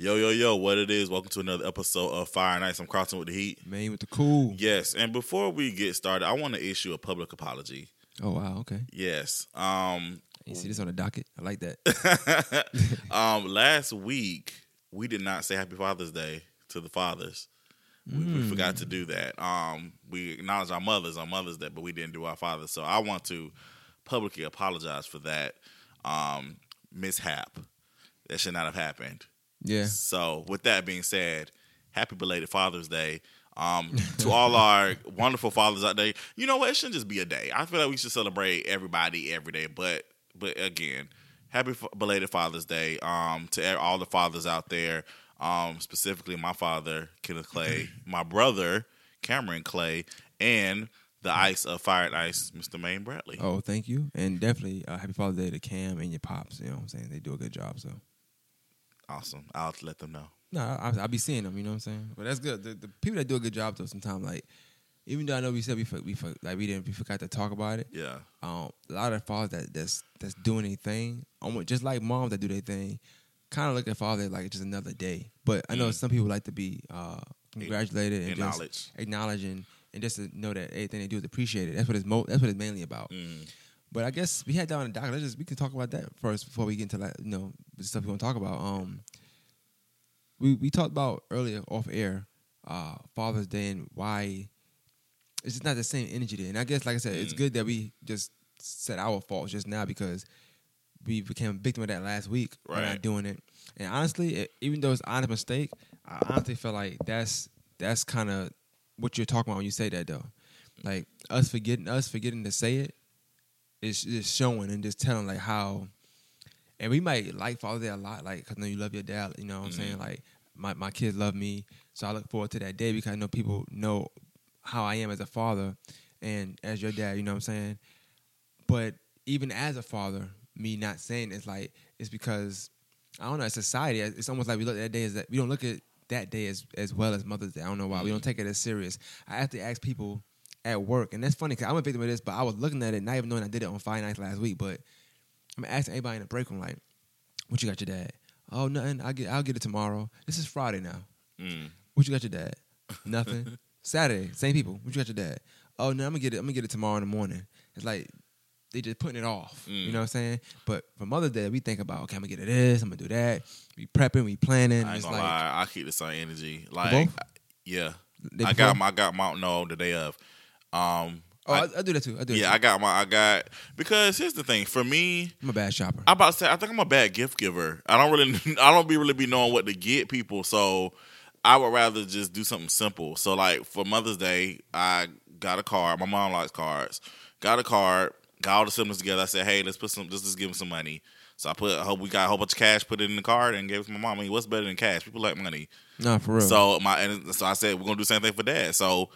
Yo, yo, yo, what it is. Welcome to another episode of Fire Nights. I'm crossing with the heat. Man with the cool. Yes, and before we get started, I want to issue a public apology. Oh wow, okay. Yes. Um You see this on the docket? I like that. um last week we did not say happy Father's Day to the fathers. We, we forgot to do that. Um we acknowledge our mothers on Mother's Day, but we didn't do our fathers. So I want to publicly apologize for that um mishap. That should not have happened. Yeah. So, with that being said, happy belated Father's Day. Um, to all our wonderful fathers out there, you know what? It shouldn't just be a day. I feel like we should celebrate everybody every day. But, but again, happy f- belated Father's Day. Um, to all the fathers out there, um, specifically my father Kenneth Clay, my brother Cameron Clay, and the ice of Fire and Ice, Mr. Maine Bradley. Oh, thank you, and definitely uh, happy Father's Day to Cam and your pops. You know what I'm saying? They do a good job. So. Awesome. I'll let them know. No, I, I'll be seeing them. You know what I'm saying? But that's good. The, the people that do a good job though, sometimes like, even though I know we said we for, we for, like we didn't we forgot to talk about it. Yeah. Um, a lot of fathers that that's that's doing anything, almost just like moms that do their thing, kind of look at father like just another day. But I know Mm. some people like to be uh, congratulated and Acknowledge. just acknowledging and just to know that everything they do is appreciated. That's what it's mo- that's what it's mainly about. Mm. But I guess we had down the doc. Let's just we can talk about that first before we get into like you know the stuff we want to talk about. Um, we we talked about earlier off air, uh, Father's Day and why it's just not the same energy there. And I guess like I said, it's Mm. good that we just said our faults just now because we became a victim of that last week by Right. not doing it. And honestly, it, even though it's an honest mistake, I honestly feel like that's that's kind of what you're talking about when you say that though. Like us forgetting us forgetting to say it is just showing and just telling like how and we might like Father's Day a lot, like because know you love your dad. You know what I'm saying? Mhm. Like my my kids love me, so I look forward to that day because I know people know how I am as a father and as your dad. You know what I'm saying? But even as a father, me not saying it's like it's because I don't know. As society, it's almost like we look at that day as that we don't look at that day as as well as Mother's Day. I don't know why we don't take it as serious. I have to ask people at work, and that's funny because I'm a victim of this. But I was looking at it, not even knowing I did it on Friday nights last week. But I'm asking everybody in the break room, like, "What you got your dad? Oh, nothing. I get. I'll get it tomorrow. This is Friday now. Mm. What you got your dad? Nothing. Saturday, same people. What you got your dad? Oh no, I'm gonna get it. I'm gonna get it tomorrow in the morning. It's like they just putting it off. Mm. You know what I'm saying? But for Mother's Day, we think about okay, I'm gonna get it this. I'm gonna do that. We prepping, we planning. I ain't it's gonna like lie, I keep the same energy. Like, yeah, I got my I got my no the day of. Um, Oh, I- I, do that too. I do. yeah, I got my I got because here's the thing for me. I'm a bad shopper. I about to say I think I'm a bad gift giver. I don't really I don't be really be knowing what to get people, so I would rather just do something simple. So like for Mother's Day, I got a card. My mom likes cards. Got a card. Got all the siblings together. I said, hey, let's put some. Let's just give them some money. So I put. I hope we got a whole bunch of cash. Put it in the card and gave it to my mom. I mean, what's better than cash? People like money. Nah, for real. So my and so I said we're gonna do the same thing for dad. So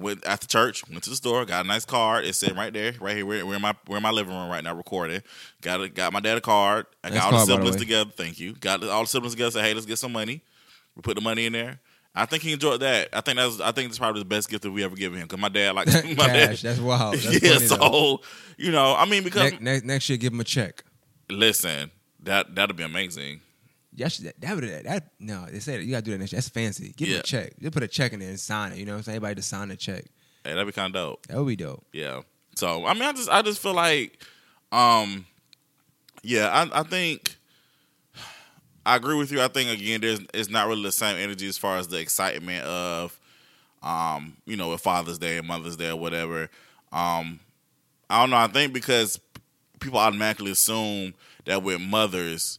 went after church, went to the store, got a nice card. It's sitting right there, right here. We're, we're in my we're in my living room right now recording. Got a, got my dad a card. I Nice got all the card, the siblings way. together. Thank you. Got all the siblings together. Said, hey, let's get some money. We put the money in there. I think he enjoyed that. I think that's I think that's probably the best gift that we ever given him because my dad like my Cash. dad. That's wild. That's yeah, so though. you know, I mean, because next, next next year, give him a check. listen, that that'll be amazing. Yeah, that, that, would- that, no, they say that you gotta do that next year. That's fancy. Give Yeah. a check. You put a check in there and sign it. You know what I'm saying? Everybody just sign the check. Hey, that'd be kind of dope. That would be dope. Yeah. So I mean, I just I just feel like, um, yeah, I I think I agree with you. I think again, there's it's not really the same energy as far as the excitement of, um, you know, with Father's Day and Mother's Day or whatever. Um, I don't know. I think because people automatically assume that with mothers,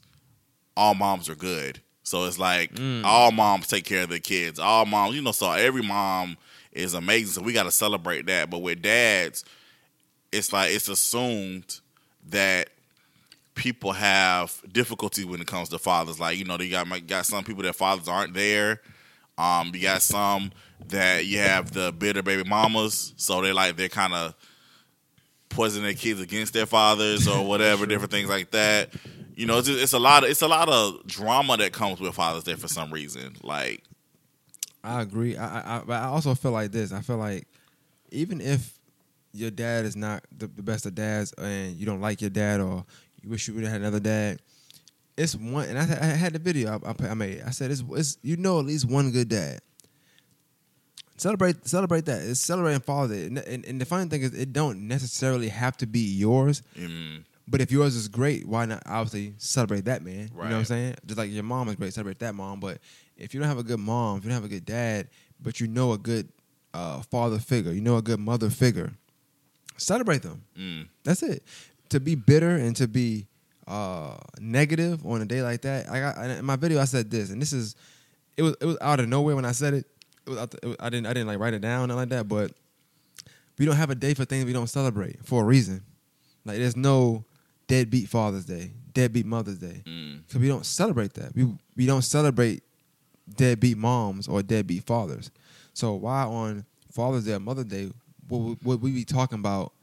all moms are good. So it's like all moms take care of their kids. All moms, you know, so every mom is amazing. So we got to celebrate that. But with dads, it's like it's assumed that people have difficulty when it comes to fathers. Like you know, they got got some people that fathers aren't there. Um, you got some that you have the bitter baby mamas, so they're like they're kind of poisoning their kids against their fathers or whatever, different things like that. You know, it's, just, it's a lot of it's a lot of drama that comes with Father's Day for some reason. Like, I agree. I, I, I, also feel like this. I feel like even if your dad is not the, the best of dads and you don't like your dad or you wish you would have had another dad, it's one, and I, I had the video I, I made. I said, it's, it's you know at least one good dad. Celebrate, celebrate that. It's celebrating Father Day, and, and, and the funny thing is, it don't necessarily have to be yours. Mm, But if yours is great, why not obviously celebrate that man? You know what I'm saying? Just like your mom is great, celebrate that mom. But if you don't have a good mom, if you don't have a good dad, but you know a good uh, father figure, you know a good mother figure, celebrate them. mm, That's it. To be bitter and to be uh, negative on a day like that, I got in my video. I said this, and this is it was it was out of nowhere when I said it. It was, out the, it was I didn't I didn't like write it down nothing like that. But we don't have a day for things we don't celebrate for a reason. Like there's no deadbeat Father's Day, deadbeat Mother's Day, mm. because we don't celebrate that. We we don't celebrate deadbeat moms or deadbeat fathers. So why on Father's Day or Mother's Day would, would we be talking about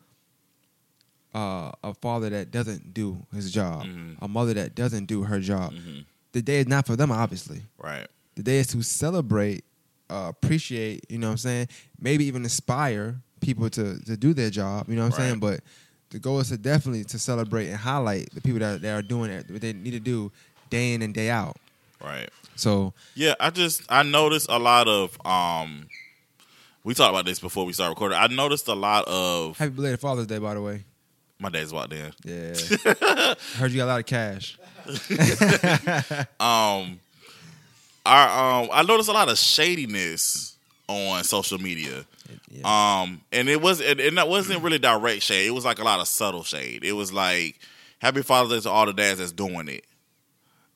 uh, a father that doesn't do his job, Mhm. a mother that doesn't do her job? hmm The day is not for them, obviously. Right. The day is to celebrate, uh, appreciate, you know what I'm saying? Maybe even inspire people to to do their job, you know what I'm saying? But the goal is to definitely to celebrate and highlight the people that, that are doing it, what they need to do day in and day out. Right. So Yeah, I just I noticed a lot of um we talked about this before we started recording. I noticed a lot of happy belated Father's Day, by the way. my dad's walked in. Yeah, heard you got a lot of cash. Um our um I noticed a lot of shadiness on social media. Yeah. Um and it was and, and that wasn't really direct shade. It was like a lot of subtle shade. It was like happy Father's Day to all the dads that's doing it.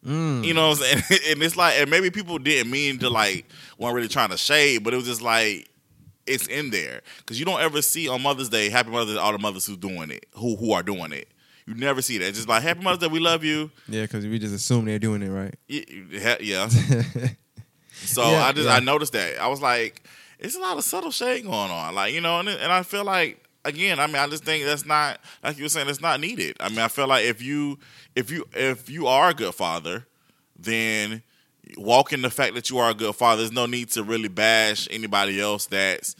Mm. You know what I'm saying? And it's like, and maybe people didn't mean to like, weren't really trying to shade, but it was just like, it's in there because you don't ever see on Mother's Day, Happy Mother's Day, all the mothers who's doing it, who who are doing it. You never see that. It's just like Happy Mother's Day, we love you. Yeah, because we just assume they're doing it right. Yeah, yeah. So Yeah, I just yeah. I noticed that. I was like, it's a lot of subtle shade going on. Like you know, and and I feel like again, I mean, I just think that's not like you were saying, it's not needed. I mean, I feel like if you if you if you are a good father, then walk in the fact that you are a good father. There's no need to really bash anybody else that's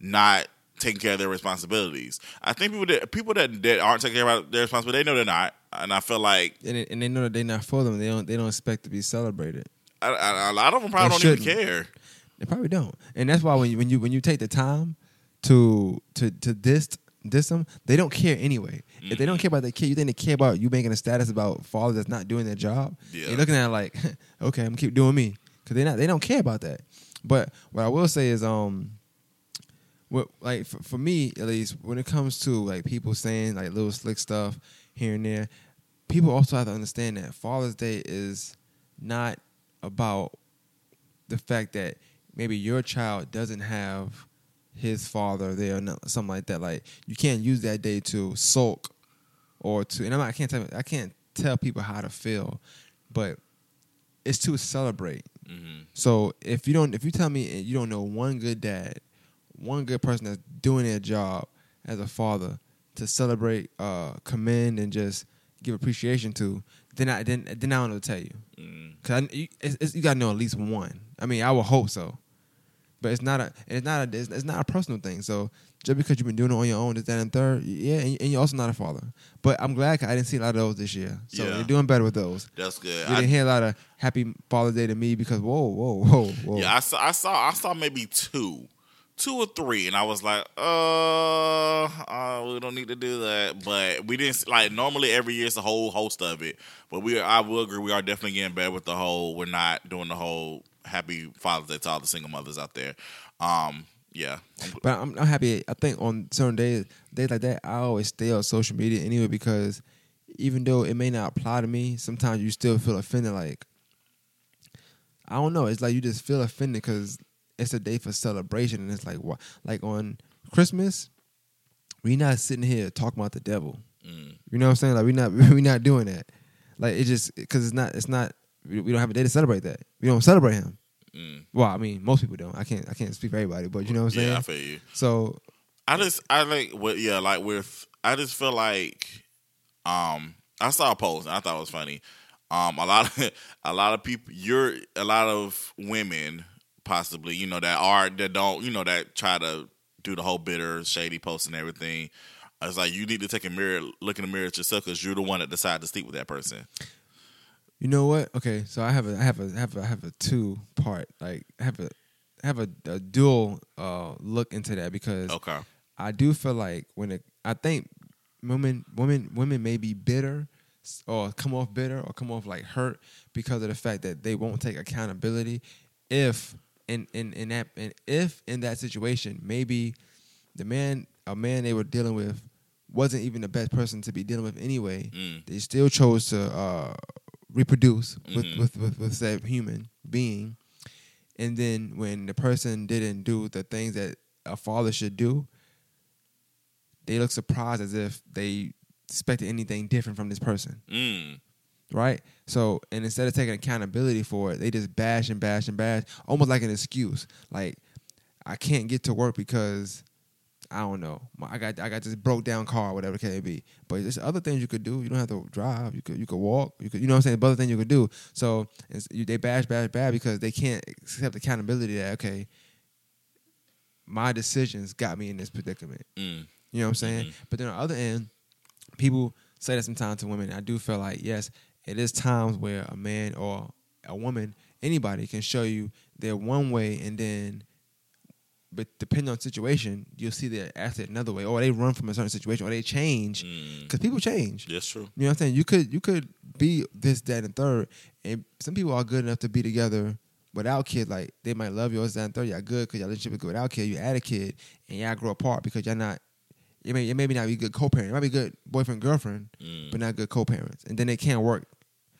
not taking care of their responsibilities. I think people that people that, that aren't taking care of their responsibility, they know they're not, and I feel like and, it, and they know that they're not for them. They don't. They don't expect to be celebrated. I, I, a lot of them probably They don't even shouldn't. care. They probably don't. And that's why when you when you when you take the time to to to diss diss them, they don't care anyway. If they don't care about their kid, you think they care about you making a status about father that's not doing their job? Yeah. They're looking at it like, okay, I'm gonna keep doing me because they not they don't care about that. But what I will say is, um, what like for, for me at least, when it comes to like people saying like little slick stuff here and there, people also have to understand that Father's Day is not about the fact that maybe your child doesn't have his father there or something like that. Like you can't use that day to sulk or to and I'm not, I can't tell I can't tell people how to feel, but it's to celebrate. hmm So if you don't if you tell me you don't know one good dad, one good person that's doing their job as a father to celebrate, uh, commend and just give appreciation to, then I then then I don't know to tell you. mm Cause I, you, you gotta know at least one. I mean, I would hope so, but it's not a it's not a it's, it's not a personal thing. So just because you've been doing it on your own, this, that, and third, yeah, and, and you're also not a father. But I'm glad I didn't see a lot of those this year. So Yeah. you're doing better with those. That's good. You I- didn't hear a lot of Happy Father's Day to me because whoa, whoa, whoa, whoa. Yeah, I saw, I saw, I saw maybe two, two or three, and I was like, uh, uh, we don't need to do that. But we didn't like normally every year it's a whole host of it. But we, I will agree, we are definitely getting better with the whole. We're not doing the whole Happy Father's Day to all the single mothers out there. Um, yeah, But I'm, I'm happy. I think on certain days, days like that, I always stay on social media anyway because even though it may not apply to me, sometimes you still feel offended. Like I don't know. It's like you just feel offended because it's a day for celebration, and it's like what? Like on Christmas, we not sitting here talking about the devil. mm, You know what I'm saying? Like we not we not doing that. Like it just because it's not it's not we we don't have a day to celebrate that. We don't celebrate him. mm. Well, I mean, most people don't. I can't I can't speak for everybody, but you know what I'm saying. yeah, I feel you. So I just I like what yeah like with I just feel like um I saw a post and I thought it was funny. Um a lot of a lot of people you're a lot of women possibly you know that are that don't you know that try to do the whole bitter shady post and everything. It's like you need to take a mirror look in the mirror at yourself because you're the one that decided to sleep with that person. You know what? Okay, so I have a I have a I have a I have a two part like I have a I have a, a dual uh look into that because Okay. I do feel like when it I think women women women may be bitter or come off bitter or come off like hurt because of the fact that they won't take accountability if in in in that and if in that situation maybe the man a man they were dealing with wasn't even the best person to be dealing with anyway Mm. they still chose to uh, reproduce with, Mhm. with, with, with that human being. And then when the person didn't do the things that a father should do, they look surprised as if they expected anything different from this person, Mm. right? So, and instead of taking accountability for it, they just bash and bash and bash, almost like an excuse. Like, I can't get to work because I don't know. My- I got I got this broke down car, whatever it can be. But there's other things you could do. You don't have to drive. You could you could walk. You could you know what I'm saying. There's other things you could do. So it's, you, they bash bash bash because they can't accept accountability that okay, my decisions got me in this predicament. Mm. You know what I'm saying? Mhm. But then on the other end, people say that sometimes to women. I do feel like yes, it is times where a man or a woman, anybody can show you they're one way and then but depending on situation, you'll see they act it another way, or they run from a certain situation, or they change Mm. because people change. That's true. You know what I'm saying? You could you could be this, that, and third, and some people are good enough to be together without kids. Like they might love you, this, that, and third. Y'all good because y'all relationship is good without kid. You add a kid, and y'all grow apart because y'all not. It may it maybe not be good co-parent. It might be good boyfriend girlfriend, Mm. but not good co-parents, and then they can't work.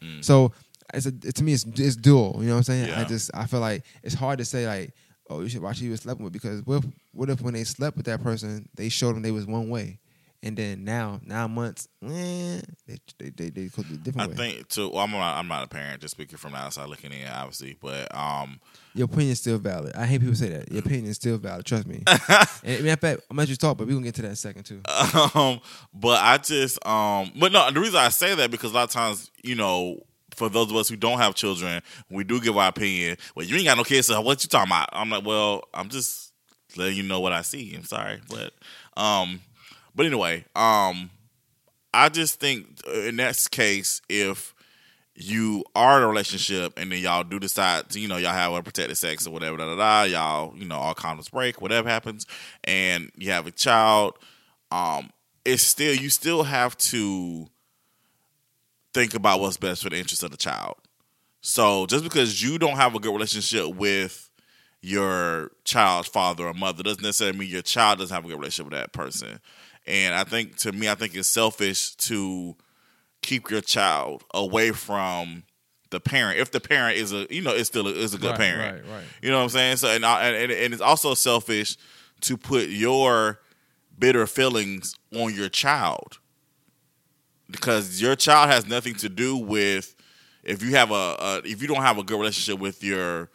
Mm. So it's a, it, to me, it's, it's dual. You know what I'm saying? I just I feel like it's hard to say like, oh, you should watch who you was sleeping with because what if, what if when they slept with that person, they showed them they was one way, and then now nine months, eh, they they they, they could be a I different way. think too. Well, I'm not. I'm not a parent. Just speaking from the outside looking in, obviously. But um, Your opinion is still valid. I hate people say that. Your opinion is still valid. Trust me. and matter of fact, I'm gonna you talk, but we are gonna get to that in a second too. um, but I just um, but no, the reason I say that because a lot of times, you know, for those of us who don't have children, we do give our opinion. Well, you ain't got no kids, so what you talking about? I'm like, well, I'm just letting you know what I see. I'm sorry, but um, but anyway, um, I just think in that case, if you are in a relationship and then y'all do decide to, you know, y'all have unprotected sex or whatever, da da da, y'all, you know, all condoms break, whatever happens, and you have a child, um, it's still you still have to think about what's best for the interest of the child. So just because you don't have a good relationship with your child's father or mother doesn't necessarily mean your child doesn't have a good relationship with that person. And I think to me, I think it's selfish to keep your child away from the parent if the parent is a you know is still a, is a good Right, parent. right, right. You know what I'm saying? So and, I- and and it's also selfish to put your bitter feelings on your child because your child has nothing to do with if you have a, a if you don't have a good relationship with your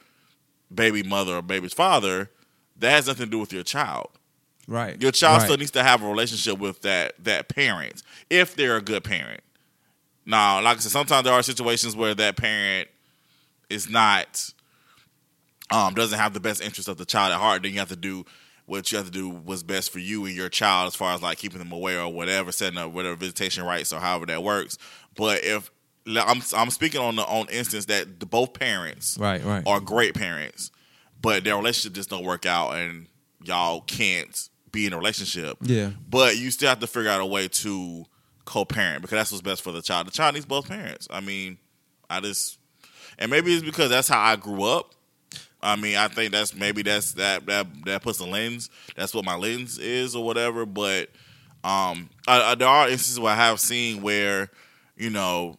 baby mother or baby's father that has nothing to do with your child Right. your child right. still needs to have a relationship with that that parent if they're a good parent now like i said sometimes there are situations where that parent is not um doesn't have the best interest of the child at heart then you have to do what you have to do what's best for you and your child as far as like keeping them away or whatever setting up whatever visitation rights or however that works but if i'm i'm speaking on the on instance that the, both parents Right. Right. are great parents, but their relationship just don't work out, and y'all can't be in a relationship. Yeah. But you still have to figure out a way to co-parent because that's what's best for the child. The child needs both parents. I mean, I just and maybe it's because that's how I grew up. I mean, I think that's maybe that's that that that puts a lens. That's what my lens is or whatever. But um, I, I, there are instances where I have seen where you know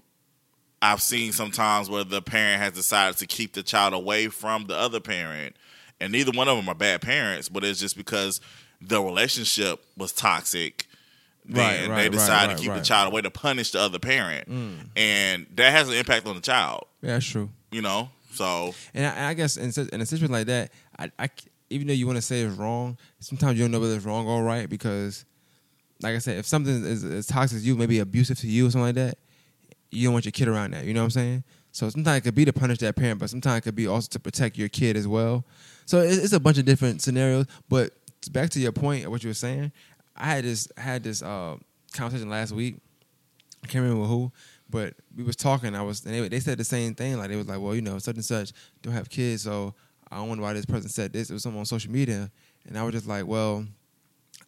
I've seen sometimes where the parent has decided to keep the child away from the other parent, and neither one of them are bad parents, but it's just because the relationship was toxic. Then Right, they right, decide right, to right, keep the child away to punish the other parent, and that has an impact on the child. Yeah, that's true. You know, so And I, I guess in, in a situation like that, I, I even though you want to say it's wrong, sometimes you don't know whether it's wrong or right because, like I said, if something is, is toxic to you, maybe abusive to you or something like that, you don't want your kid around that. You know what I'm saying? So sometimes it could be to punish that parent, but sometimes it could be also to protect your kid as well. So it's, it's a bunch of different scenarios. But back to your point of what you were saying, I had this I had this uh, conversation last week. I can't remember who, But we was talking. I was, and they, they said the same thing. Like they was like, well, you know, such and such don't have kids, so I don't wonder why this person said this. It was someone on social media, and I was just like, well,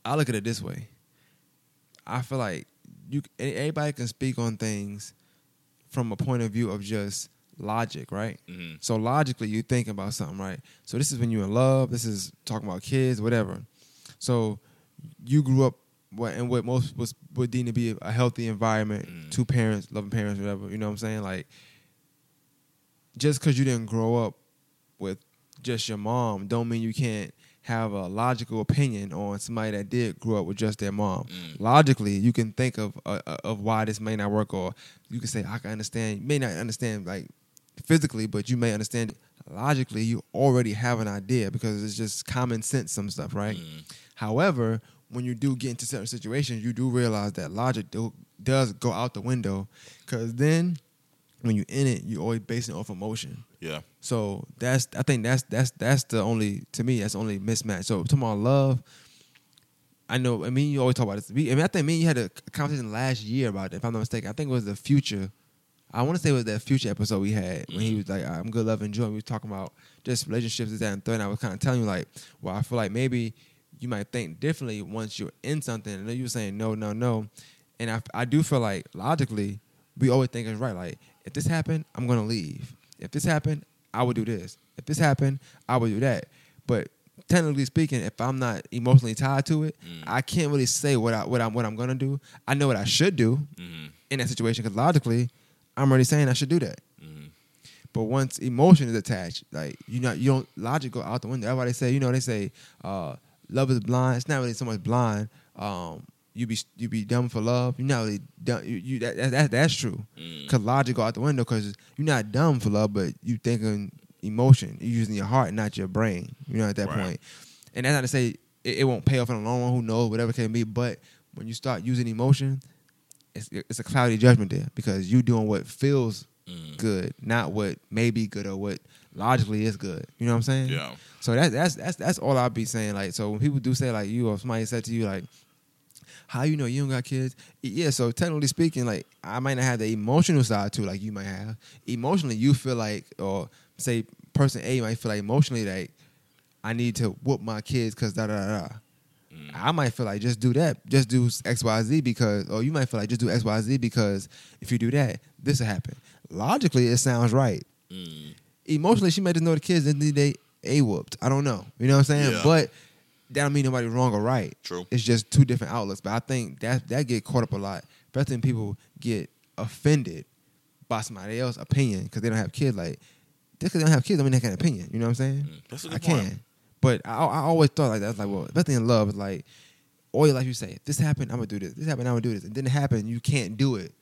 I look at it this way. I feel like you, everybody can speak on things from a point of view of just logic, right? hmm So logically, you think about something, right? So this is when you're in love. This is talking about kids, whatever. So you grew up what and what most was would deem to be a healthy environment, Mm. two parents, loving parents, whatever. You know what I'm saying? Like just because you didn't grow up with just your mom, don't mean you can't have a logical opinion on somebody that did grow up with just their mom. Mm. Logically, you can think of uh, uh, of why this may not work, or you can say I can understand. You may not understand like physically, but you may understand logically. You already have an idea because it's just common sense. Some stuff, right? Mm. However, when you do get into certain situations, you do realize that logic do, does go out the window because then when you're in it, you're always basing it off emotion. Yeah. So that's I think that's that's that's the only to me that's the only mismatch. So talking about love, I know. I mean, you always talk about this. I mean, I think me and you had a conversation last year about it. If I'm not mistaken, I think it was the future. I want to say it was that future episode we had when he mm-hmm. was like, "I'm good, love, and joy." We was talking about just relationships, this, that, and third. And I was kind of telling you like, well, I feel like maybe you might think differently once you're in something. And then you were saying no, no, no, and I I do feel like logically we always think it's right. Like if this happened, I'm gonna leave. If this happened, I would do this. If this happened, I would do that. But technically speaking, if I'm not emotionally tied to it, Mm. I can't really say what I what I'm what I'm gonna do. I know what I should do hmm in that situation because logically, I'm already saying I should do that. hmm But once emotion is attached, like you know, you don't logic go out the window. Everybody say, you know, they say uh, love is blind. It's not really so much blind. Um, you be you be dumb for love. You're not really dumb. You, you that, that, that that's true. Mm. Cause logic go out the window because you're not dumb for love, but you thinking emotion. You're using your heart, not your brain. You know, at that Right. point. And that's not to say it, it won't pay off in the long run. Who knows? Whatever it can be. But when you start using emotion, it's it's a cloudy judgment there because you doing what feels Mm. good, not what may be good or what logically it's good. You know what I'm saying? Yeah. So that's that's that's that's all I'll be saying. Like, so when people do say like you or somebody said to you like, "How you know you don't got kids?" Yeah. So technically speaking, like I might not have the emotional side too, like you might have. Emotionally, you feel like, or say person A might feel like emotionally like I need to whoop my kids because da da da. da. Mm. I might feel like just do that, just do X Y Z because, or you might feel like just do X Y Z because if you do that, this will happen. Logically, it sounds right Mm. Emotionally, she might just know the kids and they a whooped. I don't know. You know what I'm saying? Yeah. But that don't mean nobody wrong or right. True. It's just two different outlets. But I think that that get caught up a lot. Especially when people get offended by somebody else's opinion because they don't have kids. Like just because they don't have kids, don't mean they have an opinion. You know what I'm saying? Mm. That's a good I point. can. But I, I always thought like that. I was like, well, thing in love, is like all your life you say, if this happened, I'm gonna do this. This happened, I'm gonna do this. And then it happened, you can't do it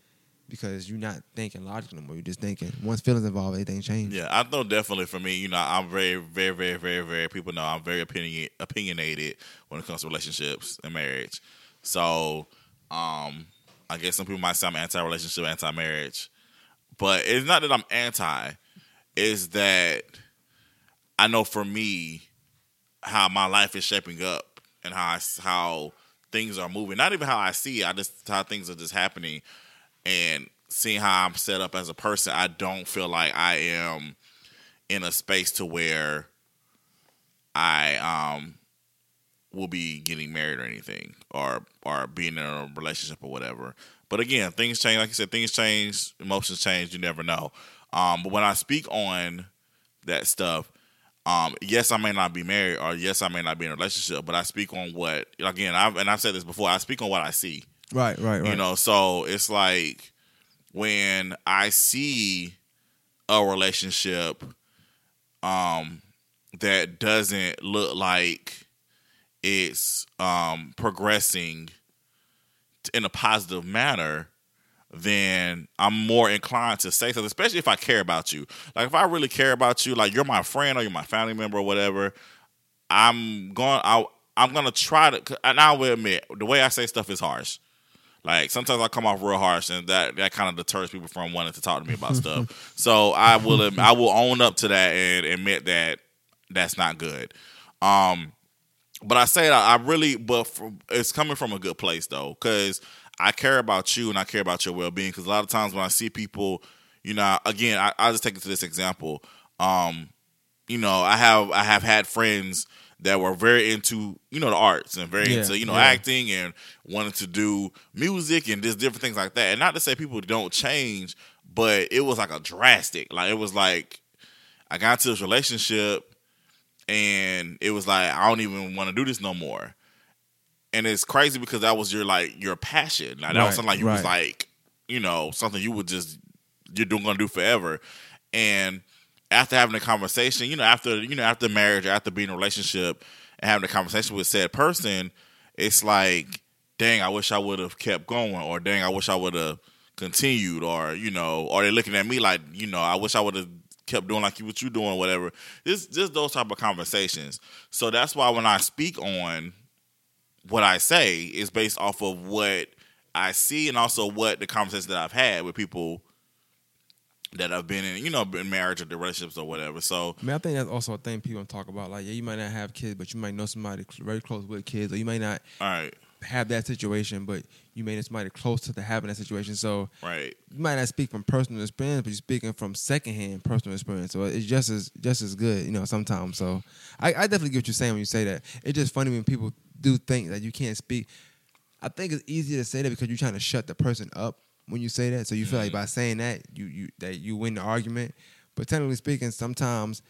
because you're not thinking logically anymore. You're just thinking. Once feelings involved, everything changes. Yeah, I know definitely for me, you know, I'm very, very, very, very, very. People know I'm very opinion, opinionated when it comes to relationships and marriage. So, um, I guess some people might say I'm anti-relationship, anti-marriage, but it's not that I'm anti. It's that I know for me how my life is shaping up and how I, how things are moving. Not even how I see it, I just how things are just happening and seeing how I'm set up as a person, I don't feel like I am in a space to where I um will be getting married or anything or or being in a relationship or whatever. But again, things change. Like I said, things change, emotions change. You never know. Um, but when I speak on that stuff, um, yes, I may not be married, or yes, I may not be in a relationship. But I speak on what again. I've and I've said this before. I speak on what I see. Right, right, right. You know, so it's like when I see a relationship um that doesn't look like it's um progressing in a positive manner, then I'm more inclined to say something, especially if I care about you. Like if I really care about you, like you're my friend or you're my family member or whatever, I'm going I I'm gonna try to and I will admit the way I say stuff is harsh. Like sometimes I come off real harsh, and that that kind of deters people from wanting to talk to me about stuff. So I will I will own up to that and admit that that's not good. Um, but I say that I really, but from, it's coming from a good place though, because I care about you and I care about your well being because a lot of times when I see people, you know, again, I, I just take it to this example. Um, you know, I have I have had friends that were very into you know the arts and very Yeah, into you know yeah. acting and wanted to do music and just different things like that. And not to say people don't change, but it was like a drastic. Like it was like I got into this relationship and it was like I don't even want to do this no more. And it's crazy because that was your like your passion. Like that Right, was something like you was like, you know, something you would just you're doing gonna do forever. And after having a conversation, you know, after you know, after marriage, after being in a relationship and having a conversation with said person, it's like, dang, I wish I would have kept going, or dang, I wish I would have continued, or you know, or they're looking at me like, you know, I wish I would have kept doing like you what you doing, whatever. Just just those type of conversations. So that's why when I speak on what I say is based off of what I see and also what the conversations that I've had with people that I've been in, you know, in marriage or the relationships or whatever. So I mean, I think that's also a thing people talk about. Like, yeah, you might not have kids, but you might know somebody very close with kids, or you might not all right, have that situation, but you may know somebody close to the having that situation. So right. you might not speak from personal experience, but you're speaking from secondhand personal experience. So it's just as just as good, you know. Sometimes, so I, I definitely get what you're saying when you say that. It's just funny when people do think that you can't speak. I think it's easier to say that because you're trying to shut the person up when you say that. So you feel like mm-hmm. by saying that you you that you win the argument. But technically speaking, sometimes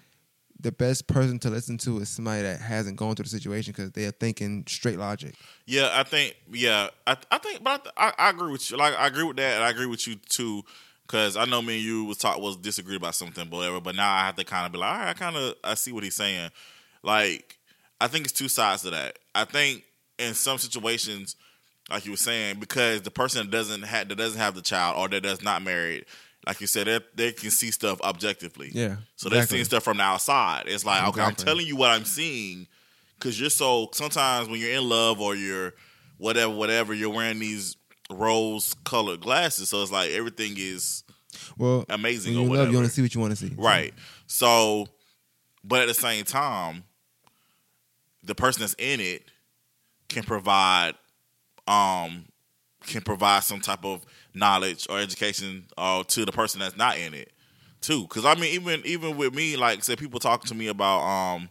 the best person to listen to is somebody that hasn't gone through the situation because they are thinking straight logic. Yeah, I think. Yeah, I, I think, but I, I agree with you. Like, I agree with that, and I agree with you too. Because I know me and you was talk was disagreed about something, but whatever. But now I have to kind of be like, all right, I kind of I see what he's saying. Like, I think it's two sides to that. I think in some situations, like you were saying, because the person that doesn't have that doesn't have the child or that does not married, like you said, they, they can see stuff objectively. Yeah, So they're exactly. seeing stuff from the outside. It's like, okay, I'm telling you what I'm seeing because you're so. Sometimes when you're in love or you're whatever, whatever, you're wearing these rose colored glasses. So it's like everything is Well, amazing when you love, you want to see what you want to see. Right. So, but at the same time, the person that's in it can provide, um, can provide some type of knowledge or education uh, to the person that's not in it, too. Because I mean, even even with me, like say, people talk to me about, um,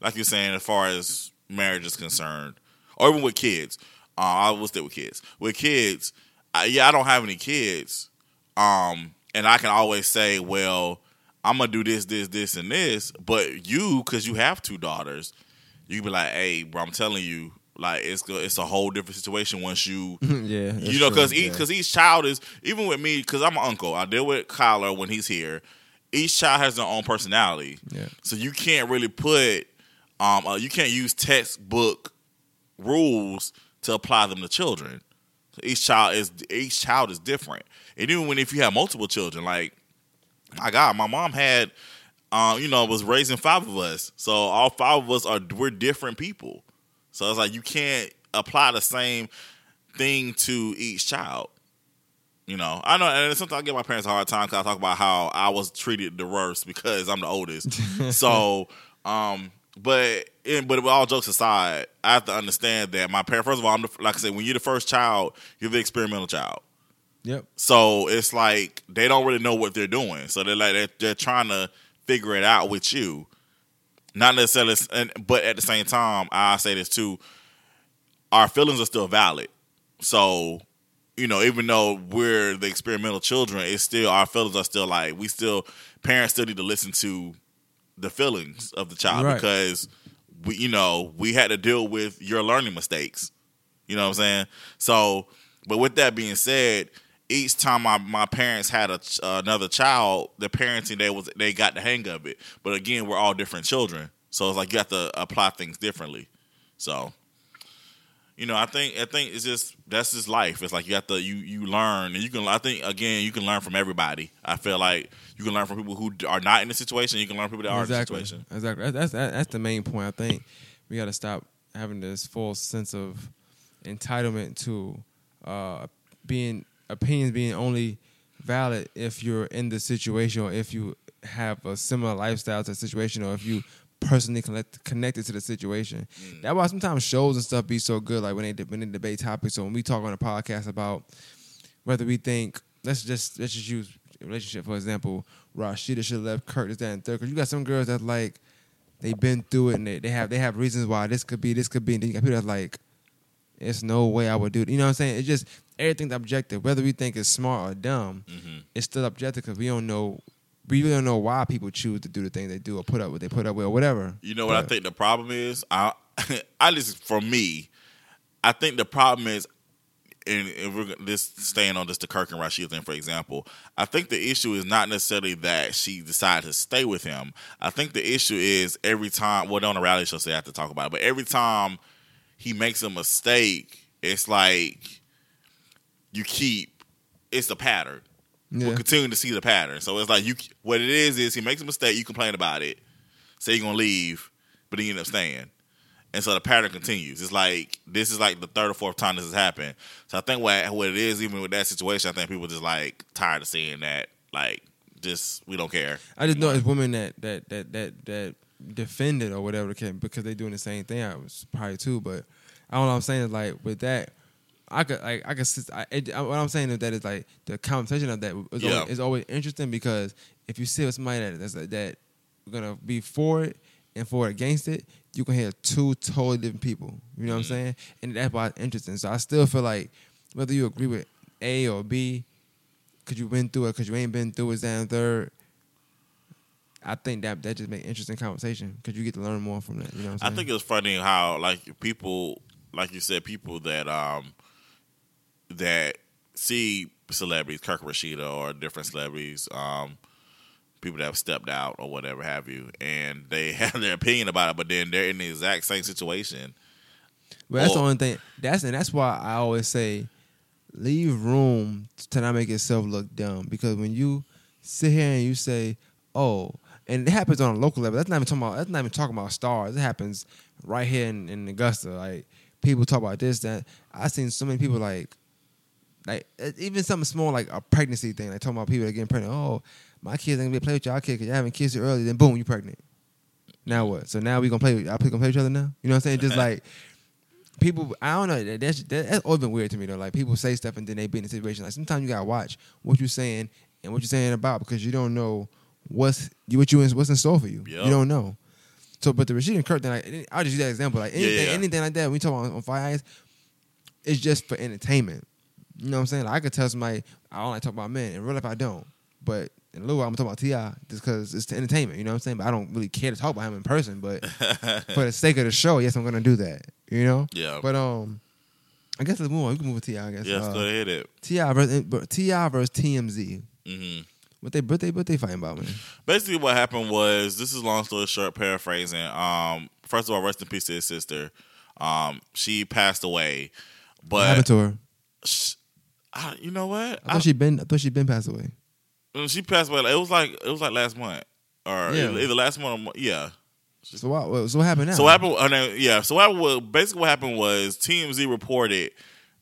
like you're saying, as far as marriage is concerned, or even with kids. Uh, I will stick with kids. With kids, I, yeah, I don't have any kids, um, and I can always say, well, I'm gonna do this, this, this, and this. But you, because you have two daughters, you be like, hey, bro, I'm telling you, like it's it's a whole different situation once you yeah, you know, because yeah. each because each child is even with me because I'm an uncle. I deal with Kyler when he's here. Each child has their own personality, Yeah. so you can't really put um uh, you can't use textbook rules to apply them to children. So each child is each child is different, and even when if you have multiple children, like my God, my mom had um you know was raising five of us, so all five of us are we're different people. So it's like you can't apply the same thing to each child. You know, I know, and sometimes I give my parents a hard time because I talk about how I was treated the worst because I'm the oldest. so, um, but in, but all jokes aside, I have to understand that my parents. First of all, I'm the, like I said, when you're the first child, you're the experimental child. Yep. So it's like they don't really know what they're doing. So they're like they're, they're trying to figure it out with you. Not necessarily, but at the same time, I say this too: our feelings are still valid. So, you know, even though we're the experimental children, it's still our feelings are still like we still parents still need to listen to the feelings of the child Right. because we, you know, we had to deal with your learning mistakes. You know what I'm saying? So, but with that being said, each time my, my parents had a ch- another child, the parenting they was they got the hang of it. But again, we're all different children, so it's like you have to apply things differently. So, you know, I think I think it's just that's just life. It's like you have to you you learn, and you can. I think again, you can learn from everybody. I feel like you can learn from people who are not in the situation. You can learn from people that are exactly. in the situation. Exactly. That's, that's that's the main point. I think we got to stop having this false sense of entitlement to uh, being opinions being only valid if you're in the situation or if you have a similar lifestyle to the situation or if you personally connect, connected to the situation. Mm. That's why sometimes shows and stuff be so good. Like when they when they debate topics. So when we talk on a podcast about whether we think let's just let's just use relationship for example. Rasheeda should have left Kirk this that and third because you got some girls that like they've been through it and they, they have they have reasons why this could be this could be and then you got people that's like it's no way I would do it. You know what I'm saying? It's just everything's objective. Whether we think it's smart or dumb, hmm it's still objective because we don't know we really don't know why people choose to do the things they do or put up what they put up with or whatever. You know what I think the problem is? I I just for me, I think the problem is, and if we're this staying on this the Kirk and Rashid thing, for example, I think the issue is not necessarily that she decided to stay with him. I think the issue is every time. Well, on a reality show, so I have to talk about it. But every time he makes a mistake, it's like you keep. It's a pattern. Yeah. We're continuing to see the pattern. So it's like you. What it is is he makes a mistake. You complain about it. Say you're gonna leave, but then you end up staying. And so the pattern continues. It's like this is like the third or fourth time this has happened. So I think what what it is, even with that situation, I think people just like tired of seeing that. Like, just we don't care. I just know it's women that that that that that defend it or whatever because they're doing the same thing. I was probably too, but I don't know. What I'm saying is like with that, I could like I could. I, it, I- what I'm saying is that is like the conversation of that is, Yeah. always, is always interesting because if you see with somebody that that's that gonna be for it and for or against it, you can hear two totally different people. You know what I'm Mhm. saying? And that's why it's interesting. So I still feel like whether you agree with A or B, because you've been through it, because you ain't been through it, and third. I think that that just make interesting conversation because you get to learn more from that. You know what I I'm saying? think it's funny how like people, like you said, people that um that see celebrities, Kirk Rasheeda or different celebrities, um, people that have stepped out or whatever have you, and they have their opinion about it, but then they're in the exact same situation. But that's the only thing. That's and that's why I always say, leave room to not make yourself look dumb. Because when you sit here and you say, "Oh," and it happens on a local level. That's not even talking about. That's not even talking about stars. It happens right here in, in Augusta. Like people talk about this, that. I've seen so many people like, like even something small like a pregnancy thing. Like talking about people that getting pregnant. Oh, my kids ain't gonna be play with y'all kid because y'all having kids too early. Then boom, you pregnant. Now what? So now we gonna play. Y'all gonna play with each other now? You know what I'm saying? Just like people, I don't know. That's that's always been weird to me though. Like people say stuff and then they be in a situation. Like sometimes you gotta watch what you're saying and what you're saying about because you don't know what's you what you in, what's in store for you. Yup. You don't know. So, but the Rashid and Kirk thing, like, I'll just use that example. Like anything, yeah. anything like that, when we talk on, on Fire Eyes, it's just for entertainment. You know what I'm saying? Like, I could tell somebody I don't like talk about men. In real life, I don't. But in lieu, I'm talking about T.I. just because it's entertainment. You know what I'm saying? But I don't really care to talk about him in person. But for the sake of the show, yes, I'm gonna do that. You know. yeah, But um, I guess let's move on. We can move to Ti. I guess. yes, Uh, go ahead. It. T.I. versus T.I. versus TMZ. hmm What they what they what they fighting about, man? Basically, what happened was this is long story short, paraphrasing. Um, first of all, rest in peace to his sister. Um, she passed away, what happened but to her? sh- I, you know what? I thought she been I thought she been passed away. She passed away. It was like it was like last month, or Yeah. either, last month or yeah. So what so what happened now? So what happened? yeah. So what basically what happened was TMZ reported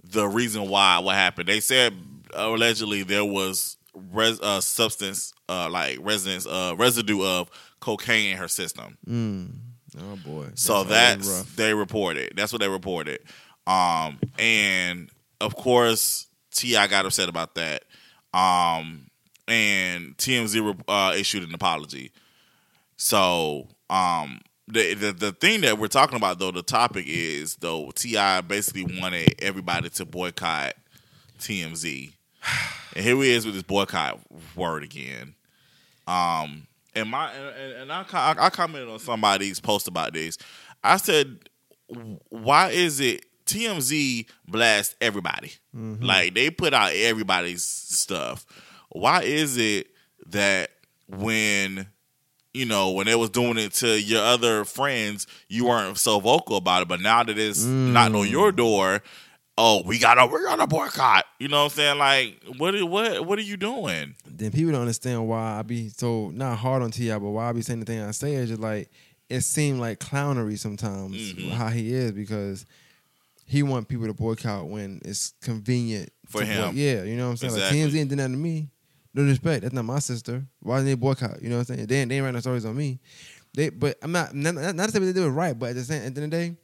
the reason why what happened. They said uh, allegedly there was res, uh, substance uh, like residence uh, residue of cocaine in her system. Mm. Oh boy. So always that's they reported. That's what they reported. Um, and of course, T.I. got upset about that. Um, and TMZ uh, issued an apology. So, um, the, the the thing that we're talking about though, the topic is though T.I. basically wanted everybody to boycott TMZ, and here he is with this boycott word again. Um, and my and, and I, I commented on somebody's post about this. I said, why is it TMZ blast everybody? Like they put out everybody's stuff. Why is it that when you know when they was doing it to your other friends, you weren't so vocal about it, but now that it's not on your door, oh, we gotta we gotta boycott. You know what I'm saying? Like, what are- what what are you doing? then people don't understand why I be so not hard on T.I., but why I be saying the thing I say is just like it seemed like clownery sometimes Mhm. how he is because he want people to boycott when it's convenient For him. boy- yeah, you know what I'm saying. Exactly. Like TMZ ain't did nothing to me. No respect. That's not my sister. Why didn't they boycott? You know what I'm saying? They ain't, they ain't writing no stories on me. They, but I'm not not, not to say they do it right, but at the same at the end of the day,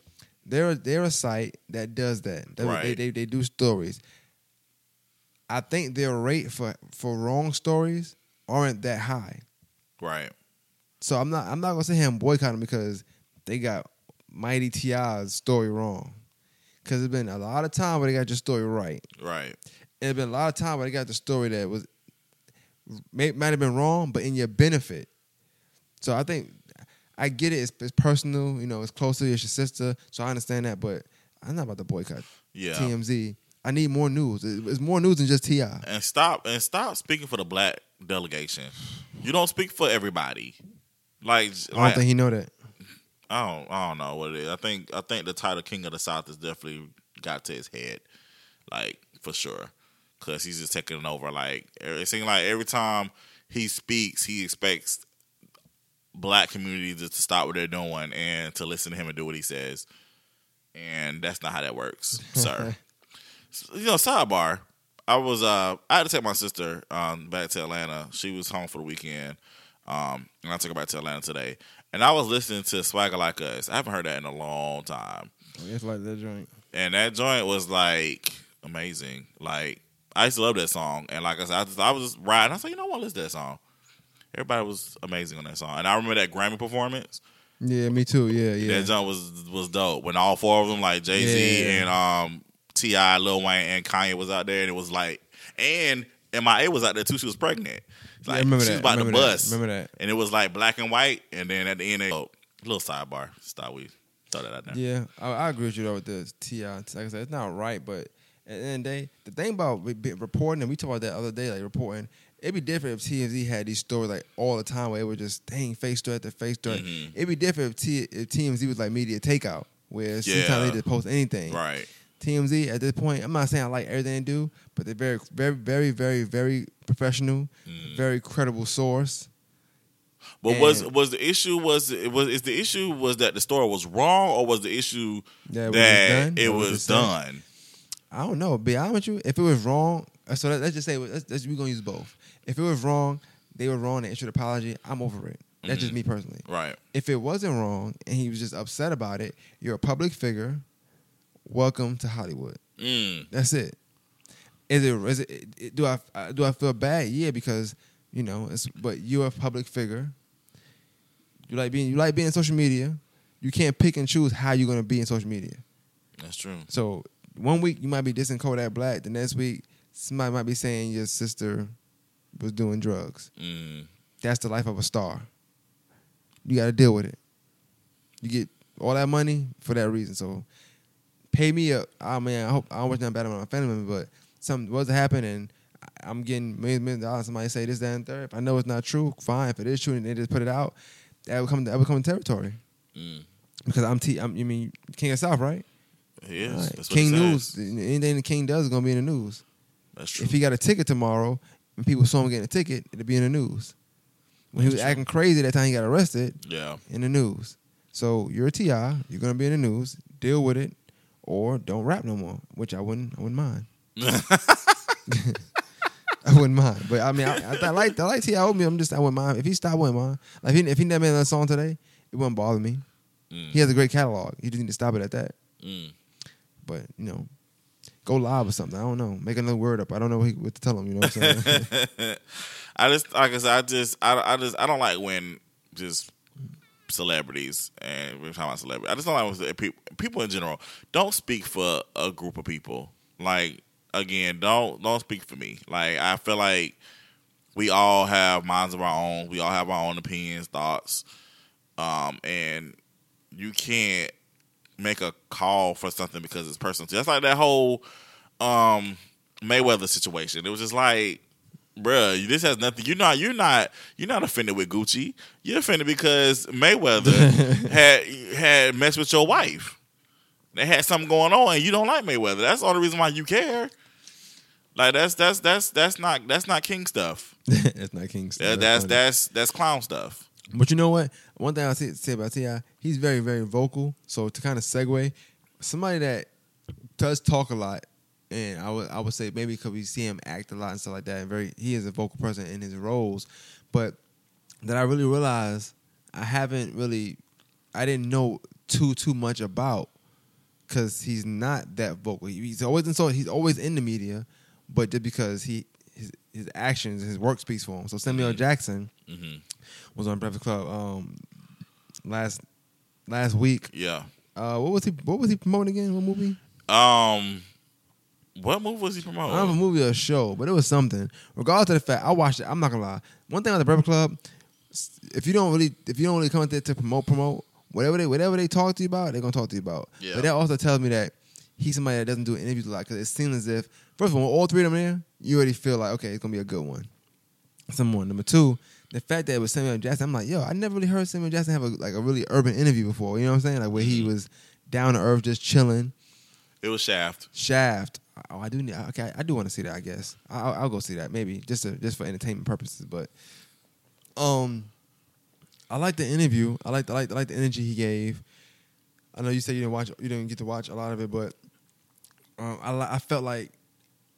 they're they're a site that does that. They, Right. they, they they do stories. I think their rate for for wrong stories aren't that high. Right. So I'm not I'm not gonna say him boycotting because they got Mighty T.I.'s story wrong. Cause it's been a lot of time where they got your story right. Right. And it's been a lot of time where they got the story that was may, might have been wrong, but in your benefit. So I think I get it. It's, it's personal. You know, it's close to it's your sister. So I understand that. But I'm not about to boycott Yeah. TMZ. I need more news. It's more news than just T.I. And stop and stop speaking for the black delegation. You don't speak for everybody. Like, I don't like think he know that. I don't I don't know what it is. I think I think the title King of the South has definitely got to his head, like for sure, because he's just taking over. Like it seems like every time he speaks, he expects black communities to stop what they're doing and to listen to him and do what he says, and that's not how that works, sir. you know, sidebar. I was uh I had to take my sister um back to Atlanta. She was home for the weekend. Um and I took her back to Atlanta today. And I was listening to Swagger Like Us. I haven't heard that in a long time. It's like that joint. And that joint was like amazing. Like I used to love that song. And like I said, I, just, I was just riding. I said, you know what, listen to that song. Everybody was amazing on that song. And I remember that Grammy performance. Yeah, me too. Yeah, yeah. That joint was was dope. When all four of them, like Jay Z Yeah. and um T.I, Lil Wayne, and Kanye was out there, and it was like, and MIA was out there too. She was pregnant. Yeah, Like I remember she that. was about to remember that. bust, Remember that. and it was like black and white. And then at the end, they, oh, a little sidebar. Stop. We throw that out there. Yeah, I, I agree with you though with the T.I. Like I said, it's not right, but at the end of the day, the thing about reporting, and we talked about that other day, like reporting, it'd be different if TMZ had these stories like all the time where it was just dang face story after face story. Mhm. It'd be different if, T, if TMZ was like media takeout, where Yeah. sometimes they just post anything. Right. TMZ at this point, I'm not saying I like everything they do, but they're very, very, very, very, very professional, Mm. very credible source. But was And- was the issue was it was is the issue was that the story was wrong or was the issue That, that was done, it was done? I don't know. Be honest with you, if it was wrong, uh, so let, us just say let's, let's, we're gonna use both. If it was wrong, they were wrong. They issued an apology. I'm over it. That's just Mhm. me personally. Right. If it wasn't wrong and he was just upset about it, you're a public figure. Welcome to Hollywood. Mm. That's it. Is it? Is it? Do I uh, do I feel bad? Yeah, because you know. It's but you're a public figure. You like being you like being in social media. You can't pick and choose how you're gonna be in social media. That's true. So one week you might be dissing Kodak Black. The next week somebody might be saying your sister was doing drugs. Mm. That's the life of a star. You got to deal with it. You get all that money for that reason. So pay me up. I mean, I hope I don't wish nothing bad on my family but something was to happen and I- I'm getting millions, millions of dollars. Somebody say this, that, and third. If I know it's not true, fine. If it is true and they just put it out, that would come that would come territory. Mm. Because I'm T. I'm, you mean King of South, right? He is. All right. That's King News. Anything the King does is gonna be in the news. That's true. If he got a ticket tomorrow and people saw him getting a ticket, it'll be in the news. When he was true. acting crazy that time he got arrested, yeah. in the news. So you're a T.I, you're gonna be in the news. Deal with it, or don't rap no more. Which I wouldn't, I wouldn't mind. I wouldn't mind. But I mean, I, I, I like, I like T.I. I I'm just, I wouldn't mind if he stopped. I wouldn't mind. Like if he, if he never made another song today, it wouldn't bother me. Mm. He has a great catalog. You just need to stop it at that. Mm. But you know, go live or something. I don't know. Make another word up. I don't know what, he, what to tell him. You know what I'm saying? I just like I said, I just I, I just I don't like when just celebrities and we're talking about celebrities. I just don't like when people people in general don't speak for a group of people. Like again, don't don't speak for me. Like I feel like we all have minds of our own. We all have our own opinions, thoughts, um, and you can't make a call for something because it's personal. That's like that whole um, Mayweather situation. It was just like, bruh, this has nothing. You're not. You're not. You're not offended with Gucci. You're offended because Mayweather had had messed with your wife. They had something going on, and you don't like Mayweather. That's the only reason why you care. Like that's that's that's that's not that's not king stuff. That's not King. That, that's that's that's clown stuff. But you know what? One thing I say, say about T.I, he's very very vocal. So to kind of segue, somebody that does talk a lot, and I would I would say maybe because we see him act a lot and stuff like that, and very he is a vocal person in his roles. But that I really realized I haven't really, I didn't know too too much about, because he's not that vocal. He's always in so he's always in the media, but just because he his his actions, his work speaks for him. So Samuel Mhm. Jackson hmm was on Breakfast Club um last last week. Yeah. Uh, what was he? What was he promoting again? What movie? Um, what movie was he promoting? I don't know if a movie or a show, but it was something. Regardless of the fact, I watched it. I'm not gonna lie. One thing on the Breakfast Club, if you don't really, if you don't really come out there to promote, promote whatever they, whatever they talk to you about, they're gonna talk to you about. Yeah. But that also tells me that he's somebody that doesn't do interviews a lot because it seems as if, first of all, all three of them there, you already feel like okay, it's gonna be a good one. Someone number two, the fact that it was Samuel Jackson, I'm like, yo, I never really heard Samuel Jackson have a like a really urban interview before. You know what I'm saying? Like where he Mhm. was down to earth, just chilling. It was Shaft. Shaft. Oh, I do. need- Okay, I do want to see that. I guess I'll, I'll go see that maybe just to, just for entertainment purposes. But um, I like the interview. I like I like I like the energy he gave. I know you said you didn't watch you didn't get to watch a lot of it, but um, I I felt like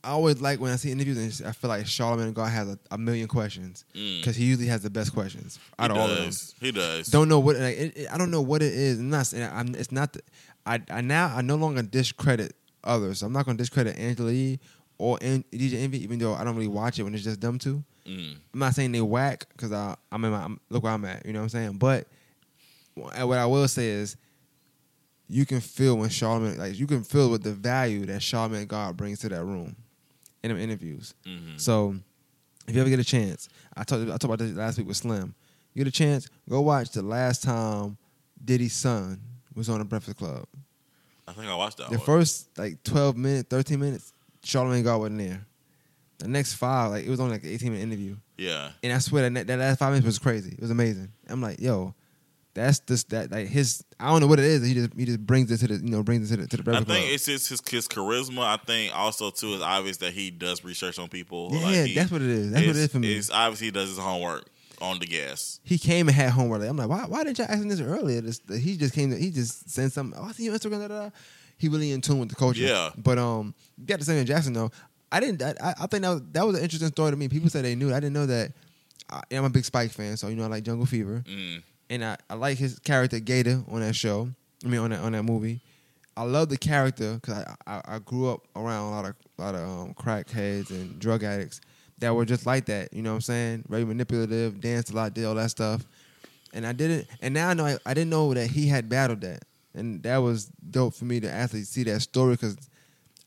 I always like when I see interviews and I feel like Charlamagne God has a, a million questions Mm. because he usually has the best questions He out of all of them. He does. don't know what like, it, it- I don't know what it is. I'm not saying I'm, it's not. The, I I now I no longer discredit others. I'm not going to discredit Angela Yee or DJ Envy, even though I don't really watch it when it's just them two. Mm. I'm not saying they whack because I I'm in my I'm, look where I'm at. You know what I'm saying? But what I will say is, you can feel when Charlamagne like you can feel with the value that Charlamagne God brings to that room in them interviews. Mhm. So if you ever get a chance, I talked I talked about this last week with Slim. You get a chance, go watch the last time Diddy's son was on the Breakfast Club. I think I watched that The one. first like twelve minutes, thirteen minutes, Charlamagne God wasn't there. The next five, like it was only like an eighteen minute interview, yeah. and I swear that that last five minutes was crazy. It was amazing. I'm like, yo, that's just that like his. I don't know what it is. He just he just brings it to the you know brings it to the to the I think Club. it's just his, his charisma. I think also too is obvious that he does research on people. yeah, Like, he- that's what it is. That's what it is for me. It's obvious he does his homework on the gas. he came and had homework. Like, I'm like, why, why didn't y'all ask him this earlier? This, he just came. To, he just sent something. Oh, I see your Instagram. Da, da, da. He really in tune with the culture. Yeah. But um, you got to Samuel Jackson though. I didn't. I, I think that was, that was an interesting story to me. People said they knew. I didn't know that. I, I'm a big Spike fan, so you know I like Jungle Fever, Mm. And I, I like his character Gator on that show. I mean on that on that movie. I love the character because I, I I grew up around a lot of a lot of um, crackheads and drug addicts that were just like that. You know what I'm saying? Very manipulative, danced a lot, did all that stuff. And I didn't. And now I know I, I didn't know that he had battled that, and that was dope for me to actually see that story because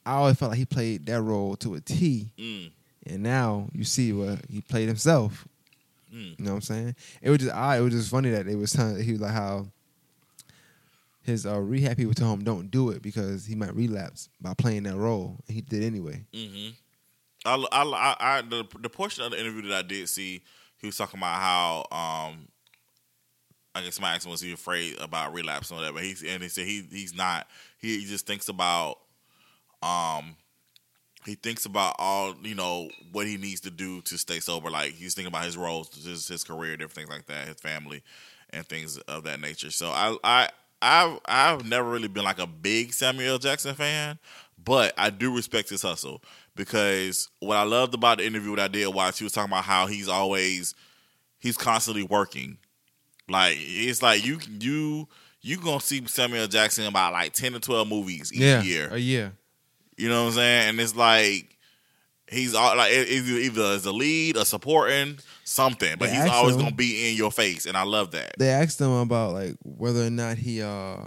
I always felt like he played that role to a T. Mm. And now you see what he played himself. Mm. You know what I'm saying? It was just odd. It was just funny that it was telling he was like how his uh, rehab people told him don't do it because he might relapse by playing that role, and he did anyway. hmm I, I, I, I, the, the portion of the interview that I did see, he was talking about how, um, I guess my him was he afraid about relapse or whatever. But he's and he said he he's not. He, he just thinks about, um, he thinks about all you know what he needs to do to stay sober. Like he's thinking about his roles, his his career, different things like that, his family, and things of that nature. So I I I've I've never really been like a big Samuel Jackson fan, but I do respect his hustle because what I loved about the interview that I did watch, he was talking about how he's always he's constantly working. Like it's like you you you gonna see Samuel Jackson about like ten to twelve movies each yeah, year. a year. You know what I'm saying? And it's like he's all like it- either as a lead, a supporting, something, but They he's always him- gonna be in your face, and I love that. They asked him about like whether or not he uh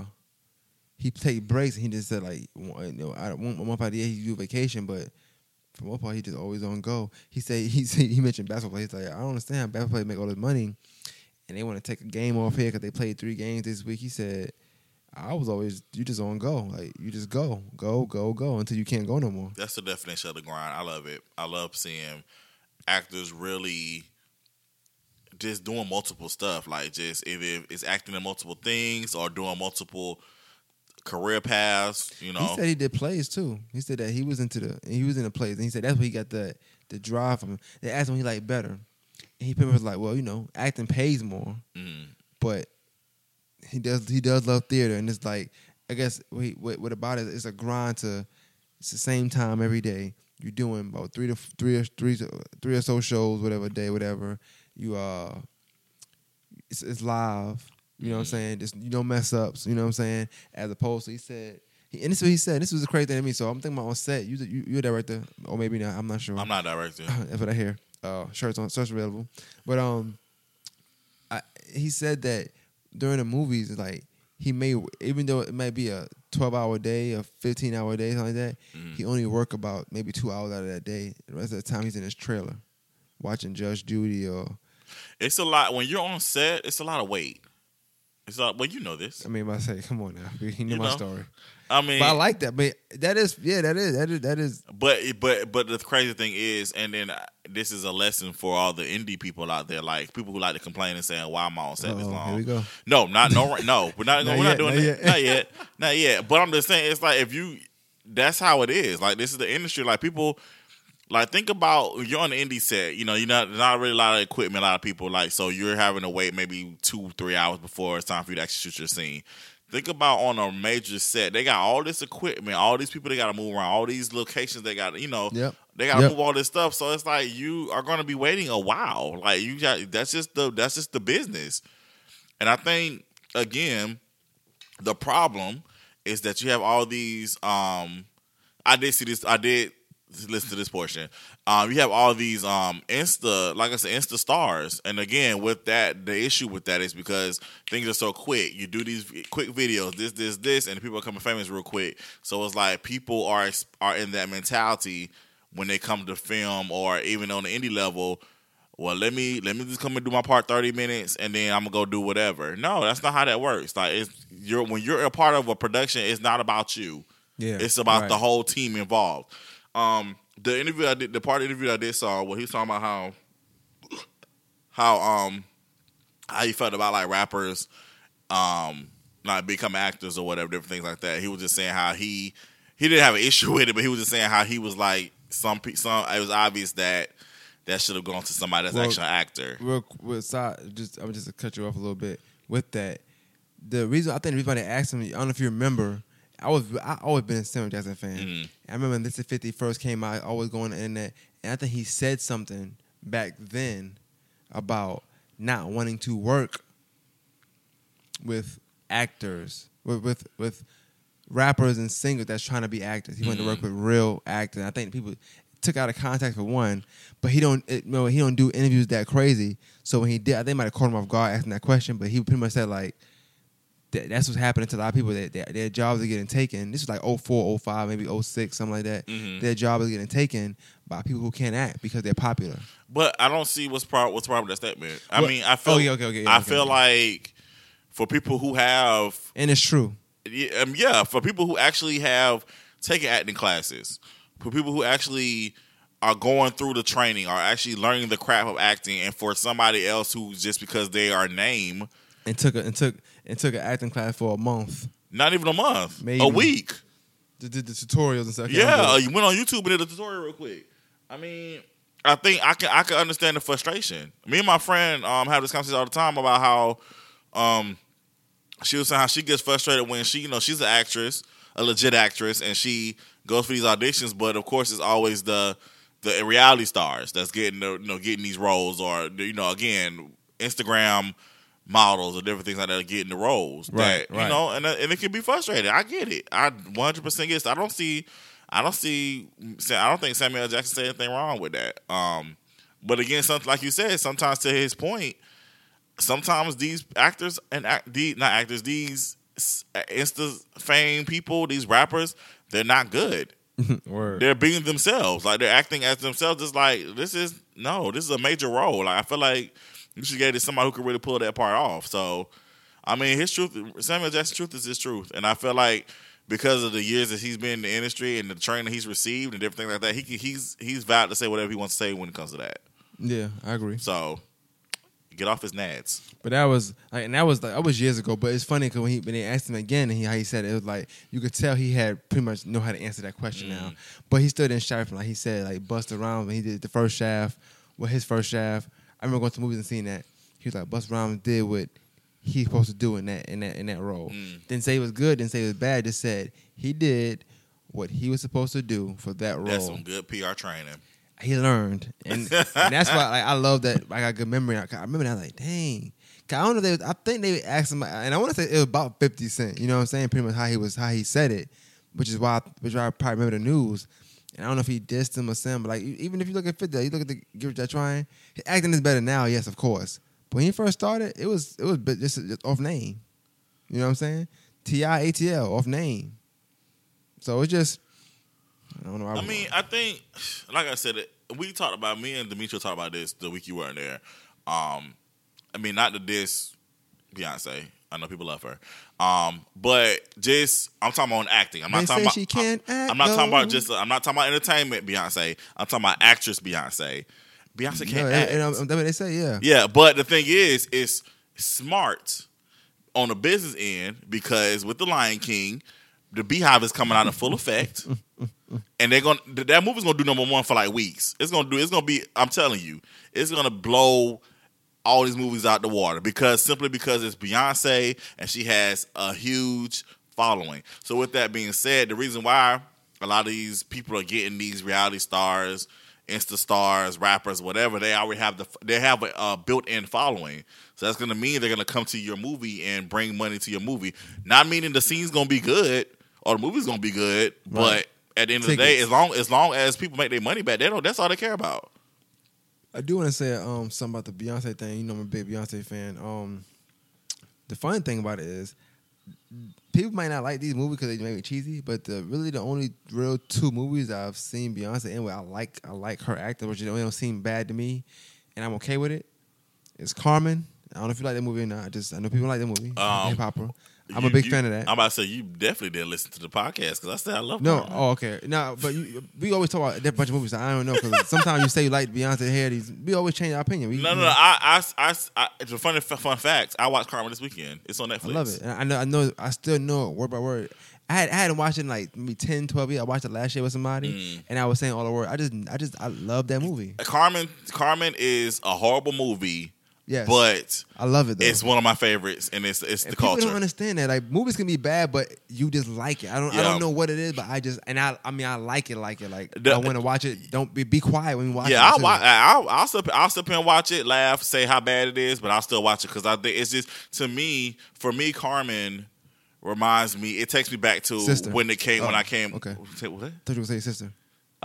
he take breaks, and he just said like you know I one, one month out of the year he do vacation, but for one part he just always on go. He said he said he mentioned basketball. He's like I don't understand how basketball players make all this money, and they want to take a game off here because they played three games this week. He said. I was always you just on go like you just go go go go until you can't go no more. That's the definition of the grind. I love it. I love seeing actors really just doing multiple stuff. Like just if it's acting in multiple things or doing multiple career paths. You know, He said he did plays too. He said that he was into the he was in the plays, and he said that's where he got the the drive from. They asked him he liked better, and he pretty much was like, well, you know, acting pays more, Mm. but he does he does love theater, and it's like I guess what, what, what about it? It's a grind to it's the same time every day. You're doing about three to three or three to- three or so shows, whatever day, whatever. You uh it's, it's live. You know what I'm saying? Just you know mess ups. You know what I'm saying? As opposed to he said. He, and this is what he said. This was a crazy thing to me. So I'm thinking about on set. You you you're director, or maybe not. I'm not sure. I'm not a director. That's what I hear. Uh, shirts on shirts available. But um, I, he said that during the movies, like he may even though it might be a 12 hour day, a 15 hour day, something like that, Mhm. he only work about maybe two hours out of that day. The rest of the time he's in his trailer, watching Judge Judy or It's a lot when you're on set. It's a lot of weight. It's a lot, well, you know this. I mean, I say, come on now, you know You my story. I mean, But I like that. But that is, yeah, that is, that is, that is. But but but the crazy thing is, and then uh, this is a lesson for all the indie people out there, like people who like to complain and saying, "Why am I on set this long?" here we go. No, not no, no. We're not. Not we're yet, not doing not that. yet. Not yet. Not yet. But I'm just saying, it's like if you, that's how it is. Like this is the industry. Like people, like think about you're on the indie set. You know, you're not not really a lot of equipment. A lot of people like so you're having to wait maybe two three hours before it's time for you to actually shoot your scene. Think about on a major set. They got all this equipment, all these people they got to move around, all these locations they got. You know, Yep. they got to Yep. move all this stuff. So it's like you are going to be waiting a while. Like you got that's just the that's just the business. And I think again, the problem is that you have all these. Um, I did see this. I did listen to this portion. Um, you have all these um Insta, like I said, Insta stars, and again with that, the issue with that is because things are so quick. You do these quick videos, this, this, this, and people are coming famous real quick. So it's like people are are in that mentality when they come to film or even on the indie level. Well, let me let me just come and do my part thirty minutes, and then I'm gonna go do whatever. No, that's not how that works. Like it's you're when you're a part of a production, it's not about you. Yeah, It's about right. the whole team involved. Um, the interview I did, the part of the interview I did saw, where he was talking about how, how um, how he felt about like rappers, um, not become actors or whatever, different things like that. He was just saying how he he didn't have an issue with it, but he was just saying how he was like some some. It was obvious that that should have gone to somebody that's Well, actually an actor. real with side, just I'm just to cut you off a little bit with that. The reason I think the reason why they asked him, I don't know if you remember, I was I always been a Samuel Jackson fan. Mhm. I remember when this is 50 first came out, I always going on the internet, and I think he said something back then about not wanting to work with actors, with with, with rappers and singers that's trying to be actors. He wanted to work with real actors. I think people took out of context for one, but he don't it, you know, he don't do interviews that crazy. So when he did, I think they might have caught him off guard asking that question, but he pretty much said like that, that's what's happening to a lot of people. That their, their jobs are getting taken. This is like 04, 05, maybe 06, something like that. Mhm. Their job is getting taken by people who can't act because they're popular. But I don't see what's problem. What's problem with that statement? I mean, I feel. Oh, yeah, okay, okay, yeah, I okay, feel like for people who have And it's true. yeah, um, yeah, for people who actually have taken acting classes, for people who actually are going through the training, are actually learning the craft of acting, and for somebody else who's just because they are name, And took a, and took and took an acting class for a month. not even a month, Maybe. a week. Did, did the tutorials and stuff. Yeah, you went on YouTube and did a tutorial real quick. I mean, I think I can I can understand the frustration. Me and my friend um have this conversation all the time about how um she was saying how she gets frustrated when she you know she's an actress, a legit actress, and she goes for these auditions, but of course it's always the the reality stars that's getting the you know getting these roles or you know again Instagram models or different things like that are getting the roles Right, that you know and and it can be frustrating. I get it. I 100 percent get. It. I don't see. I don't see. I don't think Samuel Jackson said anything wrong with that. Um, but again, something like you said, sometimes to his point, sometimes these actors and act, the, not actors, these Insta fame people, these rappers, they're not good. They're being themselves, like they're acting as themselves. It's like this is no, this is a major role. Like I feel like you should get it to somebody who could really pull that part off. So, I mean, his truth, Samuel Jackson's truth is his truth, and I feel like because of the years that he's been in the industry and the training he's received and everything like that, he can, he's he's valid to say whatever he wants to say when it comes to that. Yeah, I agree. So, get off his nads. But that was like, and that was like that was years ago. But it's funny because when he when they asked him again, and he how he said it, it was like you could tell he had pretty much know how to answer that question mm. now. But he still didn't shy from like he said like bust around when he did the first shaft, well his first shaft. I remember going to movies and seeing that he was like Busta Rhymes did what he's supposed to do in that in that in that role. Mm. Didn't say it was good, didn't say it was bad. Just said he did what he was supposed to do for that role. That's some good PR training. he learned, and, and that's why like, I love that. I got good memory. I, I remember that like, dang. I don't know. They, I think they asked him, and I want to say it was about Fifty Cent. You know what I'm saying? Pretty much how he was, how he said it, which is why, which is why I probably remember the news. And I don't know if he dissed him or something, but like even if you look at Fifty, you look at the Give That Trying, his acting is better now. Yes, of course. But when he first started, it was it was just, just off name. You know what I'm saying? T I A T L off name. So it's just I don't know. I mean, I think, like I said, we talked about me and Demetria talked about this the week you weren't there. Um, I mean, not to diss Beyonce. I know people love her. Um, but just I'm talking about acting. I'm not They talking about. she can't I'm, act, I'm not talking about just. I'm not talking about entertainment Beyonce. I'm talking about actress Beyonce. Beyonce can't and, act. and, um, that's what they say. Yeah. Yeah, but the thing is, it's smart on the business end because with the Lion King, the BeyHive is coming out in full effect, and they're gonna that movie's gonna do number one for like weeks. It's gonna do. It's gonna be. I'm telling you, it's gonna blow all these movies out the water because simply because it's Beyonce and she has a huge following. So with that being said, the reason why a lot of these people are getting these reality stars, Insta stars, rappers, whatever, they already have the they have a uh, built-in following. So that's gonna mean they're gonna come to your movie and bring money to your movie. Not meaning the scene's gonna be good or the movie's gonna be good, Right. but at the end of the day, as long as long as people make their money back, they don't. That's all they care about. I do want to say um something about the Beyonce thing. You know, I'm a big Beyonce fan. Um, the funny thing about it is, people might not like these movies because they may be cheesy, but the really the only real two movies I've seen Beyonce in where I like I like her acting, which they don't seem bad to me, and I'm okay with it. it. Is Carmen. I don't know if you like that movie or not. I just I know people like that movie. Um, Hip Hopera. I'm You- a big you- fan of that. I'm about to say you definitely didn't listen to the podcast because I said I love No, oh okay. No, but you, we always talk about a different bunch of movies. I don't know because sometimes you say you like Beyonce hair. These we always change our opinion. We, No, no, no. I, I, I, I, it's a funny fun fact. I watched Carmen this weekend. It's on Netflix. I love it. And I know, I know, I still know it word by word. I had, I hadn't watched it in like maybe 10, 12 years. I watched it last year with somebody, Mm. and I was saying all the words. I just, I just, I love that movie. Carmen, Carmen is a horrible movie, Yes, but I love it though. it's one of my favorites, and it's it's and the people culture. don't understand that. Like movies can be bad, but you just like it. I don't, I don't know what it is, but I just, and I, I mean, I like it, like it. Like The- I want to watch it. Don't be, be quiet when you watch it. Yeah, I'll, too. wa- I'll, I'll, sit, I'll here and watch it, laugh, say how bad it is, but I'll still watch it because I think it's just to me, for me, Carmen reminds me. It takes me back to Sister. when it came when Oh, I came. okay. What? thought you were say sister.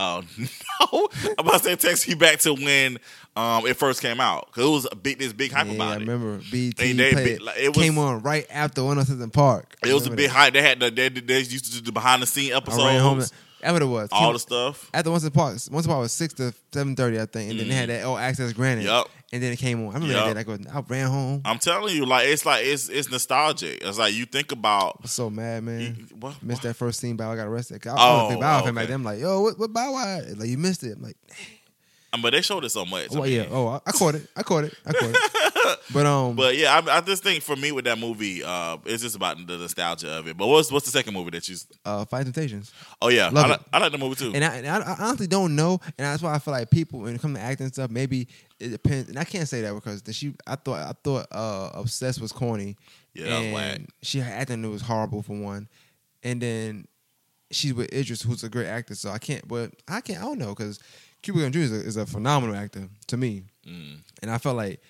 Oh no! I'm about to say takes me back to when um, it first came out because it was a big this big hype yeah, about I it. remember BT And they- played, like, it was- came on right after One Hundred Park. It was a big that. hype. They had the they, they used to do the behind the scene episodes. That's what it was. all Came- the stuff. After Once Upon Once Upon was six to seven thirty, I think, and then they had that all access granted. Mm. Yep. And then it came on. I remember Yep. that day. Like, I ran home. I'm telling you, like it's like it's it's nostalgic. It's like you think about. was so mad, man. you- what- Missed that first scene. Bow I got arrested. I, I Oh, big Bow back okay. then. I'm like, yo, what, what Bow Wow? Like you missed it. I'm like, Um, but they showed it so much. I oh yeah, oh I, I caught it. I caught it. I caught it. But um, But yeah, I, I just think for me with that movie, uh, it's just about the nostalgia of it. But what's what's the second movie that you? uh, Fight Temptations. Oh yeah, Love I, it. like, I like the movie too. And I, and I, I honestly don't know, and that's why I feel like people when it comes to acting stuff, maybe it depends. And I can't say that because the, she, I thought, I thought, uh, obsessed was corny. Yeah, that was and. She acting it was horrible for one, and then she's with Idris, who's a great actor. So I can't, but I can't, I don't know because Cuba Gooding Jr. Is a, is a phenomenal actor to me, Mm, and I felt like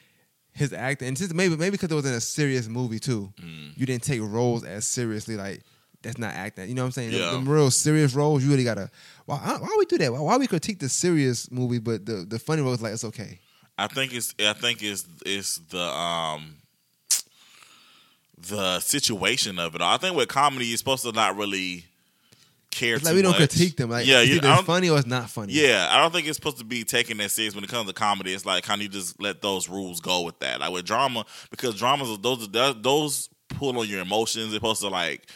his acting, and just maybe maybe because it was in a serious movie too, mm. you didn't take roles as seriously like. That's not acting. You know what I'm saying? Yeah. Them, real serious roles, you really gotta. Why, why we do that? Why, why we critique the serious movie, but the, the funny roles like it's okay? I think it's I think it's it's the um the situation of it. all. I think with comedy, you're supposed to not really care. It's too like we don't much. critique them. Like, yeah, it's you, either funny or it's not funny. Yeah, I don't think it's supposed to be taken that serious when it comes to comedy. It's like kind of you just let those rules go with that. Like with drama, because dramas those those pull on your emotions. They're supposed to like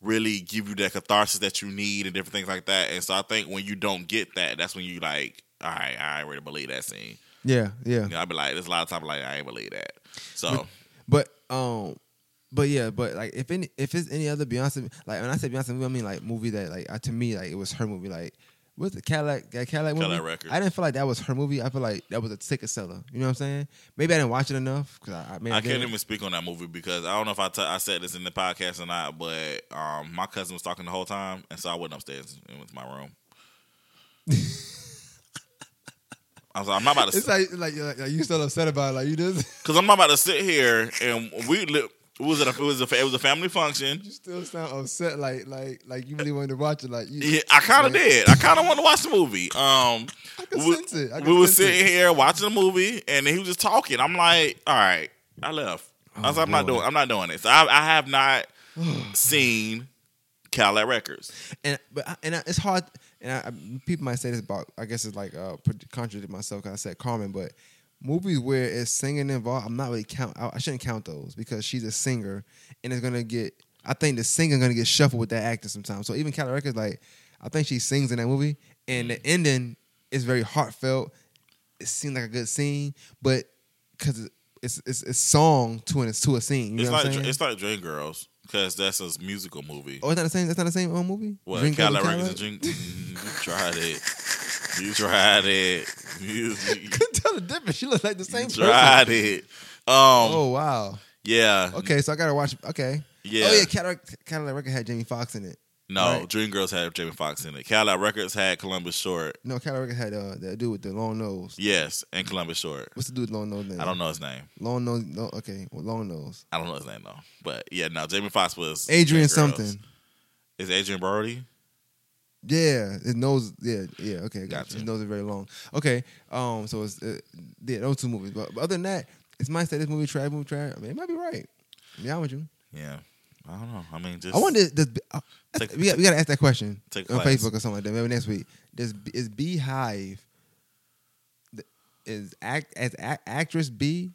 really give you that catharsis that you need and different things like that. And so I think when you don't get that, that's when you like, all right, I ain't really believe that scene. Yeah, yeah. You know, I'd be like, there's a lot of times like I ain't believe that. So But um, but yeah, but like if any if it's any other Beyonce, like when I say Beyonce movie, I mean like movie that like to me like it was her movie. Like what's the Cadillac that Cadillac movie? Cadillac Records. I didn't feel like that was her movie. I feel like that was a ticket seller. You know what I'm saying? Maybe I didn't watch it enough because I, I, I didn't. can't even speak on that movie because I don't know if I t- I said this in the podcast or not, but um, my cousin was talking the whole time, and so I went upstairs and went to my room. I was like, I'm not about to It's like like, like, like you still upset about it, like you just because I'm not about to sit here and we li- it was a, it was a it was a family function. you still sound upset, like like like you really wanted to watch it, like you. Yeah, I kind of Like- did. I kind of want to watch the movie. Um, I can we, sense it. I can we were sense it. sitting here watching the movie, and he was just talking. I'm like, all right, I left. I was Oh, like, I'm not doing. I'm not doing it. I, I have not seen Cadillac Records. and but and it's hard. And I, I- people might say this about. I guess it's like uh, contradict myself because I said Carmen, but movies where it's singing involved, I'm not really count. I, I shouldn't count those because she's a singer, and it's gonna get. I think the singer gonna get shuffled with that actor sometimes. So even Cadillac Records, like I think she sings in that movie, and the ending is very heartfelt. It seemed like a good scene, but because it's it's it's song to and it's to a scene. You It's know what like I'm saying? it's like Dreamgirls because that's a musical movie. oh, it's not the same. That's not the same uh, movie. What and Cadillac Records and Dream? Mm, you tried it. You tried it. You, you- couldn't tell the difference. She looked like the you same person. tried it. Um, Oh wow. yeah. Okay, so I gotta watch. Okay. Yeah. Oh yeah, Cadillac, Cadillac Record had Jamie Foxx in it. No, Right. Dreamgirls had Jamie Foxx in it. Cadillac Records had Columbus Short. No, Cadillac Record had uh, that dude with the long nose. Yes, and Columbus Short. What's the dude with long nose name? I don't know his name. Long nose. No, okay, well, long nose. I don't know his name though. But yeah, no, Jamie Foxx was Adrien something. Is Adrien Brody? Yeah, his nose. Yeah, yeah. Okay, gotcha. His nose is very long. Okay, um, so it's uh, yeah, those two movies. But, but other than that, it's my say this movie trash, movie trash. I mean, it might be right. Yeah, I'm with you. Yeah. I don't know. I mean, just I wonder. Does uh, Take- we got we got to ask that question Take on class. Facebook or something like that. Maybe next week. Does is BeyHive is act as actress B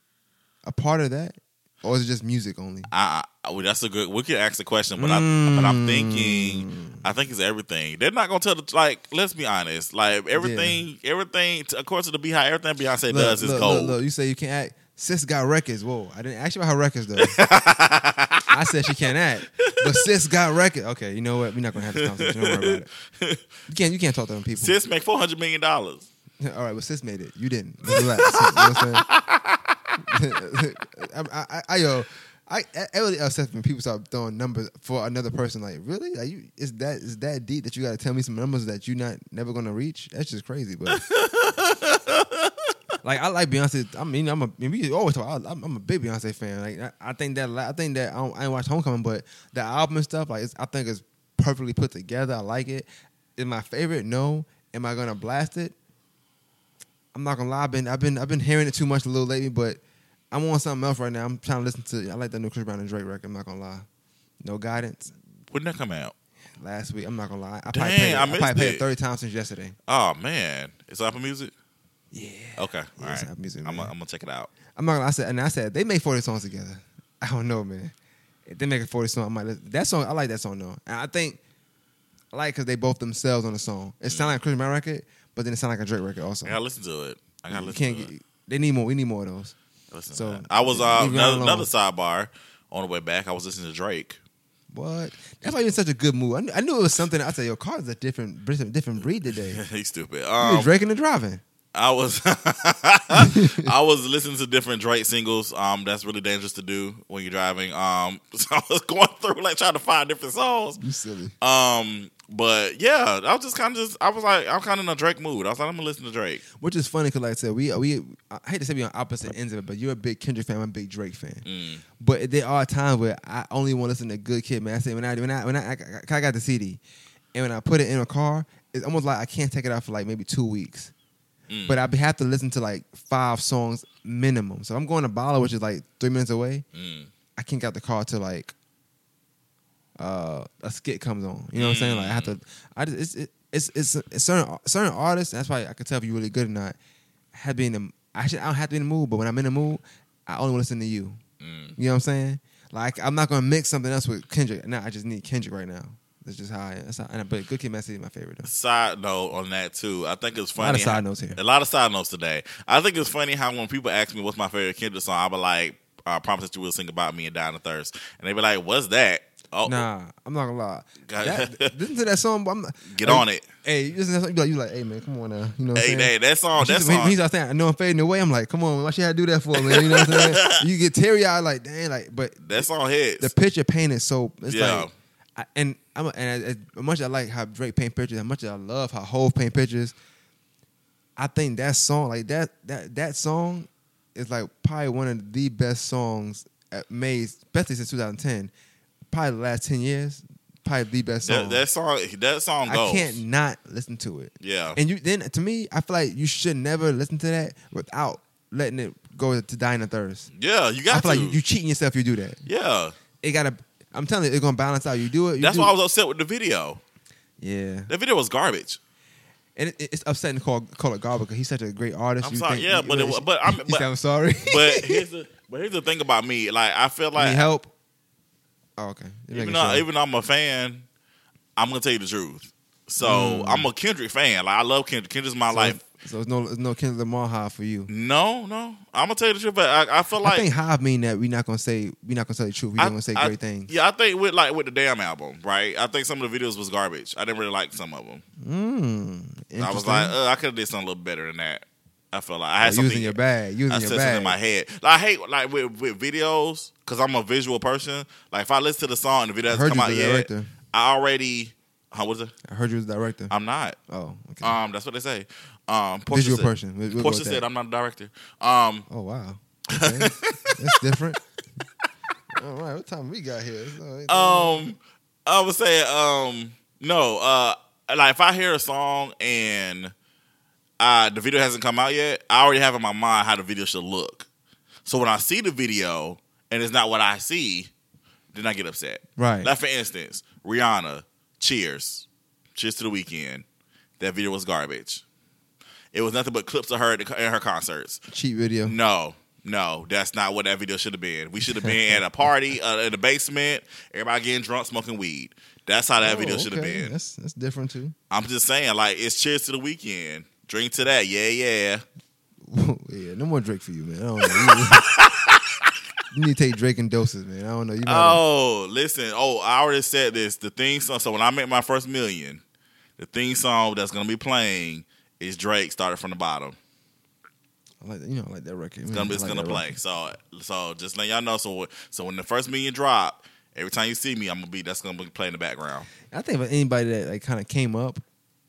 a part of that, or is it just music only? I, I well, that's a good. We could ask the question, but I but I'm thinking. Mm. I think it's everything. They're not gonna tell the like. Let's be honest. Like everything, everything. According to the BeyHive, everything Beyonce Look, does is look, gold. Look, look, you say you can't act. Sis got records. Whoa, I didn't ask you about her records though. I said she can't act, but sis got records. Okay, you know what? We're not gonna have this conversation. Don't worry about it. You can't. You can't talk to them people. Sis make four hundred million dollars. All right, but sis made it. You didn't. Relax. you know what I'm saying? I, I, I, I, yo, I, I really upset when people start throwing numbers for another person. Like, really? Like, you is that is that deep that you got to tell me some numbers that you're not never gonna reach? That's just crazy. But like, I like Beyonce. I mean, I'm a. I mean, we always talk. I, I'm, I'm a big Beyonce fan. Like, I, I think that. I think that I, don't, I ain't watched Homecoming, but the album and stuff, like, it's, I think it's perfectly put together. I like it. Is my favorite? No. Am I gonna blast it? I'm not gonna lie. I've been I've been I've been hearing it too much a little lately, but I'm on something else right now. I'm trying to listen to. I like that new Chris Brown and Drake record. I'm not gonna lie. No guidance. When did that come out? Last week, I'm not gonna lie. I Dang, probably paid, I I probably it. it 30 times since yesterday. Oh man, it's Apple Music. Yeah. Okay, Yeah, all it's right. Music, I'm gonna check it out. I'm not. I said and I said they made 40 songs together. I don't know, man. If they make a 40 song, I might. Listen. That song, I like that song though. And I think I like because they both themselves on the song. It sound like a Chris Brown record, but then it sound like a Drake record also. I gotta listen to it. I gotta You listen can't to get. it. They need more. We need more of those. Listen so. I was uh, another, another sidebar on the way back. I was listening to Drake. What? That's why you're in such a good mood. I knew, I knew it was something. I said, your car's a different, different, breed today. He's stupid. You Um, were drinking and driving. I was I was listening to different Drake singles. Um, that's really dangerous to do when you're driving. Um, so I was going through like trying to find different songs. You silly. Um, but yeah, I was just kind of just I was like I'm kind of in a Drake mood. I was like I'm gonna listen to Drake. Which is funny because, like I said, we we I hate to say we on opposite ends of it, but you're a big Kendrick fan. I'm a big Drake fan. Mm. But there are times where I only want to listen to Good Kid, man. I say when I when I when I, I, I got the CD, and when I put it in a car, it's almost like I can't take it out for like maybe two weeks. Mm. But I have to listen to like five songs minimum. So I'm going to Bala, which is like three minutes away. Mm. I can't get the car till like uh, a skit comes on. You know what I'm saying? Like I have to. I just it's it, it's, it's it's certain certain artists. That's why I can tell if you're really good or not. Have been in. The, actually, I don't have to be in the mood, but when I'm in the mood, I only listen to you. Mm. You know what I'm saying? Like I'm not gonna mix something else with Kendrick. No, I just need Kendrick right now. That's just how I. That's how, and, but Good Kid, Mad City is my favorite. Though. Side note on that too. I think it's A lot funny. of side notes here. A lot of side notes today. I think it's funny how when people ask me what's my favorite Kendrick song, I'll be like, I promise that you will sing about me and down the thirst, and they be like, "What's that?" Oh, Nah, I'm not gonna lie. That, listen to that song. but I'm not, get like, on it. Hey, you listen to that song, you like, you like, hey man, come on now. You know what Hey, I'm saying? hey, that song, that song. when he's saying, I know I'm fading away. I'm like, come on, why she had to do that for, man? You know what I'm saying? you get teary eyed, like, dang, like, but That song hits. the picture painted so it's Yeah. like, I, and I'm and as, as much as I like how Drake paint pictures, as much as I love how Hov paint pictures, I think that song, like that that that song, is like probably one of the best songs at- made, especially since 2010. Probably the last 10 years, probably the best song. That, that song, that song I can't not listen to it. Yeah. And you then to me, I feel like you should never listen to that without letting it go to dying in a thirst. yeah, you got. I feel to. like you, you cheating yourself if you do that. yeah. It gotta. I'm telling you, it's gonna balance out. You do it. You That's do why I was upset with the video. Yeah, the video was garbage. and it, it's upsetting to call call it garbage because he's such a great artist. I'm You sorry, think- yeah, but it, wa- but I'm but, I'm sorry. but here's the but here's the thing about me. Like I feel Need like help. Oh, okay. Just even though sure. even though I'm a fan, I'm gonna tell you the truth. So Mm. I'm a Kendrick fan. Like I love Kendrick. Kendrick's my so, life. So it's no it's no Kendrick Lamar high for you. No, no. I'm gonna tell you the truth, but I, I feel like I think hive mean that we're not gonna say we're not gonna tell the truth. We're I- gonna say I- great things. Yeah, I think with like with the damn album, right? I think some of the videos was garbage. I didn't really like some of them. Mm, I was like, uh, I could have did something a little better than that. I felt like I had oh, something using your bag, using I your bag. in my head. Like, I hate like with, with videos because I'm a visual person. Like if I listen to the song and the video I hasn't come out yet, director. I already. How was it? I heard you was a director. I'm not. oh, okay. Um, that's what they say. Um, Portia Visual said, person. We'll- we'll Portia said. I'm not a director. Um, Oh wow, okay. that's different. All right, what time we got here? It's all right. um, I would say, um, no, uh, like if I hear a song and uh, the video hasn't come out yet, I already have in my mind how the video should look. So when I see the video and it's not what I see, then I get upset. right. Like for instance, Rihanna, Cheers, Cheers to the Weekend. That video was garbage. It was nothing but clips of her at the- in her concerts. Cheap video. No, no, that's not what that video should have been. We should have been at a party uh, in the basement, everybody getting drunk, smoking weed. That's how that Oh, video should have okay. been. That's that's different too. I'm just saying, like, it's Cheers to the Weekend. Drink to that, yeah, yeah. yeah, no more Drake for you, man. I don't know. You, need to take Drake in doses, man. I don't know. You Oh, listen. Oh, I already said this. The theme song. So when I make my first million, the theme song that's gonna be playing is Drake. Started from the bottom. I like that, you know I like that record. It's gonna, it's gonna play. So, so just let y'all know. So, so when the first million drop, every time you see me, I'm gonna be. That's gonna be playing in the background. I think for anybody that like kind of came up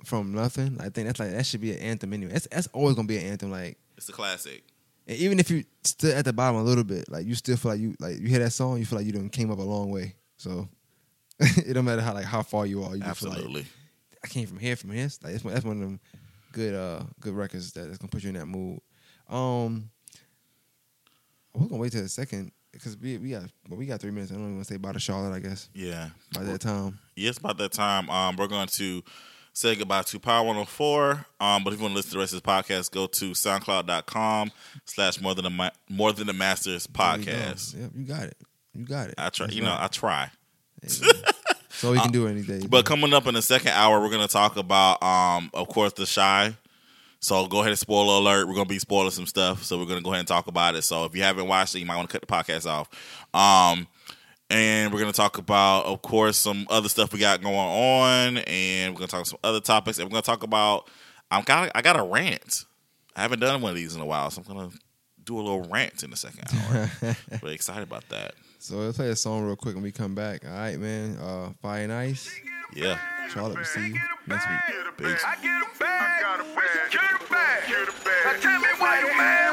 from nothing, I think that's like that should be an anthem anyway. That's that's always gonna be an anthem. Like It's a classic. and even if you still at the bottom a little bit, like you still feel like you like you hear that song, you feel like you done came up a long way. So it don't matter how like how far you are. You just feel like Absolutely. I came from here, from here. Like that's one, that's one of them good uh good records that's gonna put you in that mood. Um, we're gonna wait till the second because we we got well, we got three minutes. I don't even want to say about the Charlotte. I guess Yeah. by that time. Yes, by that time. Um, we're going to say goodbye to Power 104. Um, but if you want to listen to the rest of this podcast, go to soundcloud.com slash more than a Ma- more than the masters There you go. podcast. Yep, you got it. You got it. I try, That's you know. I try. There you go. so we can do it any day. But coming up in the second hour, we're going to talk about, um, of course, the Chi. So go ahead and spoiler alert. We're going to be spoiling some stuff. So we're going to go ahead and talk about it. So if you haven't watched it, you might want to cut the podcast off. Um, and we're going to talk about, of course, some other stuff we got going on. And we're going to talk some other topics. And we're going to talk about, I'm kind of I got a rant. I haven't done one of these in a while. So I'm going to do a little rant in the second hour. really excited about that. So let's play a song real quick when we come back. All right, man. Uh, Fire and Ice. Yeah. Charlotte, we'll see you next week. Peace. I get a bag. I got a bag. Secure the bag. Secure the bag. Now tell me why you mad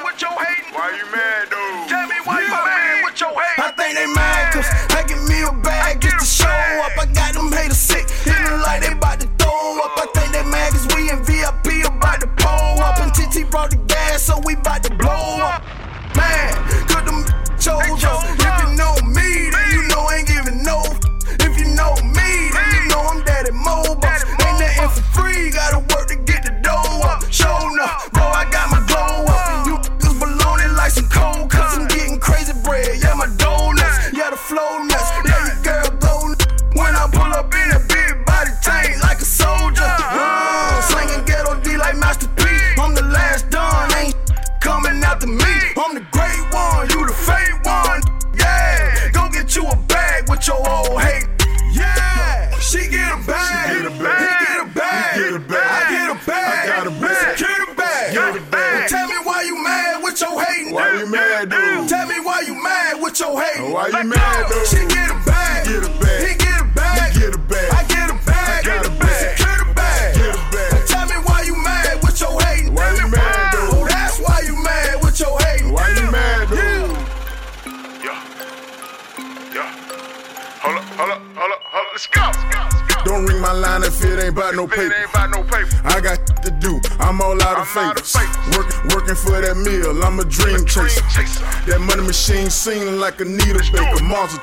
Why you mad, dude? Tell me why you mad with your hate. Why you mad, dude? She get a bag. Get a bag. He get a bag. Get a bag. I get a bag. I got a bag. Get a bag. Get a bag. Tell me why you mad with your hate. Why you mad, dude? Oh, that's why you mad with your hate. Why you mad, dude? Yeah. Yeah. Hold up, hold up, hold up, hold up. Let's go. Let's go. Don't ring my line if it ain't about no paper. ain't about no paper. I got to do. I'm all out of I'm out of favors. favors. Work, working for that meal. I'm a dream chaser. That money machine sing like a needle baker. Mazel.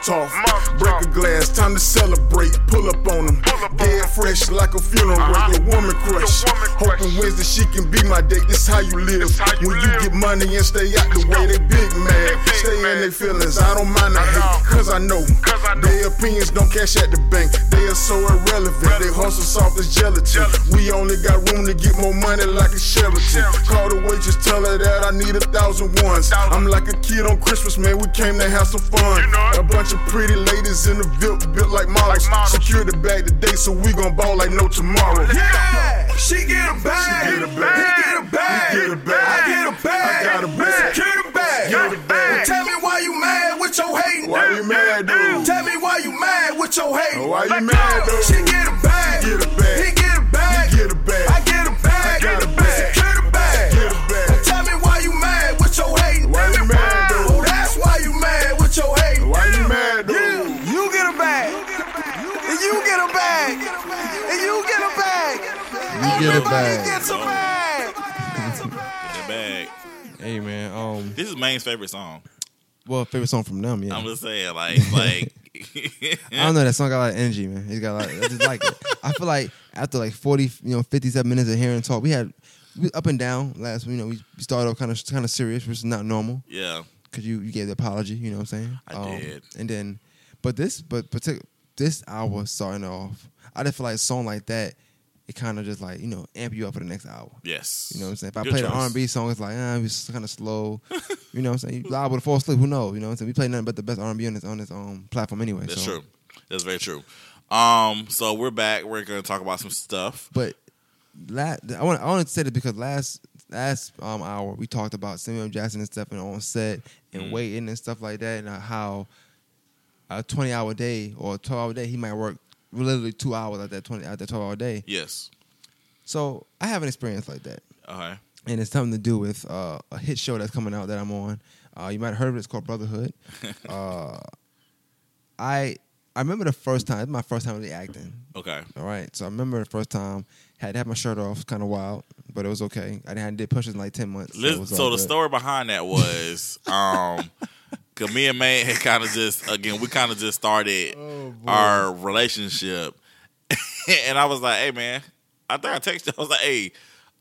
Break a glass. Time to celebrate. Pull up on them. Pull up on Dead fresh like a funeral. Uh-huh. Your woman crush. Your woman crush. Hoping Wednesday she can be my date. This how you live. This how you when you get money and stay out the way, they big mad. Stay in their feelings. I don't mind the hate. Cause I know. 'Cause I know. Their opinions don't cash at the bank. They are so irrelevant. They hustle soft as gelatin. Gelatin. We only got room to get more money like a Sheraton. Sheraton. Call the waitress, tell her that I need a thousand ones. I'm like a kid on Christmas, man. We came to have some fun. You know it. A bunch of pretty ladies in the VIP, built like models. Like models. Secure the bag today, so we gon' ball like no tomorrow. Yeah, she get a bag. She get a bag. He get a bag. He get a bag. I get a bag. I got a bag. Mad with your. Why you Let mad, go. dude? She get a bag. She get a bag. He get a bag. He get a bag. I get a bag. I got a bag. Secure the bag. Get a bag. Tell me why you mad with your hating. Why you mad, dude? Oh, that's why you mad with your hating. Why you mad, dude? You get a bag. And you get a bag. And you get a bag. You get a Everybody bag. gets a bag. The bag. Hey man, um, This is Maine's favorite song. Well, favorite song from them, yeah. I'm just saying, like, like. I don't know. That song got a lot of energy, man. He's got a lot. I just like it. I feel like after like forty, you know, fifty-seven minutes of hearing talk, we had we up and down. Last, you know, we started off kind of kind of serious, which is not normal yeah, because you you gave the apology. You know what I'm saying? I um, did. And then, but this, but particular this hour starting off, I just feel like a song like that, it kind of just like you know amp you up for the next hour. yes. You know what I'm saying? If I Good play the. R&B song, it's like, ah, it's kind of slow. you know what I'm saying? You liable to fall asleep. Who knows? You know what I'm saying? We play nothing but the best R&B on this on this um platform anyway. That's so. true. That's very true. Um, so we're back. We're gonna talk about some stuff. But la I want I want to say this because last last um hour we talked about Samuel Jackson and stuff and on set and Mm. waiting and stuff like that and uh, how a 20 hour day or a 12 hour day he might work literally two hours at that 20 at that 12 hour day. Yes. So I have an experience like that. Okay. and it's something to do with uh, a hit show that's coming out that I'm on. Uh, you might have heard of it. It's called Brotherhood. uh, I I remember the first time. It's my first time really acting. Okay. All right, so I remember the first time had to have my shirt off. Kind of wild, but it was okay. I didn't did pushes in like ten months. So, Listen, was so the story behind that was, um, cause me and May had kind of just again we kind of just started Oh, our relationship, and I was like, hey man, I think I texted. you. I was like, hey,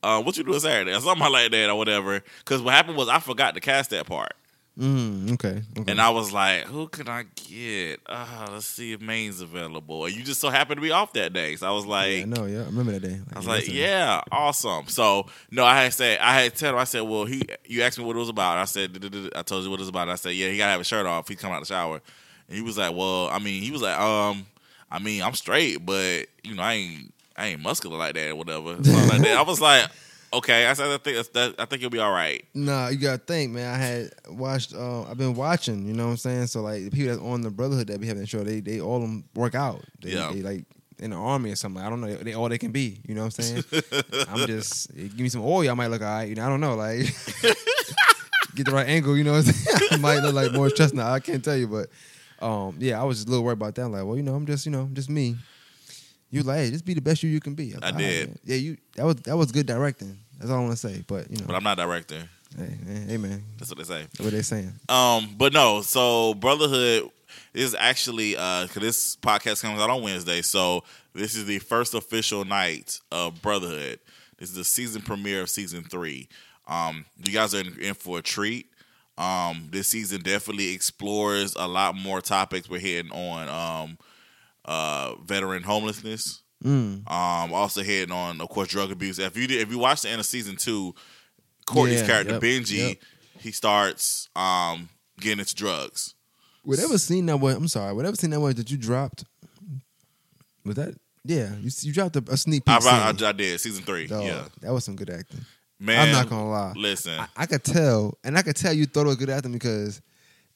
uh, what you doing Saturday or something like that or whatever. Because what happened was I forgot to cast that part. Mm, okay, okay. And I was like, who can I get? Uh, let's see if Maine's available. And you just so happened to be off that day. So I was like, yeah, no, yeah, I remember that day. I was like, yeah, awesome. So no, I had said, I had told him, I said, well, he, you asked me what it was about. I said, I told you what it was about. I said, yeah, he gotta have a shirt off. He come out of the shower, and he was like, well, I mean, he was like, um, I mean, I'm straight, but you know, I ain't, I ain't muscular like that or whatever. Something like. I was like, okay. I said, I think, that, I think you'll be all right. Nah, you gotta think, man. I had watched. Uh, I've been watching. You know what I'm saying? So like the people that's on the Brotherhood that be having the show, they they all them work out. They, Yeah. they like in the army or something. I don't know. They all they can be. You know what I'm saying? I'm just give me some oil. I might look alright. You know, I don't know. Like get the right angle. You know, what I'm saying? I might look like Morris Chestnut. I can't tell you, but um, yeah, I was just a little worried about that. I'm like, well, you know, I'm just you know, just me. You like, hey, just be the best you you can be. was I did. Man." Yeah, you. That was that was good directing. That's all I want to say. But you know, But I'm not director. hey, man, hey, man, That's what they say. what they saying? Um, but no, so Brotherhood is actually uh cause this podcast comes out on Wednesday, so this is the first official night of Brotherhood. This is the season premiere of season three. Um, you guys are in, in for a treat. Um, this season definitely explores a lot more topics. We're hitting on um uh veteran homelessness. Mm. Um, also hitting on, of course, drug abuse. If you did, if you watched the end of season two, Courtney's Yeah, character yep, Benji, yep. he starts um getting into drugs. Whatever scene that was, I'm sorry. Whatever scene that was that you dropped, was that? Yeah, you you dropped a, a sneak peek. I, scene. I, I did season three. Dog, Yeah, that was some good acting. man. I'm not gonna lie. Listen, I, I could tell, and I could tell you thought it was good acting because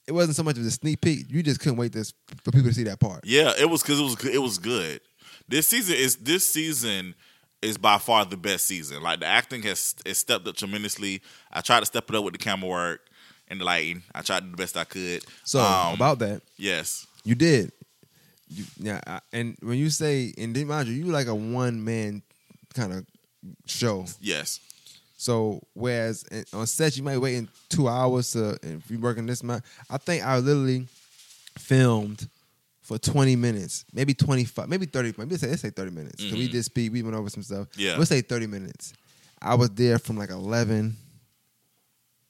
it wasn't so much of a sneak peek. You just couldn't wait this for people to see that part. yeah, it was because it was good- it was good. This season is this season is by far the best season. Like the acting has is stepped up tremendously. I tried to step it up with the camera work and the lighting. I tried to do the best I could. So Um, about that, yes, you did. you, yeah, I, and when you say and then mind you, you like a one man kind of show. Yes. So whereas on set you might wait in two hours to if you're working this month. I think I literally filmed for twenty minutes, maybe twenty five, maybe thirty. Maybe let's say, let's say thirty minutes. 'Cause we did speed. We went over some stuff. Yeah. let's say thirty minutes. I was there from like eleven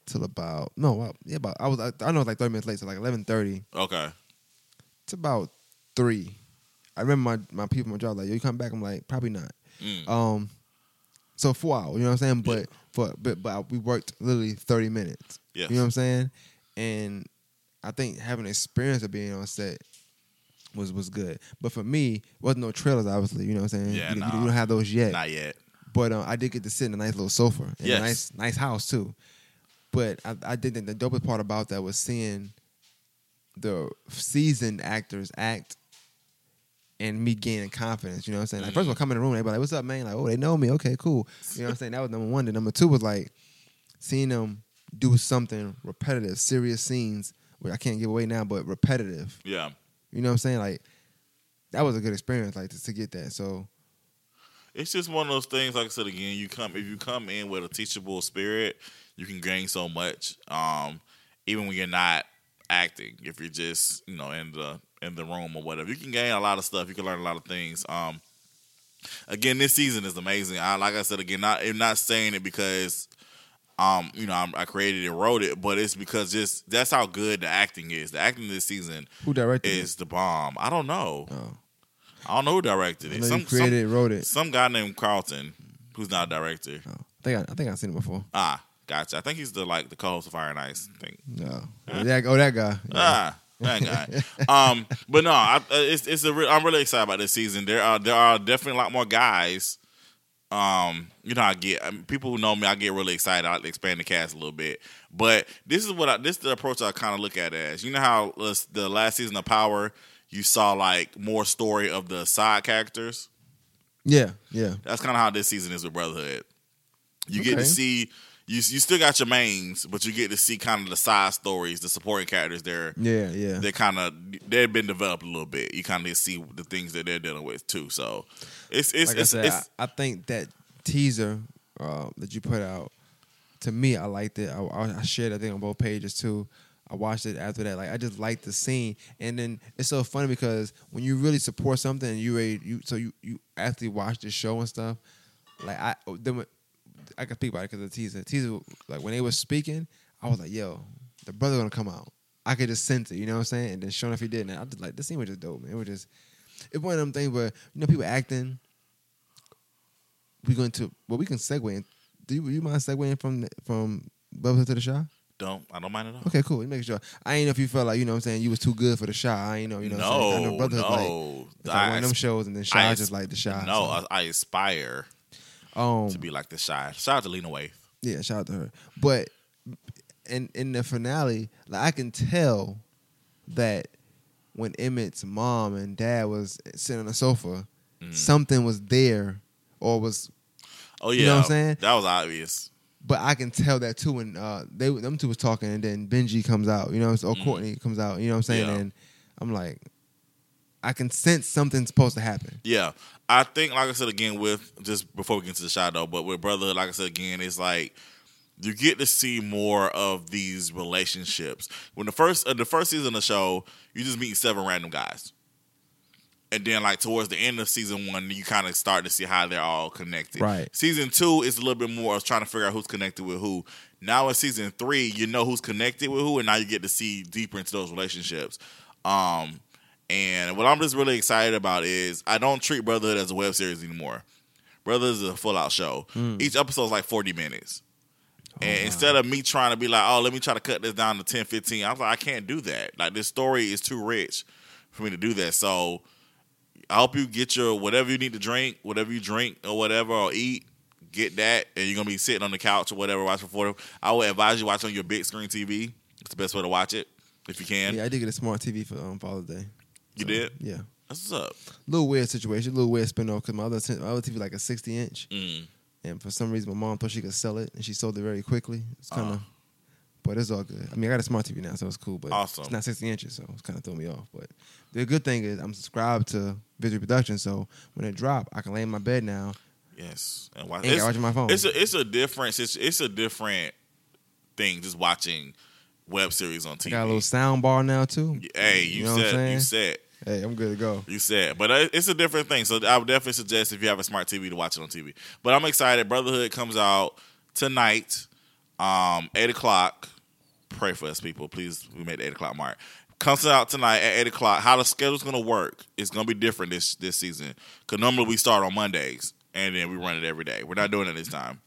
till about no, yeah, about I was I, I know it's like thirty minutes late, so like eleven thirty Okay. it's about three. I remember my, my people, my job, like, yo, you come back? I'm like, probably not. Mm. Um, so four hours, you know what I'm saying? But Yeah. For but but we worked literally 30 minutes. Yes. You know what I'm saying? And I think having experience of being on set was was good. But for me, wasn't no trailers, obviously. You know what I'm saying? Yeah, you, you nah. don't have those yet. Not yet. But uh, I did get to sit in a nice little sofa in Yes. a nice nice house too. But I, I did think the dopest part about that was seeing the seasoned actors act and me gaining confidence. You know what I'm saying? Like first of all, come in the room, they be like, "What's up, man?" Like, "Oh, they know me. Okay, cool." You know what I'm saying? That was number one. Then number two was like seeing them do something repetitive, serious scenes, which I can't give away now, but repetitive. Yeah. You know what I'm saying? Like that was a good experience, like to, to get that. So It's just one of those things. Like I said again, you come if you come in with a teachable spirit, you can gain so much. Um, even when you're not acting, if you're just you know in the in the room or whatever, you can gain a lot of stuff. You can learn a lot of things. Um, again, this season is amazing. I like I said again, not I'm not saying it because um you know I'm, I created and wrote it, but it's because just that's how good the acting is. The acting this season who directed it? is the bomb. I don't know. Oh. I don't know who directed it. Some, created it, wrote it. some some guy named Carlton, who's not a director. Oh, I think I, I think I've seen it before. Ah, gotcha. I think he's the like the co-host of Fire and Ice. I think. No, oh, that, oh, that guy. Yeah. Ah, that guy. um, but no, I, uh, it's it's a. Re- I'm really excited about this season. There are there are definitely a lot more guys. Um, you know, I get I mean, people who know me. I get really excited. I expand the cast a little bit. But this is what I, this is the approach I kind of look at as. You know how uh, the last season of Power, you saw like more story of the side characters. yeah, yeah, That's kind of how this season is with Brotherhood. You get to see you. You still got your mains, but you get to see kind of the side stories, the supporting characters. They're yeah, yeah. they kind of they've been developed a little bit. You kind of see the things that they're dealing with too. So it's it's like it's, I said, it's I, I think that teaser uh, that you put out, to me, I liked it. I, I, I shared that thing on both pages too. I watched it after that. Like I just liked the scene, and then it's so funny because when you really support something, and you you so you you actually watch the show and stuff. Like I then I can speak about it because of the teaser. Teaser like when they were speaking, I was like, "Yo, the brother gonna come out." I could just sense it, you know what I'm saying? And then sure enough, he did. And I just like this scene was just dope, man. It was just it's one of them things where you know people acting. We going to well, we can segue. In. Do you, you mind segueing from the- from Bubba to the shot? don't I don't mind at all. Okay, cool. You make sure. I ain't know if you felt like you know what I'm saying you was too good for the shot. I ain't know you know. what I'm saying? I know no, Brotherhood, like, no. it's like one I, of them shows, and then Chi I- just like the shot. no, I, I aspire um, to be like the Chi. Shout out to Lena Waithe. Yeah, shout out to her. But in in the finale, like I can tell that when Emmett's mom and dad was sitting on the sofa, Mm. something was there or was Oh yeah, You know what I'm saying? That was obvious. but I can tell that too when uh they them two was talking and then Benji comes out, you know, or Mhm. Courtney comes out, you know what I'm saying? Yeah. And I'm like I can sense something's supposed to happen. Yeah, I think, like I said again, with just before we get into the shot shadow, but with brother, like I said again, it's like you get to see more of these relationships. When the first uh, the first season of the show, you just meet seven random guys, and then like towards the end of season one, you kind of start to see how they're all connected. Right. Season two is a little bit more of trying to figure out who's connected with who. Now in season three, you know who's connected with who, and now you get to see deeper into those relationships. Um, and what I'm just really excited about is I don't treat Brotherhood as a web series anymore. Brotherhood is a full out show. Each episode is like 40 minutes. and instead of me trying to be like, oh, let me try to cut this down to 10, 15, I was like, I can't do that. Like, this story is too rich for me to do that. So I hope you get your whatever you need to drink, whatever you drink or whatever, or eat, get that, and you're going to be sitting on the couch or whatever, watching for I would advise you watch on your big screen TV. It's the best way to watch it if you can. Yeah, I did get a smart TV for um, Father's Day. You So, did? Yeah. That's what's up. A little weird situation, a little weird spin off because my other my other TV like a 60 inch, Mm. and for some reason my mom thought she could sell it, and she sold it very quickly. It's kind of Uh-huh. But it's all good. I mean, I got a smart TV now, so it's cool. But Awesome. it's not 60 inches, so it's kind of throwing me off. But the good thing is I'm subscribed to Visual Production, so when it drop, I can lay in my bed now. Yes, and watch, it's, gotta my phone. It's a it's a difference. It's it's a different thing just watching web series on I TV. got a little sound bar now too. hey, you, You know what I'm said you said Hey, I'm good to go. you said, but uh, it's a different thing. So I would definitely suggest if you have a smart TV to watch it on TV. But I'm excited. Brotherhood comes out tonight, um, eight o'clock. Pray for us, people. Please, we made the eight o'clock mark. Comes out tonight at eight o'clock. How the schedule's gonna work? It's gonna be different this this season. Cause normally we start on Mondays and then we run it every day. We're not doing it this time.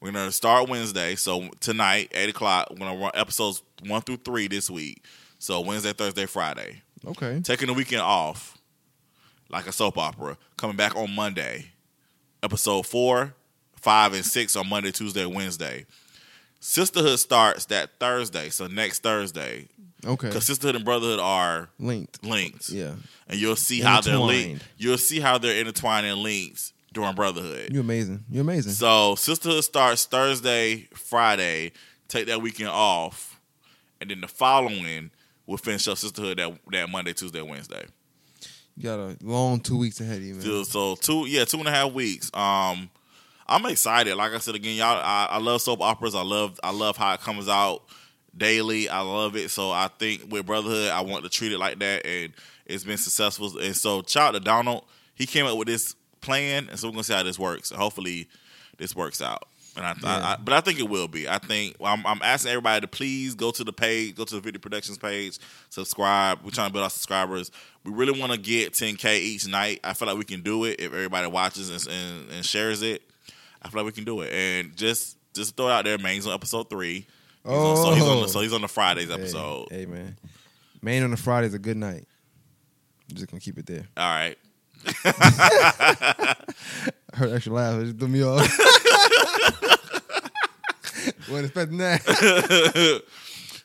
We're gonna start Wednesday. So tonight, eight o'clock. We're gonna run episodes one through three this week. So Wednesday, Thursday, Friday Okay. taking the weekend off, like a soap opera, coming back on Monday. Episode four, five, and six on Monday, Tuesday, Wednesday. Sisterhood starts that Thursday, so next Thursday. Okay. Because Sisterhood and Brotherhood are Linked. linked. Yeah. And you'll see how they're linked. You'll see how they're intertwined and linked during Brotherhood. You're amazing. You're amazing. So Sisterhood starts Thursday, Friday. Take that weekend off, and then the following we'll finish up Sisterhood that that Monday, Tuesday, Wednesday. you got a long two weeks ahead of you, man. So, two, yeah, two and a half weeks. Um, I'm excited. Like I said again, y'all, I, I love soap operas. I love, I love how it comes out daily. I love it. So I think with Brotherhood, I want to treat it like that, and it's been successful. And so, shout out to Donald. He came up with this plan, and so we're gonna see how this works. And hopefully, this works out. And I, Yeah. I, but I think it will be. I think I'm, I'm asking everybody to please go to the page, go to the Video Productions page, subscribe. We're trying to build our subscribers. We really want to get 10k each night. I feel like we can do it if everybody watches and, and, and shares it. I feel like we can do it. And just just throw it out there. Main's on episode three. He's on- so, he's on the, Oh. so he's on the Fridays oh. episode. Hey, man. Main on the Friday is a good night. I'm just gonna keep it there. All right. I heard extra laugh. It just threw me off. Wasn't expecting that.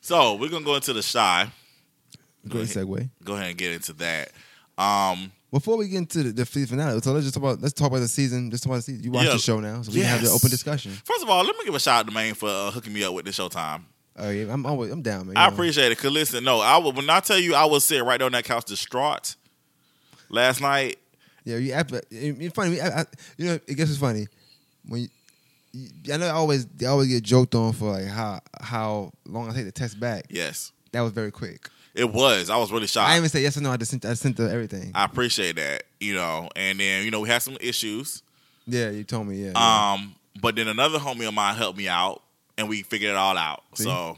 So we're gonna go into the Chi. Great segue. Go ahead and get into that. Um, Before we get into the, the finale, so let's just talk about let's talk about the season. Let's talk about the season. You watch Yeah. the show now, so we can have the open discussion. first of all, let me give a shout out to Maine for uh, hooking me up with the Showtime. Oh yeah, I'm always, I'm down, man. I know. appreciate it. Cause listen, no, I would, when I tell you I was sitting right there on that couch distraught last night. Yeah, you. It's funny. I, I, you know, it gets it's funny when you, I know I always they always get joked on for like how how long I take the test back. Yes, That was very quick. it was. I was really shocked. I didn't even say yes or no. I just sent I sent the everything. I appreciate that. You know, and then you know we had some issues. yeah, you told me. Yeah. yeah. Um, but then another homie of mine helped me out, and we figured it all out. See? So,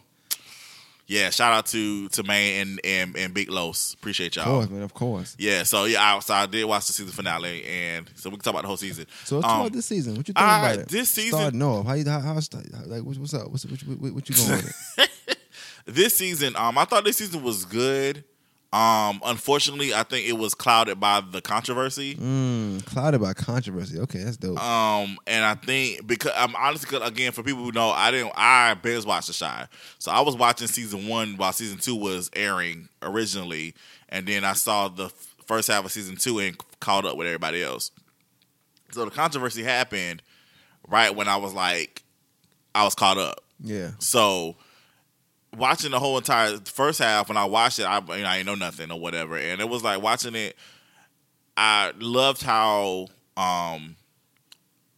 yeah, shout out to to Maine and and, and Big Los. Appreciate y'all. course, man. Of course. Yeah, so yeah, I, so I did watch the season finale, and so we can talk about the whole season. So let's talk Um, about this season. What you think I- about it? this season- Starting off, how you how, how, how like what's, what's up? What's what, what, what you going with it? this season, um, I thought this season was good. Um, unfortunately, I think it was clouded by the controversy. Mm, clouded by controversy. Okay, that's dope. Um, and I think because I'm honestly, again, for people who know, I didn't, I binge watched The Chi, so I was watching season one while season two was airing originally, and then I saw the f- first half of season two and caught up with everybody else. So the controversy happened right when I was like, I was caught up. yeah. So watching the whole entire first half when I watched it, I you know, I didn't know nothing or whatever, and it was like watching it. I loved how um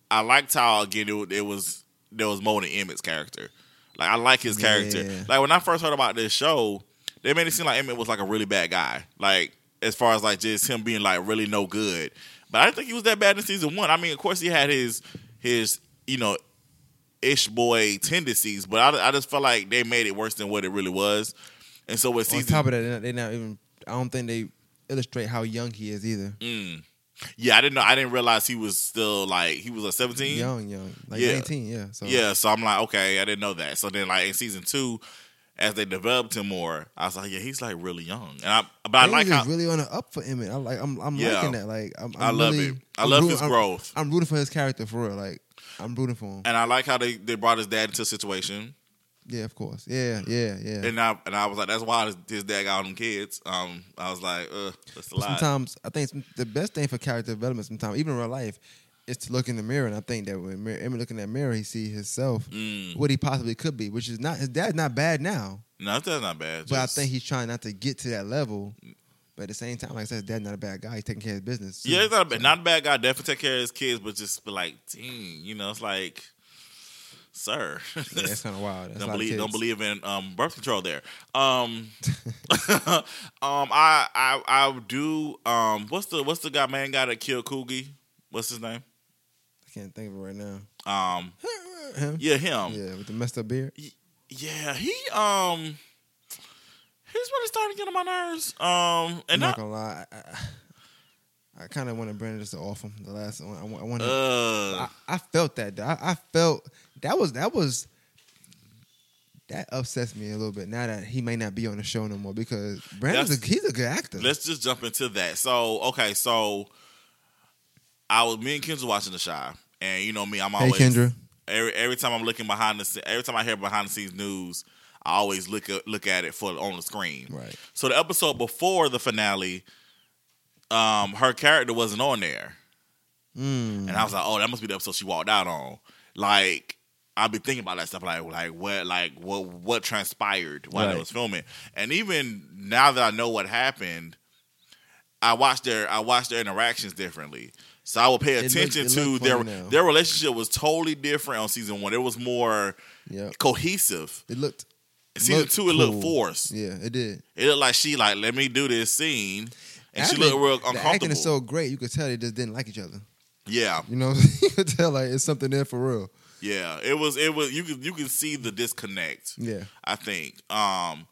I liked how again it, it was there was more than Emmett's character. Like I like his character. Yeah. Like when I first heard about this show, they made it seem like Emmett was like a really bad guy. Like as far as like just him being like really no good. But I didn't think he was that bad in season one. I mean, of course he had his his you know ish boy tendencies, but I, I just felt like they made it worse than what it really was. And so with On top of that, they're not, even. I don't think they illustrate how young he is either. Mm. Yeah, I didn't know. I didn't realize he was still like he was a seventeen. Young, young, like Yeah. 19. Yeah. So Yeah, so I'm like, okay, I didn't know that. So then, like in season two, as they developed him more, I was like, yeah, he's like really young. And I, but I They like how really on the up for Emmett. I like. I'm. I'm Yeah. liking that. Like. I'm, I I'm love really- it. I love rooting- his I'm- growth, I'm rooting for his character for real. Like. I'm rooting for him. and I like how they, they brought his dad into a situation. Yeah, of course. Yeah, yeah, yeah. And I and I was like, that's why his, his dad got all them kids. Um, I was like, uh, that's a lot. sometimes I think some- the best thing for character development, sometimes even in real life, is to look in the mirror, and I think that when Mir- Emmett look in that mirror, he see himself, Mm. what he possibly could be, which is not his dad's not bad now, No, that's not bad. but I think he's trying not to get to that level. But at the same time, like I said, dad's not a bad guy. He's taking care of his business. too. yeah, he's not a, bad- not a bad guy. Definitely take care of his kids, but just be like, dang, you know, it's like, sir, yeah, that's kind of wild. That's don't believe don't believe in um, birth control there. Um, um, I I I do. Um, what's the what's the guy man guy that killed Coogie? What's his name? I can't think of it right now. Um, Him? yeah, him. Yeah, with the messed up beard. Yeah, he um, he's really starting to get on my nerves. Um, and I'm not gonna lie. I, I, I kind of wanted Brandon just to off him. The last one, I, I wanted. uh, I, felt that. I, I felt that was that was that upsets me a little bit now that he may not be on the show no more because Brandon's a, he's a good actor. let's just jump into that. So, okay, so I was me and Kendra watching the show, and you know me, I'm hey always Kendra, every every time I'm looking behind the every time I hear behind the scenes news, I always look at, look at it for on the screen. right? So the episode before the finale, um, her character wasn't on there. Mm. And I was like, oh, that must be the episode she walked out on. Like, I've be thinking about that stuff, like, like what, like what, what transpired while Right. I was filming. And even now that I know what happened, I watched their, I watched their interactions differently. So I would pay looked- attention it to their, now. their relationship was totally different on season one. It was more Yeah, cohesive. it looked. Season two, it looked cool. forced. Yeah, it did. It looked like she like, let me do this scene, and she looked real uncomfortable. The acting is so great, you could tell they just didn't like each other. yeah, You know, you could tell like it's something there for real. yeah. It was, it was. You could, you could see the disconnect. Yeah, I think, um,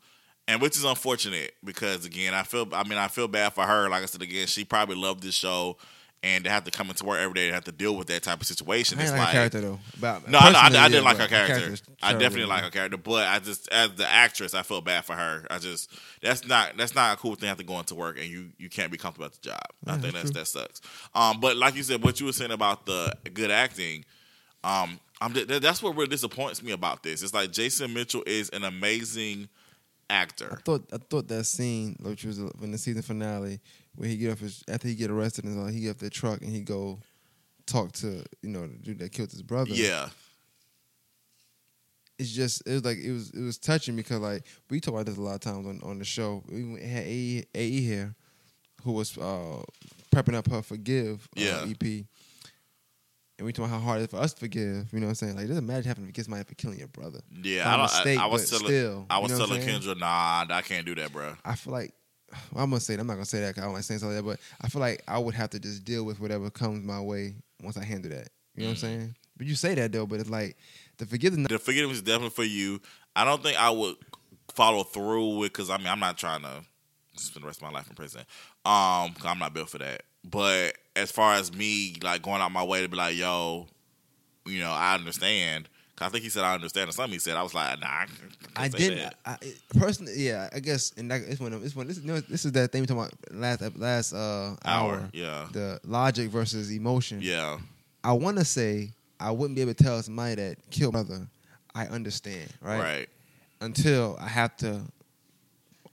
and which is unfortunate because again, I feel, I mean, I feel bad for her. Like I said again, she probably loved this show, and to have to come into work every day and have to deal with that type of situation. I It's like like, her character though. About, No, I, know, I, I didn't yeah, like her character. I definitely like her character, but I just as the actress, I felt bad for her. I just that's not that's not a cool thing to have to go into work and you you can't be comfortable at the job. I think that's that's that sucks. Um, but like you said, what you were saying about the good acting, um, I'm th- that's what really disappoints me about this. It's like Jason Mitchell is an amazing I actor. thought I thought that scene, which was in the season finale, where he get off his after he get arrested and all, he get off the truck and he go talk to you know the dude that killed his brother. Yeah, it's just it was like it was it was touching because like we talk about this a lot of times on, on the show. We had AE, AE here, who was uh, prepping up her forgive uh, Yeah. EP, and we talk about how hard it is for us to forgive. You know what I'm saying? Like, it doesn't imagine having to forgive somebody for killing your brother. yeah. I, don't- mistake, I, I was telling still, I you was know telling? Kendra, nah, I can't do that, bro. I feel like I'm gonna say it, I'm not gonna say that because I don't like saying something like that, but I feel like I would have to just deal with whatever comes my way once I handle that. You know what I'm Mm. saying? But you say that though, but it's like the forgiveness. the forgiveness is definitely for you. I don't think I would follow through with because I mean I'm not trying to spend the rest of my life in prison. Um, 'cause I'm not built for that. But as far as me like going out my way to be like, yo, you know, I understand. I think he said I understand, or something he said. I was like, nah, I, I didn't. I, personally, yeah, I guess, and that, it's one of it's one. This, you know, this is that thing we talking about last last uh, hour. Hour, yeah, The logic versus emotion. yeah, I want to say I wouldn't be able to tell somebody that killed my brother. I understand, right? right, Until I have to,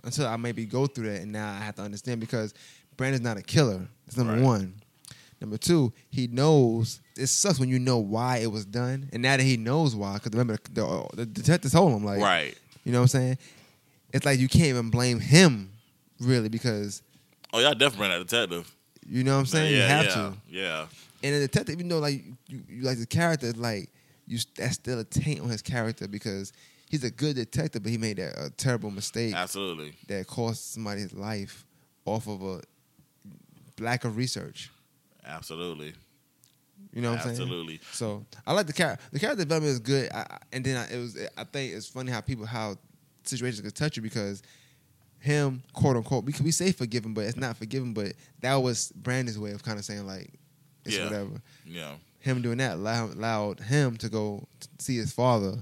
until I maybe go through that, and now I have to understand because Brandon's not a killer. It's number Right. one. Number two, he knows. It sucks when you know why it was done, and now that he knows why, because remember the, the detective told him like, right. you know what I'm saying? It's like you can't even blame him, really, because Oh, y'all definitely bring that detective. you know what I'm saying. yeah, you have yeah, to. yeah, And the detective, even though like you, you like the character, is like you, that's still a taint on his character because he's a good detective, but he made that a terrible mistake absolutely. that cost somebody his life off of a lack of research. Absolutely. You know what I'm saying? Absolutely. So I like the character. The character development is good. I, and then I, it was. I think it's funny how people how situations could touch you because him quote unquote we we say forgiven, but it's not forgiven. But that was Brandon's way of kind of saying like it's Yeah. whatever. Yeah. Him doing that allowed, allowed him to go see his father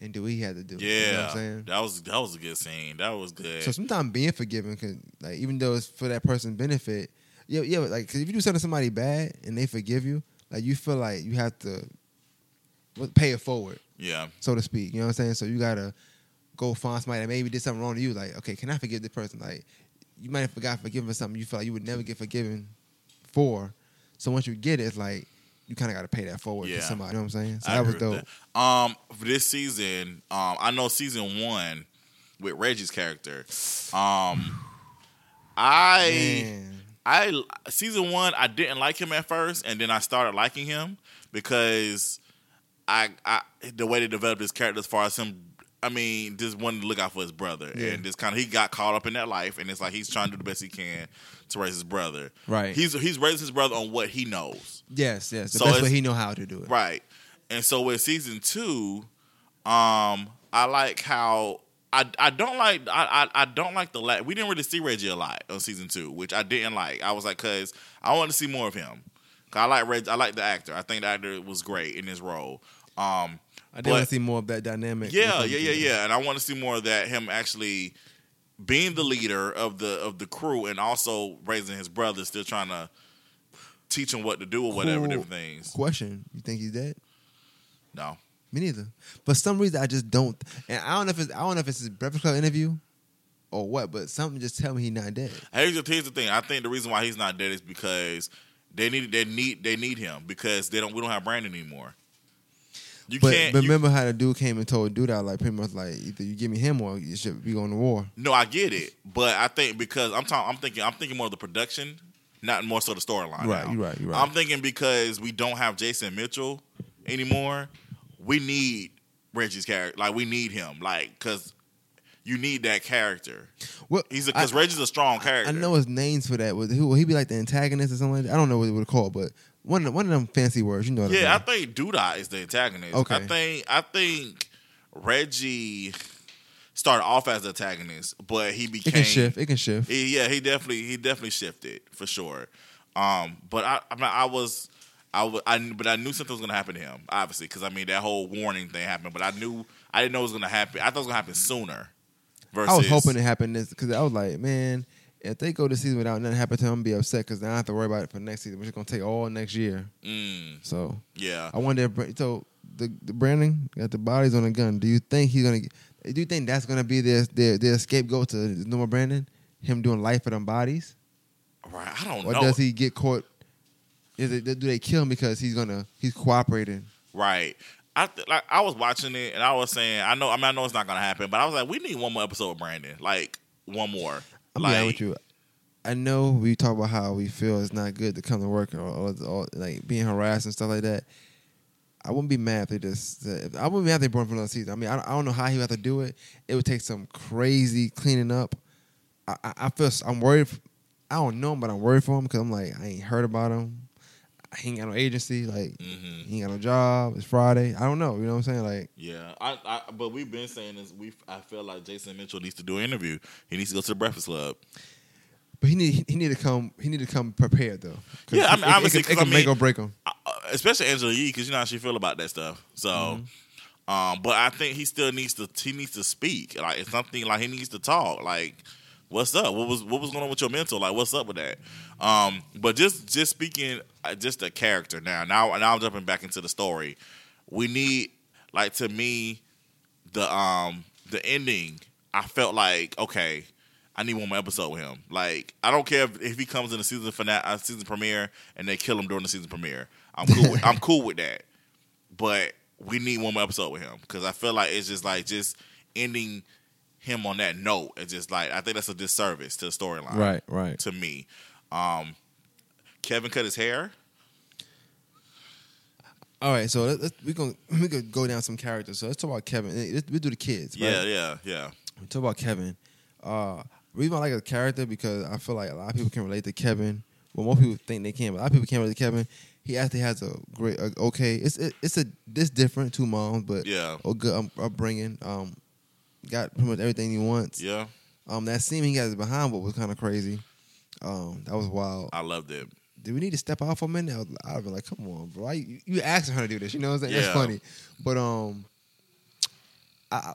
and do what he had to do. Yeah. you know what I'm saying. That was that was a good scene. That was good. So sometimes being forgiven could like even though it's for that person's benefit. Yeah, yeah. but, Like 'cause if you do something to somebody bad and they forgive you, like you feel like you have to pay it forward. yeah. so to speak. You know what I'm saying? So you gotta go find somebody that maybe did something wrong to you. Like, okay, can I forgive this person? Like, you might have forgot forgiven for something you feel like you would never get forgiven for. So once you get it, it's like you kind of got to pay that forward Yeah. to somebody. You know what I'm saying? So I that was dope. that. Um, for this season, um, I know season one with Reggie's character. Um, I Man. I season one I didn't like him at first, and then I started liking him because I I the way they developed his character as far as him. I mean, just wanted to look out for his brother, Yeah. and just kind of he got caught up in that life, and it's like he's trying to do the best he can to raise his brother. Right. He's he's raising his brother on what he knows. Yes, yes. The So best way he know how to do it. Right. And so with season two, um, I like how I I don't like I I, I don't like the la- we didn't really see Reggie a lot on season two, which I didn't like. I was like, cause I want to see more of him. I like Reg, I like the actor. I think the actor was great in his role. Um, I did want to see more of that dynamic. yeah, yeah, yeah, yeah. And I want to see more of that. Him actually being the leader of the of the crew, and also raising his brother, still trying to teach him what to do or whatever Cool. different things. Question: You think he's dead? No, Me neither. But some reason, I just don't. And I don't know if it's I don't know if it's his Breakfast Club interview or what, but something just tell me he's not dead. Here's the, here's the thing. I think the reason why he's not dead is because they need they need they need him because they don't we don't have Brandon anymore. You But, can't. but you- remember how the dude came and told dude out like pretty much like either you give me him or you should be going to war. no, I get it, but I think because I'm talking, I'm thinking, I'm thinking more of the production, not more so the storyline. Right, now. you're right, you're right. I'm thinking because we don't have Jason Mitchell anymore, we need Reggie's character. Like we need him, like because you need that character. Well, He's because Reggie's a strong character. I know his names for that. He, will he be like the antagonist or something like that? I don't know what it would call, but one of, one of them fancy words. You know what Yeah, I I think Duda is the antagonist. Okay. I think I think Reggie started off as the antagonist, but he became It can shift. It can shift. He, yeah, he definitely he definitely shifted for sure. Um, but I I, mean, I was I I but I knew something was gonna happen to him, obviously, because I mean that whole warning thing happened. But I knew I didn't know it was gonna happen. I thought it was gonna happen sooner. Versus, I was hoping it happened this because I was like, man, if they go this season without nothing happen to him, I'm be upset because then I have to worry about it for next season, which is gonna take all next year. Mm, So yeah, I wonder. If, so the the Brandon got the bodies on the gun. Do you think he's gonna? Do you think that's gonna be their their, their scapegoat to normal Brandon? Him doing life for them bodies, right. I don't or know. Or does he get caught? Is it, do they kill him because he's gonna he's cooperating? Right. I th- like I was watching it and I was saying I know I mean I know it's not gonna happen, but I was like we need one more episode of Brandon, like one more. I'm like with you. I know we talk about how we feel it's not good to come to work or, or, or like being harassed and stuff like that. I wouldn't be mad if they just. If, I wouldn't be mad if they brought him for another season. I mean, I, don't- I don't know how he would have to do it. It would take some crazy cleaning up. I, I, I feel I'm worried. I don't know him, but I'm worried for him because I'm like I ain't heard about him. I ain't got no agency. Like Mhm. he ain't got no job. It's Friday. I don't know. You know what I'm saying? Like Yeah, I, I but we've been saying this. We I feel like Jason Mitchell needs to do an interview. He needs to go to the Breakfast Club. But he need he need to come. He need to come prepared though. Yeah, I it- mean, it, obviously, it, can, it I can make or break him. Uh, especially Angela Yee, because you know how she feel about that stuff. So, Mm-hmm. um, but I think he still needs to he needs to speak. Like it's something like he needs to talk. Like, what's up? What was what was going on with your mental? Like, what's up with that? Um, but just just speaking, uh, just a character now. Now now I'm jumping back into the story. We need like to me the um the ending. I felt like okay. I need one more episode with him. Like, I don't care if, if he comes in the season finale, uh, season premiere, and they kill him during the season premiere. I'm cool. with, I'm cool with that. But we need one more episode with him because I feel like it's just like just ending him on that note. It's just like I think that's a disservice to the storyline. Right, right. To me, um, Kevin cut his hair. All right, so let, let's, we're gonna we could go down some characters. So let's talk about Kevin. Let's, we do the kids. Right? Yeah, yeah, yeah. We talk about Kevin. Uh, reason why I like a character because I feel like a lot of people can relate to Kevin. Well, most people think they can, but a lot of people can't relate to Kevin. He actually has a great, a, okay. It's it, it's a this different two moms, but Yeah. a good um, upbringing. Um, got pretty much everything he wants. Yeah, Um, that scene he got his behind what was kind of crazy. Um, that was wild. I loved it. do we need to step off for a minute? I was- be like, come on, bro. You, you asking her to do this. You know what I'm saying? Yeah. That's funny. But um, I, I-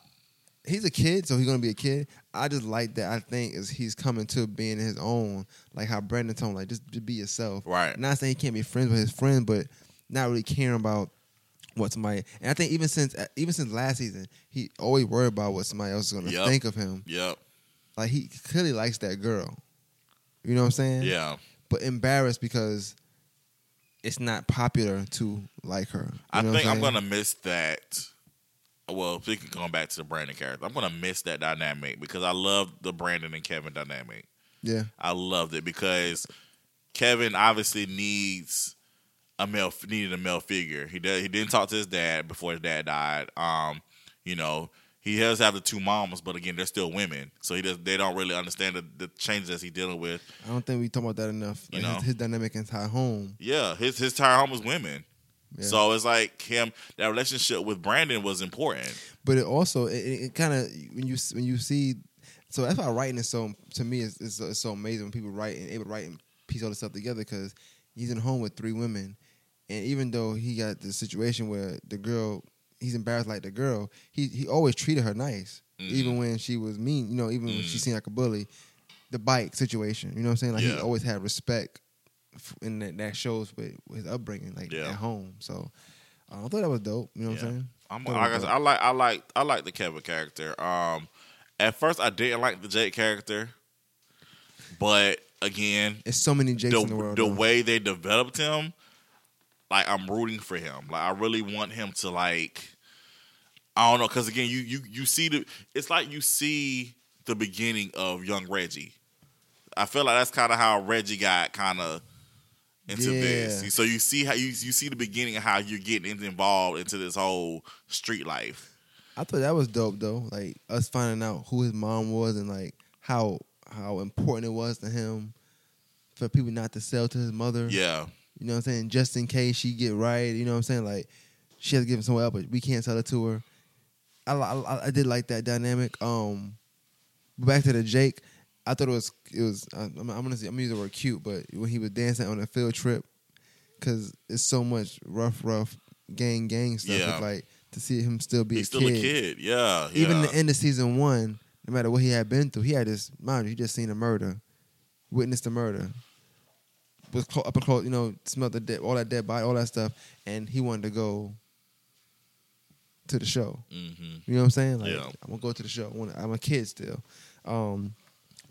he's a kid, so he's gonna be a kid. I just like that. I think is he's coming to being his own, like how Brandon told him, like just, just be yourself. Right. Not saying he can't be friends with his friends, but not really caring about what somebody. And I think even since uh, even since last season, he always worried about what somebody else is gonna Yep. think of him. Yep. Like he clearly likes that girl. You know what I'm saying? Yeah. but embarrassed because it's not popular to like her. You I think I'm gonna miss that. Well, speaking going back to the Brandon character, I'm gonna miss that dynamic because I love the Brandon and Kevin dynamic. Yeah, I loved it because Kevin obviously needs a male needed a male figure. He did, he didn't talk to his dad before his dad died. Um, you know, he does have the two moms, but again, they're still women, so he does they don't really understand the, the changes that he's dealing with. I don't think we talk about that enough. You Like, know. his, his dynamic inside home. Yeah, his his entire home was women. Yeah. So it's like him that relationship with Brandon was important. but it also it, it, kind of when you when you see so that's why writing is so to me is is, is so amazing when people write and able to write and piece all this stuff together because he's in a home with three women and even though he got the situation where the girl he's embarrassed like the girl he he always treated her nice Mhm. even when she was mean you know even when she Mhm. seemed like a bully the bike situation you know what I'm saying like he always had respect and that, that shows with, with his upbringing like Yeah. at home so uh, I thought that was dope you know what Yeah. I'm saying I'm like I, said. I like I like I like the Kevin character. Um, at first I didn't like the Jake character, but again, It's so many Jakes the in the world. the though. way they developed him, like I'm rooting for him. Like I really want him to like. I don't know, because again, you you you see the. It's like you see the beginning of young Reggie. I feel like that's kind of how Reggie got kind of into Yeah. this. So you see how you you see the beginning of how you're getting involved into this whole street life. I thought that was dope though. Like us finding out who his mom was and like how how important it was to him for people not to sell to his mother. Yeah, You know what I'm saying? Just in case she get right. You know what I'm saying? Like she has to give him somewhere else, but we can't sell it to her. I, I, I did like that dynamic. Um, back to the Jake, I thought it was it was. I'm, I'm gonna say I'm gonna use the word cute, but when he was dancing on a field trip, because it's so much rough, rough gang, gang stuff. Yeah. Like to see him still be he's a still kid. a kid. Yeah, Even yeah. the end of season one, no matter what he had been through, he had this mind you, he just seen a murder, witnessed a murder, was clo- up and close, you know, smelled the dead, all that dead body, all that stuff, and he wanted to go to the show. hmm You know what I'm saying? Like, Yeah. I'm gonna go to the show. I'm a kid still. Um,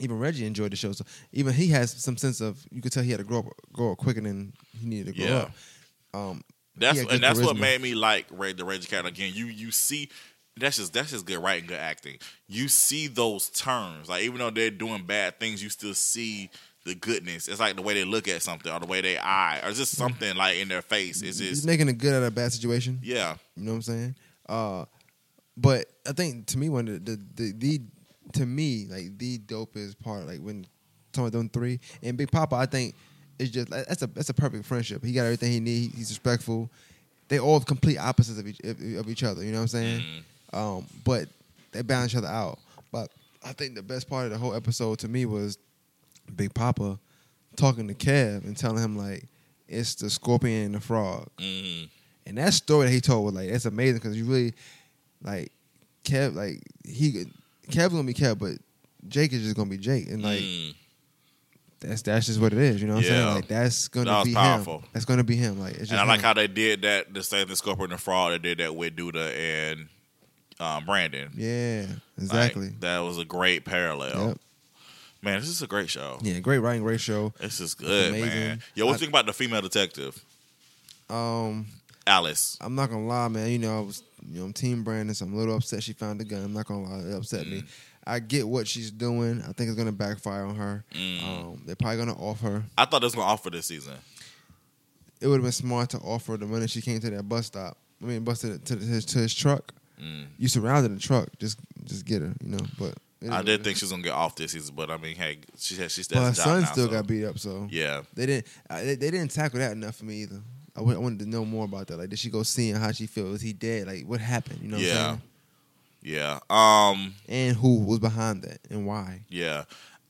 even Reggie enjoyed the show, so even he has some sense of. You could tell he had to grow up, grow up quicker than he needed to grow Yeah. up. Um, That's He had good and that's what made me like Red the Reggie Cat again. You you see that's just that's just good writing, good acting. You see those turns, like even though they're doing bad things, you still see the goodness. It's like the way they look at something, or the way they eye, or just something like in their face. It's he's just making it good out of a bad situation. yeah, You know what I'm saying? Uh, but I think to me one of the the, the the to me like the dopest part like when talking about them three and Big Papa I think it's just that's a that's a perfect friendship. He got everything he need. He's respectful. They all complete opposites of each of, each other. You know what I'm saying? Mhm. Um, but they balance each other out. But I think the best part of the whole episode to me was Big Papa talking to Kev and telling him like it's the scorpion and the frog. Mhm. And that story that he told was like it's amazing because you really like Kev like he Kev's gonna be Kev, but Jake is just gonna be Jake, and like Mm. that's that's just what it is. You know what I'm Yeah. saying? Like that's gonna That was be powerful. him. That's gonna be him. Like it's just and I like him. how they did that. The same the Scorpion and the frog They did that with Duda and um, Brandon. yeah, Like, exactly. that was a great parallel. Yep. Man, this is a great show. Yeah, great writing, great show. This is good, amazing. man. Yo, what I- you think about the female detective, Um, Alice? I'm not gonna lie, man. You know, I was you know I'm Team Brandon, so I'm a little upset she found the gun. I'm not gonna lie, it upset me. Mm. I get what she's doing. I think it's gonna backfire on her. Mm. Um, they're probably gonna off her. I thought this was gonna offer this season. It would have been smart to offer the minute she came to that bus stop. I mean, bus to, to his to his truck. Mm. You surrounded the truck. Just just get her, you know. But I did think she was gonna get off this season, but I mean, hey, she has she still her a job son now, still so- got beat up, so Yeah, they didn't. Uh, they, they didn't tackle that enough for me either. I wa- I wanted to know more about that. Like, did she go see him? How she feel? Was he dead? Like, what happened? You know? What I'm Yeah. saying? yeah. Um, And who was behind that and why? yeah.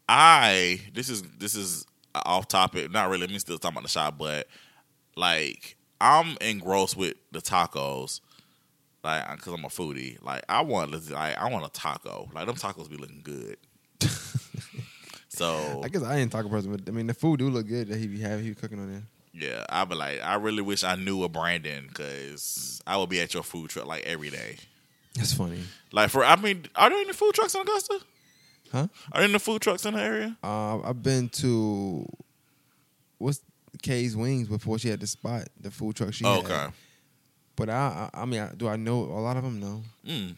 I this is this is off topic. Not really. Me still talking about the shop, but like I'm engrossed with the tacos. Like, because I'm a foodie. Like, I want like I want a taco. Like, them tacos be looking good. so I guess I ain't talking person, but I mean the food do look good that he be having. He be cooking on there. Yeah, I be like, I really wish I knew a Brandon because I would be at your food truck like every day. That's funny. Like for, I mean, are there any food trucks in Augusta? Huh? Are there any food trucks in the area? Uh, I've been to what's Kay's Wings before she had the spot, the food truck she Oh, had. okay. But I, I, I mean, I, do I know a lot of them? No. Mm.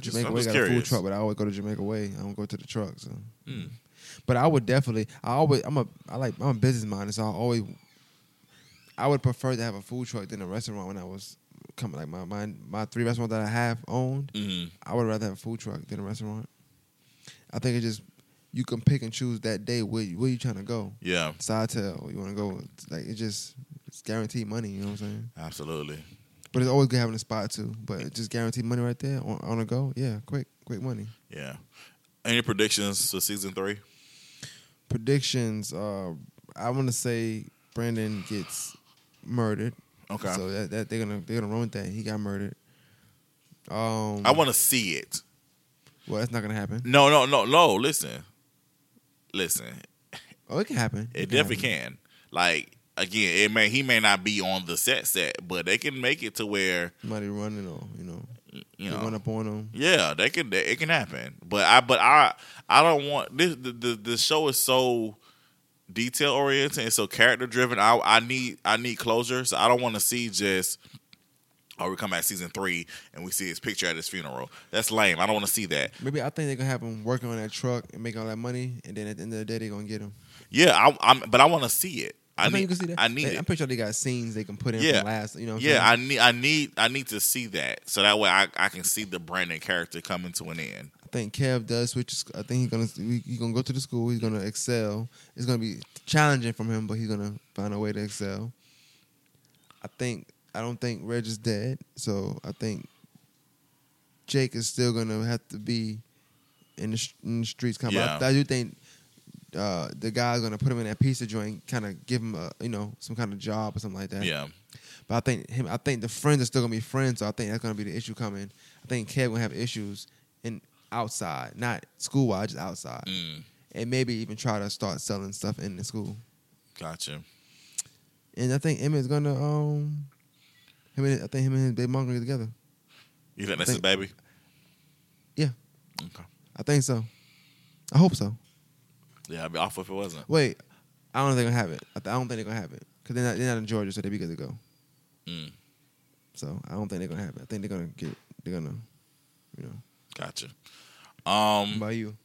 Just, Jamaica Way got a food truck, but I always go to Jamaica Way. I don't go to the truck. So, Mm. but I would definitely. I always. I'm a. I like. I'm a business minded, so I always. I would prefer to have a food truck than a restaurant when I was coming. Like my my my three restaurants that I have owned, Mhm. I would rather have a food truck than a restaurant. I think it just you can pick and choose that day where you, where you trying to go. Yeah, Side tail, you want to go. Like it just it's guaranteed money. You know what I'm saying? absolutely. But it's always good having a spot too. But just guaranteed money right there on, on a go. Yeah, quick, quick money. Yeah. Any predictions for season three? Predictions. Uh, I want to say Brandon gets murdered. Okay. So that, that they're gonna they're gonna run with that. He got murdered. Um. I want to see it. Well, that's not gonna happen. No, no, no, no. Listen, listen. Oh, it can happen. It definitely happen. can. Like again, it may he may not be on the set set, but they can make it to where Somebody running on, you know, you know. run up on them. Yeah, they can. It can happen. But I, but I, I don't want this. The the, the show is so detail oriented and so character driven. I, I need, I need closure. So I don't want to see just. Oh, we come back season three and we see his picture at his funeral. That's lame. I don't want to see that. Maybe I think they're gonna have him working on that truck and making all that money, and then at the end of the day, they're gonna get him. Yeah, I, I'm. But I want to see it. I, I, need. you can see that. I need. They, I'm pretty sure they got scenes they can put in Yeah. last. You know. Yeah, I need. I need. I need to see that so that way I, I can see the Brandon character coming to an end. I think Kev does switch. I think he's gonna he's gonna go to the school. He's gonna excel. It's gonna be challenging from him, but he's gonna find a way to excel. I think I don't think Reg is dead, so I think Jake is still gonna have to be in the, in the streets. Kind of. Yeah. I, I do think uh, the guy's gonna put him in that pizza joint, kind of give him a you know some kind of job or something like that. Yeah. But I think him. I think the friends are still gonna be friends. So I think that's gonna be the issue coming. I think Kev gonna have issues in outside, not school wise, just outside, Mm, and maybe even try to start selling stuff in the school. gotcha. And I think Emmett's gonna um, him and I think him and his baby mom gonna get together. You think that's think- his baby? Yeah. Okay. I think so. I hope so. Yeah, I'd be off if it wasn't. Wait, I don't think they're gonna have it. I, th- I don't think they're gonna have it because they're not they're not in Georgia, so they'd be good to go. Mm, So I don't think they're gonna have it. I think they're gonna get they're gonna, you know. gotcha. Um. What about you?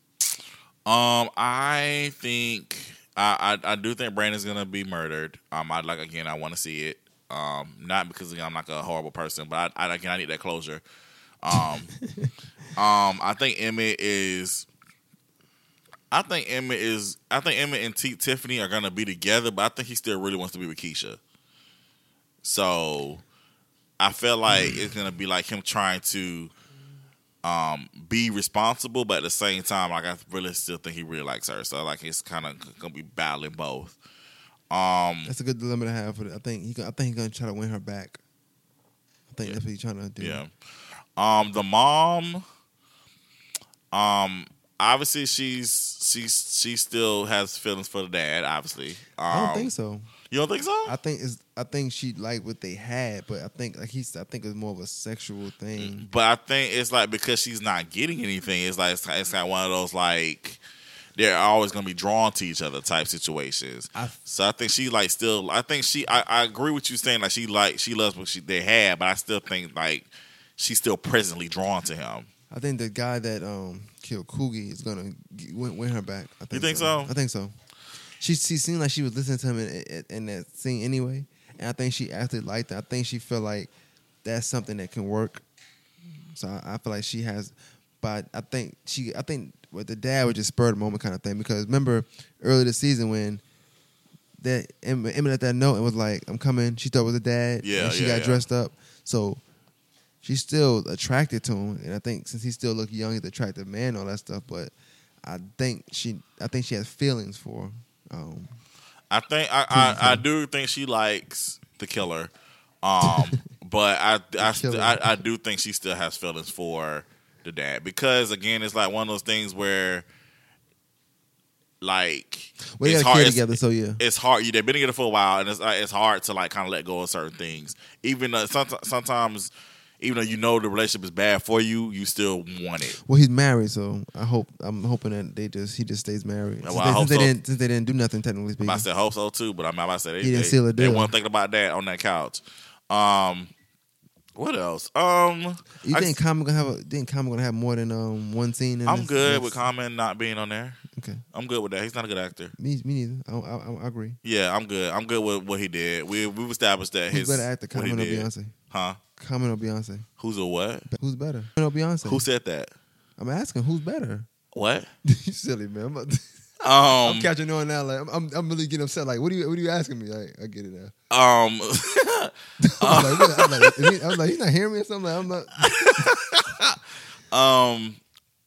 Um, I think I, I I do think Brandon's gonna be murdered. Um, I like again, I want to see it. Um, not because again, I'm like a horrible person, but I, I again I need that closure. Um, um, I think Emmett is. I think Emma is. I think Emma and T- Tiffany are gonna be together, but I think he still really wants to be with Keisha. So, I feel like it's gonna be like him trying to um be responsible, but at the same time, like I really still think he really likes her. So like it's kind of gonna be battling both. Um, That's a good dilemma to have. For the, I think he. I think he's gonna try to win her back. I think Yeah. that's what he's trying to do. yeah. Um, the mom. Um, obviously she's she's she still has feelings for the dad. Obviously, um, I don't think so. You don't think so? I think it's. I think she liked what they had, but I think like he's. I think it's more of a sexual thing. But I think it's like because she's not getting anything, it's like it's, it's kind one of those like they're always gonna be drawn to each other type situations. I- so I think she like still. I think she. I, I agree with you saying like she like she loves what she they had, but I still think like she's still presently drawn to him. I think the guy that um Coogie is gonna win, win her back. I think think so? I think so. She she seemed like she was listening to him in, in, in that scene anyway, and I think she actually liked that. I think she felt like that's something that can work. So I, I feel like she has, but I think she I think what the dad was just spur the moment kind of thing because remember earlier this season when that Emma, Emma let that note and was like, "I'm coming." She thought it was a dad. Yeah, and she yeah, got yeah. dressed up. So she's still attracted to him, and I think since he still look young, he's an attractive man, all that stuff. But I think she, I think she has feelings for. him. Um, I think I, I, I do think she likes the killer, um, but I I. I I do think she still has feelings for the dad because again it's like one of those things where like they it's hard together, so yeah. it's hard you they've been together for a while and it's it's hard to like kind of let go of certain things even uh, sometimes sometimes even though you know the relationship is bad for you, you still want it. Well, he's married, so I hope I'm hoping that they just he just stays married. Well, since I they, since they didn't since they didn't do nothing technically speaking. I said hope so too, but I'm about to say they, He didn't they, seal a they deal. weren't thinking about that on that couch. Um, what else? Um, you I- think Common gonna have a? Think Common gonna have more than um one scene? In I'm this- good next- with Common not being on there. Okay, I'm good with that. He's not a good actor. me me neither. I, I, I agree. Yeah, I'm good. I'm good with what he did. We we've established that Who's his better actor, Common or. Beyonce? Huh? Common or Beyonce? Who's a what? Who's better? Common or Beyonce? Who said that? I'm asking who's better. What? you silly man. I'm, to- Um, I'm catching on now. Like I'm, I'm, I'm really getting upset. Like, what are you, what are you asking me? Like, I get it now. um, I'm like, like, he- I'm like, he's not hearing me or something. Like, I'm not. um,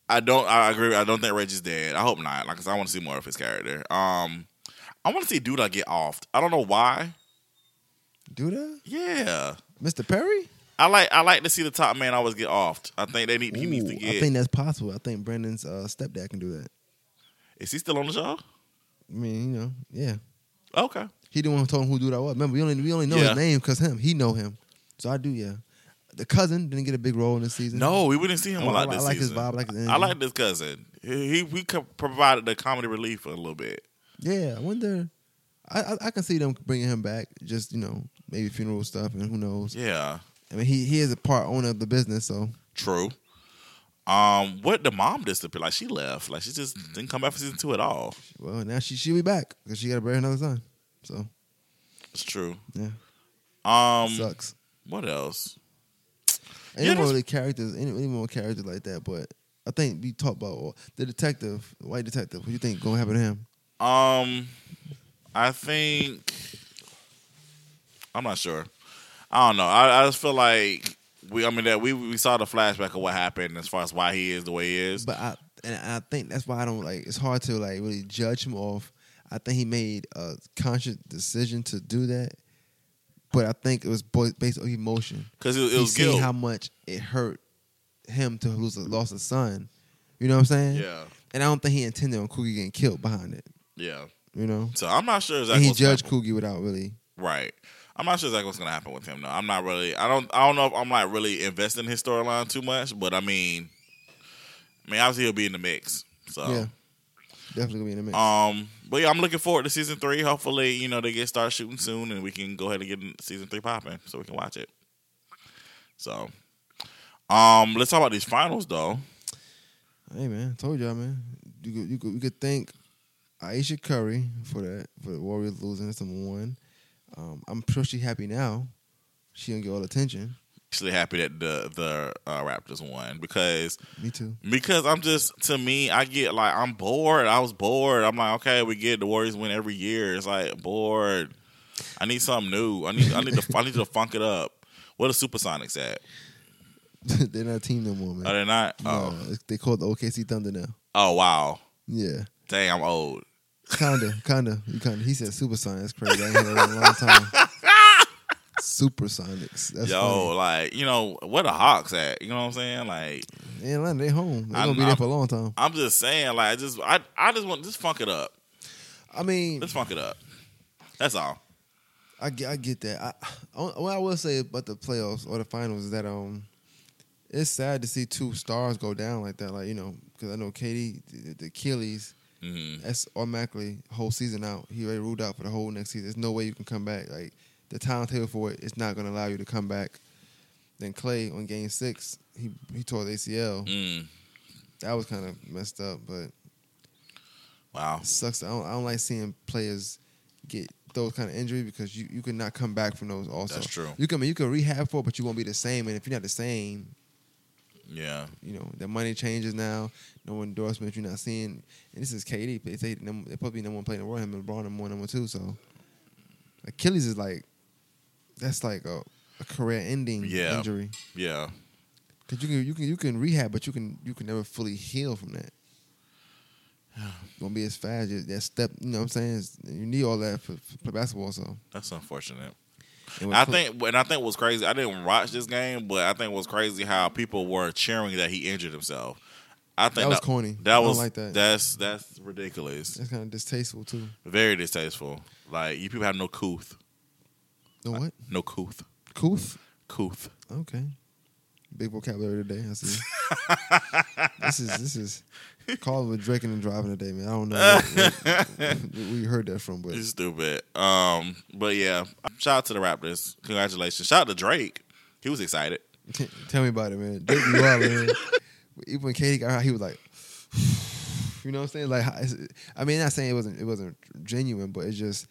I don't. I agree. I don't think Reggie's dead. I hope not. Like, 'cause I want to see more of his character. Um, I want to see Douda get offed. I don't know why. That, Yeah, Mr. Perry? I like. I like to see the top man always get offed. I think they need. He needs to get. I think that's possible. I think Brandon's uh, stepdad can do that. is he still on the show? I mean, you know, yeah. Okay. He the one who told him who do that was. Remember, we only we only know Yeah. his name because him. He know him. So I do, yeah. The cousin didn't get a big role in this season. No, we wouldn't see him I a lot this I like his vibe, I like his I like this cousin. He, we provided the comedy relief a little bit. Yeah, I wonder. I, I I can see them bringing him back. Just you know, maybe funeral stuff, and who knows. Yeah, I mean, he he is a part owner of the business, so true. Um, what the mom disappeared? Like she left. Like she just didn't come back for season two at all. well now she she'll be back because she got to bear another son. So It's true. yeah, Um, sucks. what else? Any Yeah, more really characters? Any, any more characters like that? But I think we talked about the detective, the white detective. What do you think gonna happen to him? Um, I think I'm not sure. I don't know. I, I just feel like we. I mean that we we saw the flashback of what happened as far as why he is the way he is. But I and I think that's why I don't like. It's hard to like really judge him off. I think he made a conscious decision to do that, but I think it was based on emotion. Because it, it was guilt. how much it hurt him to lose a lost a son. You know what I'm saying? yeah, And I don't think he intended on Coogie getting killed behind it. yeah. You know. So I'm not sure and he judged happen. Coogie without really. Right. I'm not sure exactly what's gonna happen with him though. I'm not really. I don't. I don't know if I'm like really investing in his storyline too much. But I mean, I mean, obviously he'll be in the mix. So. Yeah. Definitely gonna be in the mix. Um, but yeah, I'm looking forward to season three. Hopefully, you know they get start shooting soon, and we can go ahead and get season three popping, so we can watch it. So, um, let's talk about these finals though. Hey man, told y'all man. You could you could you could thank Ayesha Curry for that for the Warriors losing. That's number one. Um, I'm sure she's happy now. She don't get all the attention. Actually, happy that the the uh, Raptors won because Me too. because I'm just to me, I get like I'm bored. I was bored. I'm like, okay, we get the Warriors win every year. It's like bored. I need something new. I need I need to I need to funk it up. What are Supersonics at? They're not a team no more, man. Are they not? Oh, No, it's- they called the OKC Thunder now. oh wow. Yeah, Dang, I'm old. Kinda, kinda. Kinda. He said Supersonics. That's crazy. I heard that a long time. Supersonics. That's Yo, funny. like you know where the Hawks at? You know what I'm saying? Like in Atlanta. They home. They I'm- gonna be I'm- there for a long time. I'm just saying, like I just I I just want just funk it up. I mean, Let's funk it up. That's all. I get, I get that. I, I, what I will say about the playoffs or the finals is that um, it's sad to see two stars go down like that. Like you know, because I know KD, the, the Achilles, hmm that's automatically whole season out. He already ruled out for the whole next season. There's no way you can come back. Like the timetable for it's not going to allow you to come back. Then Klay on Game Six, he he tore the ACL. Mm. That was kind of messed up, but Wow. sucks. I don't, I don't like seeing players get those kind of injuries because you, you could not come back from those. Also, That's true. You can you can rehab for, it, but you won't be the same. And if you're not the same, Yeah. you know the money changes now. No endorsements You're not seeing. And this is KD. They say they're to number one player in the world. Him and LeBron number one, number two. So Achilles is like that's like a, a career ending Yeah. injury. Yeah. Cause you can you can you can rehab, but you can you can never fully heal from that. Won't be as fast. That step, you know what I'm saying? You need all that for, for basketball. So That's unfortunate. I think, and I think what's crazy. I didn't watch this game, but I think what's crazy how people were cheering that he injured himself. I think That was corny. That I don't was like that. That's that's ridiculous. that's kind of distasteful too. Very distasteful. Like you people have no couth, No what? no couth, Couth? couth. Okay. Big vocabulary today. I see. this is this is call with drinking and driving today, man. I don't know where you heard that from, but stupid. Um, but yeah, shout out to the Raptors. Congratulations. Shout out to Drake. He was excited. tell me about it, man. Drake be wild, man. Even when KD got out, he was like, you know what I'm saying? Like, I mean, not saying it wasn't it wasn't genuine, but it's just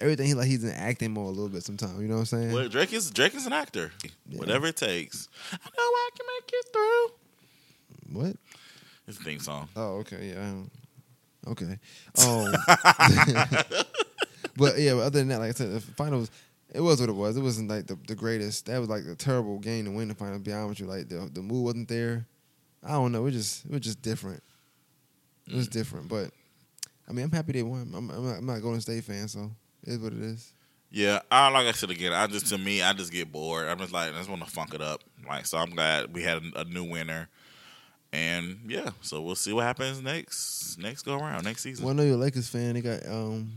everything. He like he's in acting mode a little bit sometimes. You know what I'm saying? Well, Drake is Drake is an actor. Yeah. Whatever it takes. I know I can make it through. What? It's a theme song. Oh, okay, yeah. Okay. Um, but yeah, but other than that, like I said, the finals, it was what it was. It wasn't like the, the greatest. That was like a terrible game to win the final. To be honest with you, like the the mood wasn't there. I don't know. It was just it was just different. It was different, but I mean, I'm happy they won. I'm I'm not, I'm not a Golden State fan, so it is what it is. Yeah, I like I said again. I just to me, I just get bored. I'm just like I just want to funk it up. Like so, I'm glad we had a, a new winner, and yeah. So we'll see what happens next next go around next season. Well, I know you're a Lakers fan. They got um,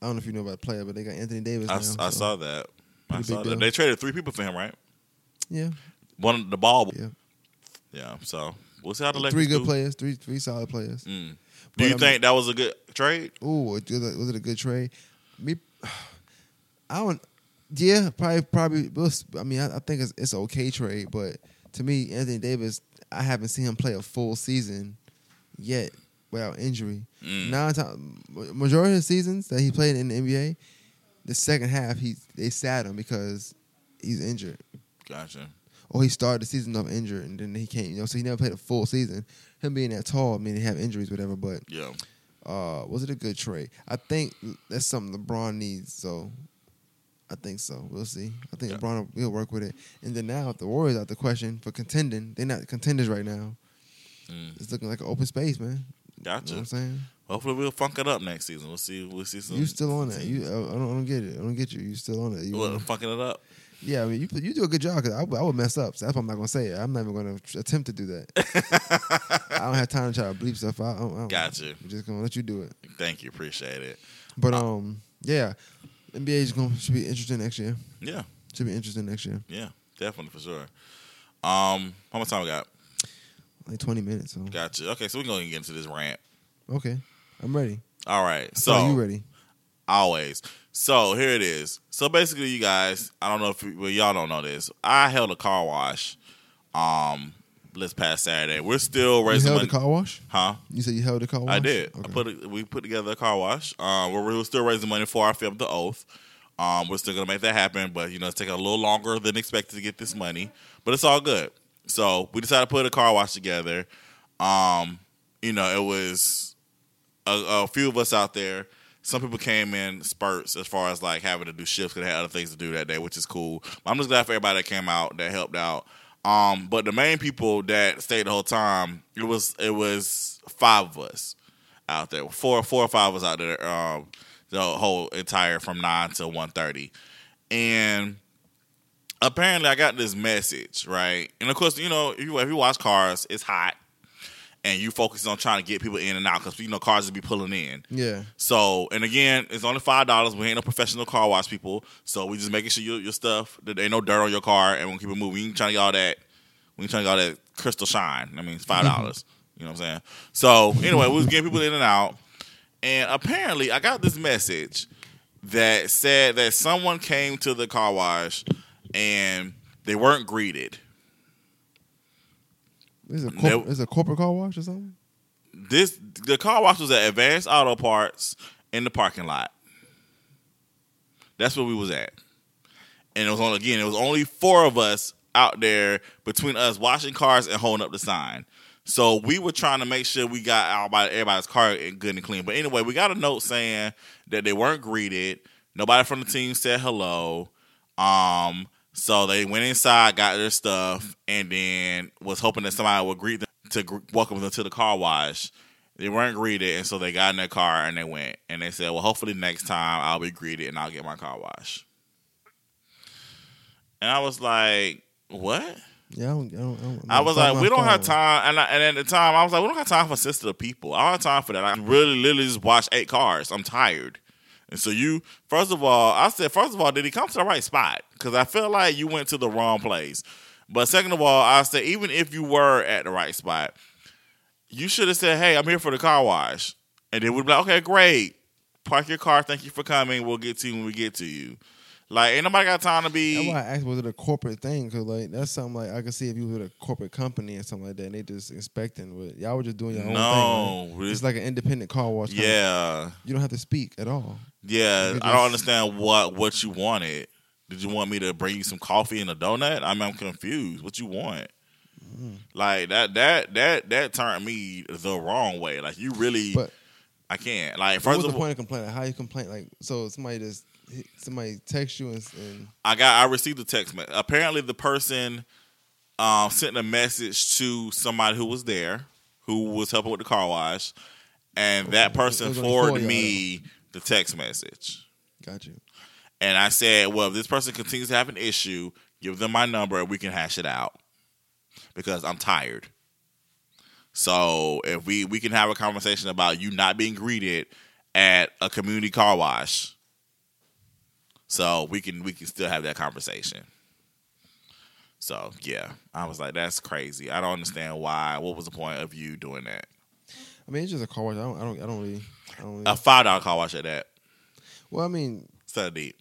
I don't know if you know about the player, but they got Anthony Davis. I, now, I so, saw that. I saw that. deal. They traded three people for him, right? Yeah, One of the ball. yeah. Yeah. So we'll see how the Lakers Three good do. players, three three solid players. Mm. Do you I think that was a good trade? Ooh, was it a good trade? Me, I don't. Yeah, probably, probably. I mean, I, I think it's it's okay trade, but to me, Anthony Davis, I haven't seen him play a full season yet without injury. Mm. Nine times, majority of the seasons that he played in the NBA, the second half he they sat him because he's injured, Gotcha. or he started the season off injured and then he can't. You know, so he never played a full season. Him being that tall, I mean, he have injuries, whatever, but Yeah. uh, was it a good trade? I think that's something LeBron needs. So I think so. We'll see. I think Yeah. LeBron will work with it. And then now, if the Warriors out the question for contending, they're not contenders right now. Mm. It's looking like an open space, man. You Gotcha. know what I'm saying? Hopefully we'll funk it up next season. We'll see. We'll see some. You still on that? You, I, I don't, I don't get it. I don't get you. You still on it? You, what, funking it up? yeah, I mean, you you do a good job because I, would- I would mess up. So that's why I'm not gonna say it. I'm not even gonna attempt to do that. I don't have time to try to bleep stuff out. I I don't- Gotcha. I'm just gonna let you do it. Thank you. Appreciate it. But um, yeah, NBA is going should be interesting next year. Yeah. Should be interesting next year. Yeah. Definitely for sure. Um, how much time we got? Like 20 minutes. So Gotcha. Okay, so we're gonna get into this rant. okay, I'm ready. All right. So So you ready? always. So here it is. So basically, you guys, I don't know if you, well, y'all don't know this. I held a car wash, um, this past Saturday. We're still You raising held money, the car wash? huh? You said you held the car wash? I did. Okay. I put it, we put together a car wash. Um, we're, we're still raising money for our film, The Oath. Um, we're still gonna make that happen, but you know it's taking a little longer than expected to get this money, but it's all good. So we decided to put a car wash together. Um, you know, it was a, a few of us out there. Some people came in spurts as far as like having to do shifts because they had other things to do that day, which is cool. I'm just glad for everybody that came out that helped out. Um, but the main people that stayed the whole time, it was it was five of us out there, four four or five of us out there. Um, the whole entire from nine to one thirty, and apparently I got this message right. And of course, you know if you if you watch cars, it's hot, and you focus on trying to get people in and out because you know cars will be pulling in. Yeah. So, and again, it's only five dollars. We ain't no professional car wash people, so we just making sure your, your stuff that there ain't no dirt on your car, and we keep it moving. We ain't trying to get all that. We ain't trying to get all that crystal shine. I mean, it's five dollars. you know what I'm saying? So anyway, we was getting people in and out, and apparently, I got this message that said that someone came to the car wash and they weren't greeted. Is it, a corp- is it a corporate car wash or something? This the car wash was at Advanced Auto Parts in the parking lot. That's where we was at. And it was on again, it was only four of us out there between us washing cars and holding up the sign. So we were trying to make sure we got everybody, everybody's car and good and clean. But anyway, we got a note saying that they weren't greeted. Nobody from the team said hello. Um, so they went inside, got their stuff, and then was hoping that somebody would greet them to gr- welcome them to the car wash. They weren't greeted, and so they got in their car and they went. And they said, "Well, hopefully next time I'll be greeted and I'll get my car wash." And I was like, "What?" Yeah, I don't. I, don't, I, don't, I was like, we don't have time. And, I, and at the time, I was like, we don't have time for sensitive people. I don't have time for that. I really, literally just watched eight cars. I'm tired. And so you, first of all, I said, first of all, did he come to the right spot? Because I feel like you went to the wrong place. But second of all, I said, even if you were at the right spot, you should have said, "Hey, I'm here for the car wash," and then we'd be like, "Okay, great. Park your car. Thank you for coming. We'll get to you when we get to you." Like, ain't nobody got time to That's be. why I asked was it a corporate thing? Cause like that's something like I could see if you were a corporate company or something like that, and they just inspecting. But y'all were just doing your own thing. No, right? it's- like an independent car wash. Yeah, you don't have to speak at all. Yeah. You I don't understand what what you wanted. Did you want me to bring you some coffee and a donut? I mean, I'm confused. What you want? Mm. Like that that that that turned me the wrong way. Like you really, But I can't. Like what was the point of complaining? How you complain? Like so somebody just somebody text you and, and I got I received a text message. Apparently, the person um, sent a message to somebody who was there, who was helping with the car wash, and that person forwarded me the text message. got you. And I said, "Well, if this person continues to have an issue, give them my number and we can hash it out because I'm tired." So if we we can have a conversation about you not being greeted at a community car wash, so we can we can still have that conversation. So yeah, I was like, that's crazy. I don't understand why. What was the point of you doing that? I mean, it's just a car wash. I don't. I don't. I don't really. I don't really A five dollar car wash at that. well, I mean, of deep.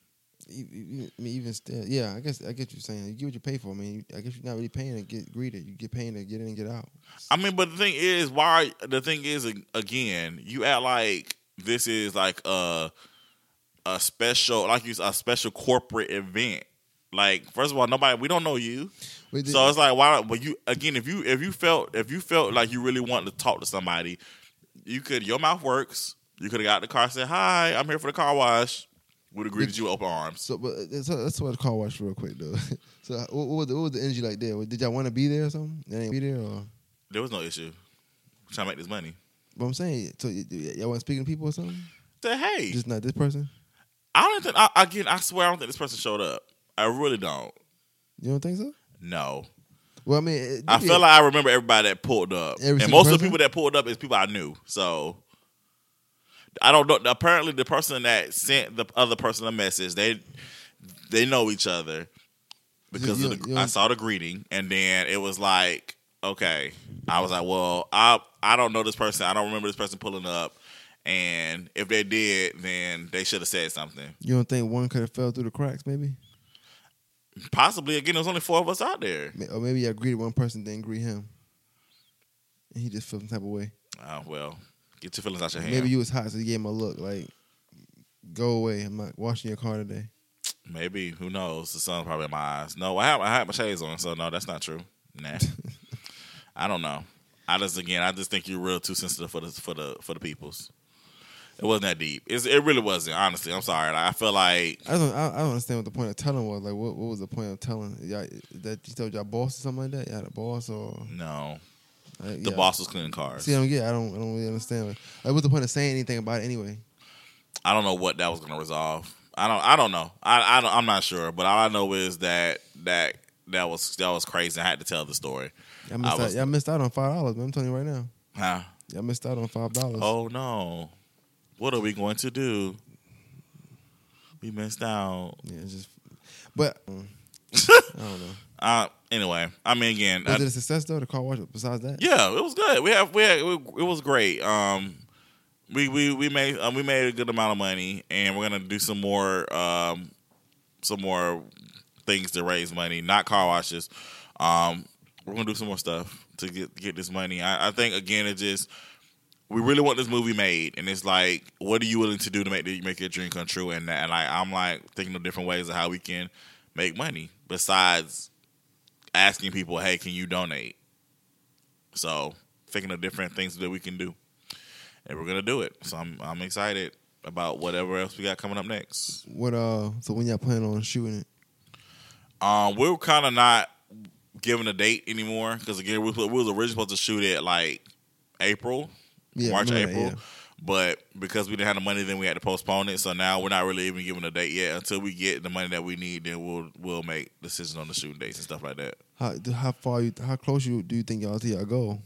e- e- I mean, even still, yeah. I guess I get what you're saying. You get what you pay for. I mean, you, I guess you're not really paying to get greeted. You get paying to get in and get out. I mean, but the thing is, why? The thing is, again, you act like this is like a a special, like you a special corporate event. Like, first of all, nobody we don't know you, Wait, so it's like why? But you again, if you if you felt if you felt like you really wanted to talk to somebody, you could. Your mouth works. You could have got the car said, "Hi, I'm here for the car wash." Would have greeted you open arms. So, but uh, that's that's what the car wash real quick though. so, uh, what, what, was the, what was the energy like there? Did y'all want to be there or something? They ain't be there or? There was no issue. trying to make this money. But I'm saying, so y- y- y'all want speaking to people or something? Say, hey, Just not this person. I don't think. I, again, I swear, I don't think this person showed up. I really don't. You don't think so? No. Well, I mean, it, I feel like I remember everybody that pulled up, Every and most of the people that pulled up is people I knew. So I don't know. Apparently, the person that sent the other person a message, they they know each other because You- of the, you- I saw the greeting, and then it was like, okay, I was like, well, I I don't know this person. I don't remember this person pulling up, and if they did, then they should have said something. you don't think one could have fell through the cracks, maybe? Possibly. Again, there's only four of us out there. Or maybe I greeted one person, didn't greet him, and he just felt some type of way. Oh well, get your feelings out your hand. Maybe you was hot, so you gave him a look like, "Go away, I'm not washing your car today." Maybe who knows? The sun's probably in my eyes. No, I have I have my shades on, so no, that's not true. Nah, I don't know. I just again, I just think you're real too sensitive for the for the for the peoples. It wasn't that deep. It's, it really wasn't. Honestly, I'm sorry. Like, I feel like I don't. I, I don't understand what the point of telling was. Like, what, what was the point of telling? Y'all, that you told y'all boss or something like that? You had a boss or no, uh, the yeah. boss was cleaning cars. See, I don't get. I don't. I don't really understand. Like, like, what's the point of saying anything about it anyway? I don't know what that was going to resolve. I don't. I don't know. I, I don't, I'm not sure. But all I know is that that that was that was crazy. I had to tell the story. Y'all missed, was- out, y'all missed out on five dollars. I'm telling you right now. Huh? Y'all missed out on five dollars. Oh no. What are we going to do? We missed out. Yeah, just. But mm, I don't know. Uh, anyway, I mean, again, Was I- it a success though? The car wash. Besides that, yeah, it was good. We have, we had, it was great. Um, we we we made um, we made a good amount of money, and we're gonna do some more um, some more things to raise money, not car washes. Um, we're gonna do some more stuff to get get this money. I, I think again, it just we really want this movie made, and it's like, what are you willing to do to make the, make your dream come true? And, and like, I'm like thinking of different ways of how we can make money besides asking people, hey, can you donate? So thinking of different things that we can do, and we're gonna do it. So I'm I'm excited about whatever else we got coming up next. What uh? So when y'all plan on shooting it? Um, we're kind of not giving a date anymore because again, we, we was originally supposed to shoot it like April, Yeah, March, I remember that, April. But because we didn't have the money, then we had to postpone it. So now we're not really even giving a date yet. Until we get the money that we need, then we'll we'll make decisions on the shooting dates and stuff like that. How how far you how close you do you think y'all to y'all go?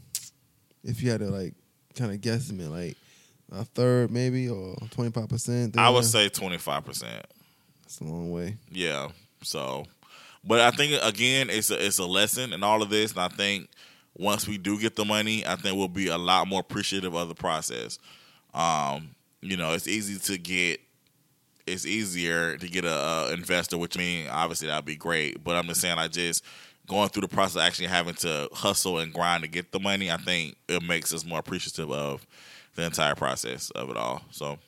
If you had to like kind of guesstimate, like a third maybe or twenty five percent. I would say twenty five percent. that's a long way. Yeah. So, But I think again, it's a it's a lesson in all of this, and I think once we do get the money, I think we'll be a lot more appreciative of the process. Um, you know, it's easy to get. It's easier to get a, a investor, which means obviously that'd be great. But I'm just saying, I just going through the process, actually having to hustle and grind to get the money. I think it makes us more appreciative of the entire process of it all. So,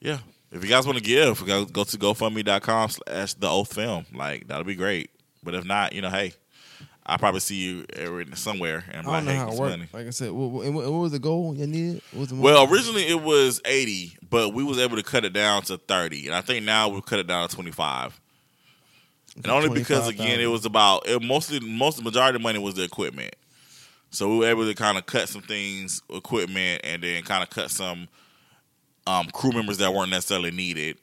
yeah, if you guys want to give, go, to GoFundMe.com slash the oath film. Like that'll be great. But if not, you know, hey, I'll probably see you somewhere and I don't know how it worked. Like I said, what, what, what was the goal you needed? Was the Well, originally it was eighty, but we was able to cut it down to thirty, and I think now we've cut it down to twenty five. And only because again it was about it mostly most of the majority of the money was the equipment. So we were able to kind of cut some things, equipment, and then kind of cut some um, crew members that weren't necessarily needed,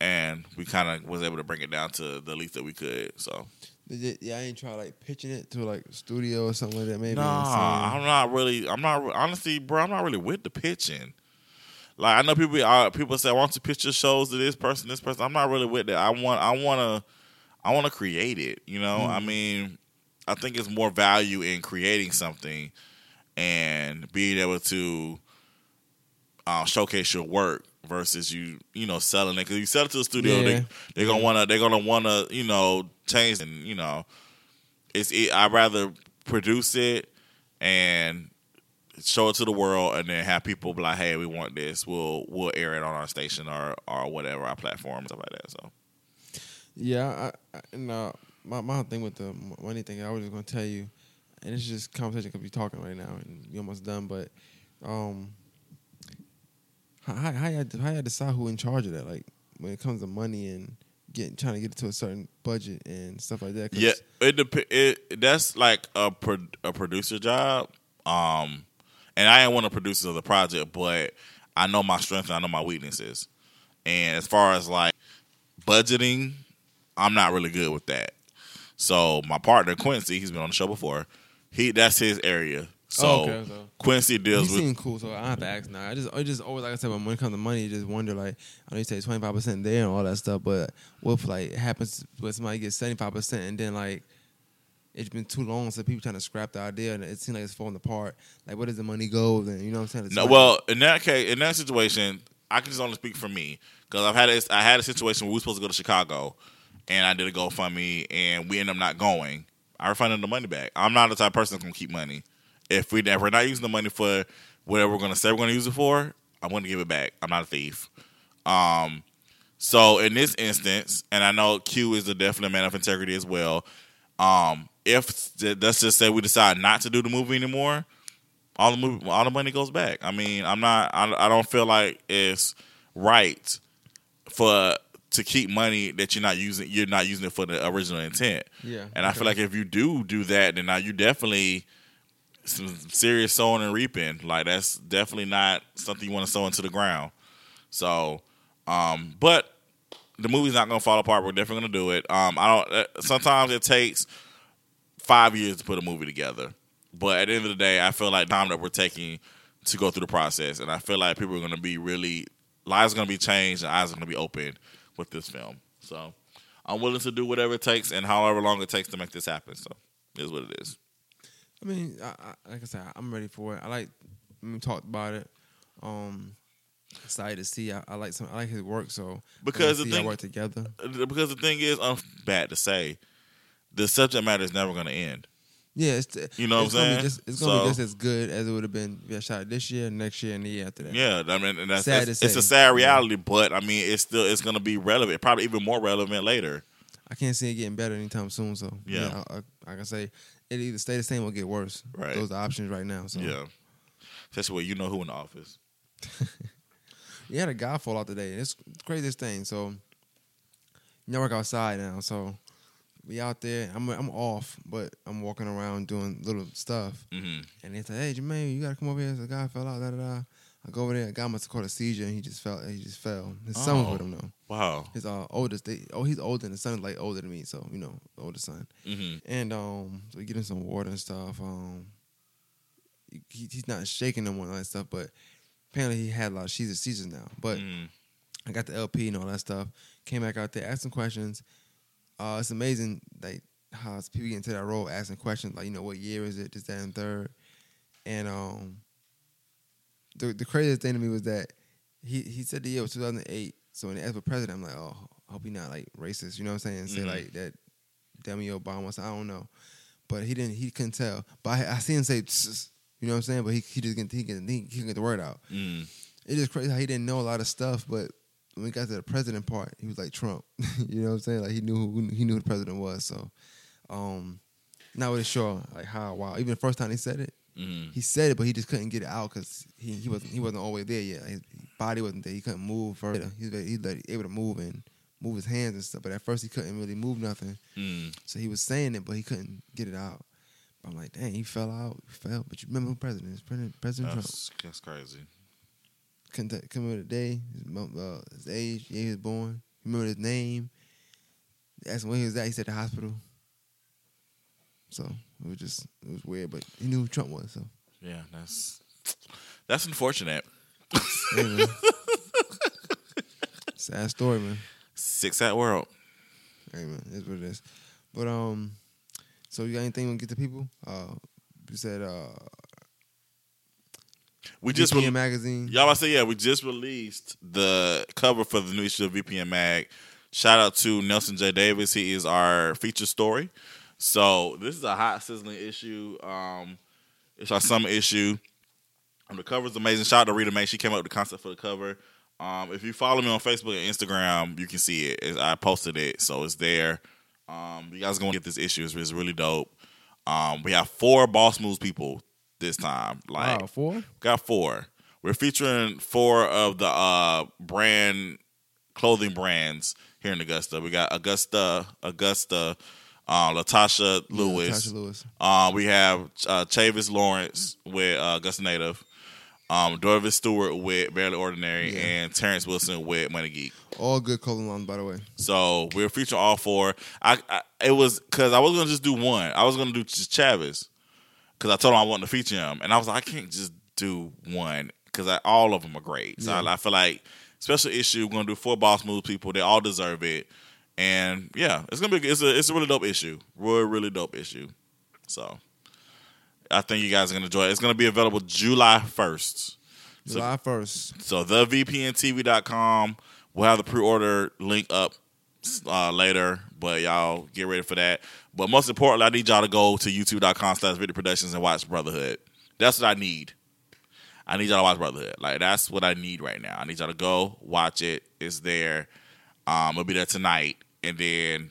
and we kind of was able to bring it down to the least that we could. So yeah, I ain't try like pitching it to like a studio or something like that. Maybe. Nah, I'm not really. I'm not honestly, bro. I'm not really with the pitching. Like I know people. Uh, people say, "I want to pitch your shows to this person, this person." I'm not really with that. I want. I want to. I want to create it. You know. I mean, I think it's more value in creating something and being able to uh, showcase your work versus you. You know, selling it because you sell it to the studio. Yeah. They, they're gonna wanna. They're gonna wanna. You know, change and you know it's it, I'd rather produce it and show it to the world and then have people be like, hey, we want this. We'll we'll air it on our station or or whatever our platform stuff like that. So Yeah, I, I, and uh, my my thing with the money thing, I was just gonna tell you, and it's just conversation because we talking right now, and we almost done. But um, how how how you decide who in charge of that? Like when it comes to money and getting trying to get it to a certain budget and stuff like that. yeah, it dep- it that's like a pro- a producer job. Um, and I ain't one of the producers of the project, but I know my strengths and I know my weaknesses. And as far as like budgeting, I'm not really good with that. So my partner Quincy, he's been on the show before. He that's his area. Oh, so Oh, okay, so- Quincy He deals with seemed cool, so I have to ask now. I just, I just always like I said, when it comes to money, you just wonder like I know you say twenty five percent there and all that stuff, but what if like it happens where somebody gets seventy five percent and then like it's been too long, so people trying to scrap the idea and it seems like it's falling apart. Like, where does the money go? Then you know what I'm saying? It's No, like- well, in that case, in that situation, I can just only speak for me because I've had this, I had a situation where we were supposed to go to Chicago, and I did a GoFundMe, and we ended up not going. I refunded the money back. I'm not the type of person that's gonna keep money. If we if we're not using the money for whatever we're gonna say we're gonna use it for, I'm gonna give it back. I'm not a thief. Um, so in this instance, and I know Q is a definite man of integrity as well. Um, if let's just say we decide not to do the movie anymore, all the movie, all the money goes back. I mean, I'm not. I, I don't feel like it's right for to keep money that you're not using. You're not using it for the original intent. Yeah, And I okay. feel like if you do do that, then now you definitely some serious sowing and reaping. Like that's definitely not something you want to sow into the ground. So, um, but the movie's not gonna fall apart. We're definitely gonna do it. Um, I don't. uh, Sometimes it takes five years to put a movie together, but at the end of the day, I feel like time that we're taking to go through the process, and I feel like people are gonna be really lives are gonna be changed and eyes are gonna be open with this film. So, I'm willing to do whatever it takes and however long it takes to make this happen. So, is what it is. I mean, I, I, like I said, I'm ready for it. I like we talked about it. Um, excited to see. I, I like some. I like his work. So Because the thing- work together. Because the thing is, um, bad to say, the subject matter is never gonna end. Yeah, it's You know what I'm saying? Just, it's gonna So- be just as good as it would have been if I shot this year, next year, and the year after that. Yeah, I mean, and that's, Sad that's to it's a sad reality, but I mean, it's still it's gonna be relevant, probably even more relevant later. I can't see it getting better anytime soon. So Yeah. I, I, like I say, it either stay the same or get worse. Right. Those are options right now. So Yeah, especially where you know who in the office. You had a guy fall out today. It's the craziest thing. So you know, I work outside now. So we out there. I'm I'm off, but I'm walking around doing little stuff. hmm And they say, "Hey, Jermaine, you gotta come over here." The guy fell out. Da da da. I go over there. A guy must have caught a seizure, and he just fell. He just fell. His son was Oh. with him though. Wow. His uh, oldest. They, oh, he's older. And his son's like older than me, so you know, older son. hmm And um, so we get him some water and stuff. Um, he, he's not shaking no more and all that stuff, but apparently he had a lot of seizures, seizures now. But hmm I got the LP and all that stuff. Came back out there, asked some questions. uh, it's amazing like how people get into that role asking questions like you know what year is it, this, that, and third, and um, the the craziest thing to me was that he he said the year was 2008. So when asked for president, I'm like, oh, I hope he not like racist. You know what I'm saying? Say Mhm. like that, Demi Obama. So I don't know, but he didn't. He couldn't tell. But I, I see him say, you know what I'm saying? But he he just get he can he, he get the word out. Mm. It's just crazy how he didn't know a lot of stuff, but when we got to the president part, he was like Trump. you know what I'm saying? Like he knew who he knew who the president was. So, um, not really sure like how wow. Even the first time he said it, Mm. he said it, but he just couldn't get it out because he, he wasn't he wasn't way there yet. His body wasn't there. He couldn't move further. He was he was able to move and move his hands and stuff. But at first he couldn't really move nothing. Mm. So he was saying it, but he couldn't get it out. But I'm like, dang, he fell out. He fell. But you remember who president is? President, President Trump. That's, that's crazy. Couldn't remember the day, his, uh, his age, yeah, he was born. Remember his name. Asked him where he was at. He said the hospital. So it was just it was weird, but he knew who Trump was. So Yeah, that's that's unfortunate. hey, sad story, man. Six at world. Hey man, it's what it is. But um, so you got anything to get to people? Uh, you said uh, We just VPN re- magazine. y'all. I say yeah. We just released the cover for the new issue of VPN Mag. Shout out to Nelson J Davis. He is our feature story. So this is a hot sizzling issue. Um, it's our summer issue. Um, the cover is amazing. Shout out to Rita May. She came up with the concept for the cover. Um, if you follow me on Facebook and Instagram, you can see it. I posted it, so it's there. Um, you guys gonna get this issue. It's, it's really dope. Um, we have four Boss Moves people this time. Like wow, four. got four. We're featuring four of the uh, brand clothing brands here in Augusta. We got Augusta, Augusta, uh, Latasha Lewis. Tasha Lewis. Um, we have uh, Chavis Lawrence with uh, Augusta Native, um, Dorvis Stewart with Barely Ordinary, Yeah. and Terrence Wilson with Money Geek. All good clothing lines, by the way. So we're featuring all four. I, I it was because I was gonna just do one. I was gonna do just Chavis because I told him I wanted to feature him, and I was like, I can't just do one because all of them are great. So Yeah. I, I feel like special issue. We're gonna do four boss move people. They all deserve it, and yeah, it's gonna be it's a it's a really dope issue. Really really dope issue. So I think you guys are gonna enjoy it. It's gonna be available July first. So July first. so thevpntv.com. We'll have the pre-order link up uh, later, but y'all get ready for that. But most importantly, I need y'all to go to youtube.com slash video productions and watch Brotherhood. That's what I need. I need y'all to watch Brotherhood. Like that's what I need right now. I need y'all to go watch it. It's there. Um, it'll be there tonight, and then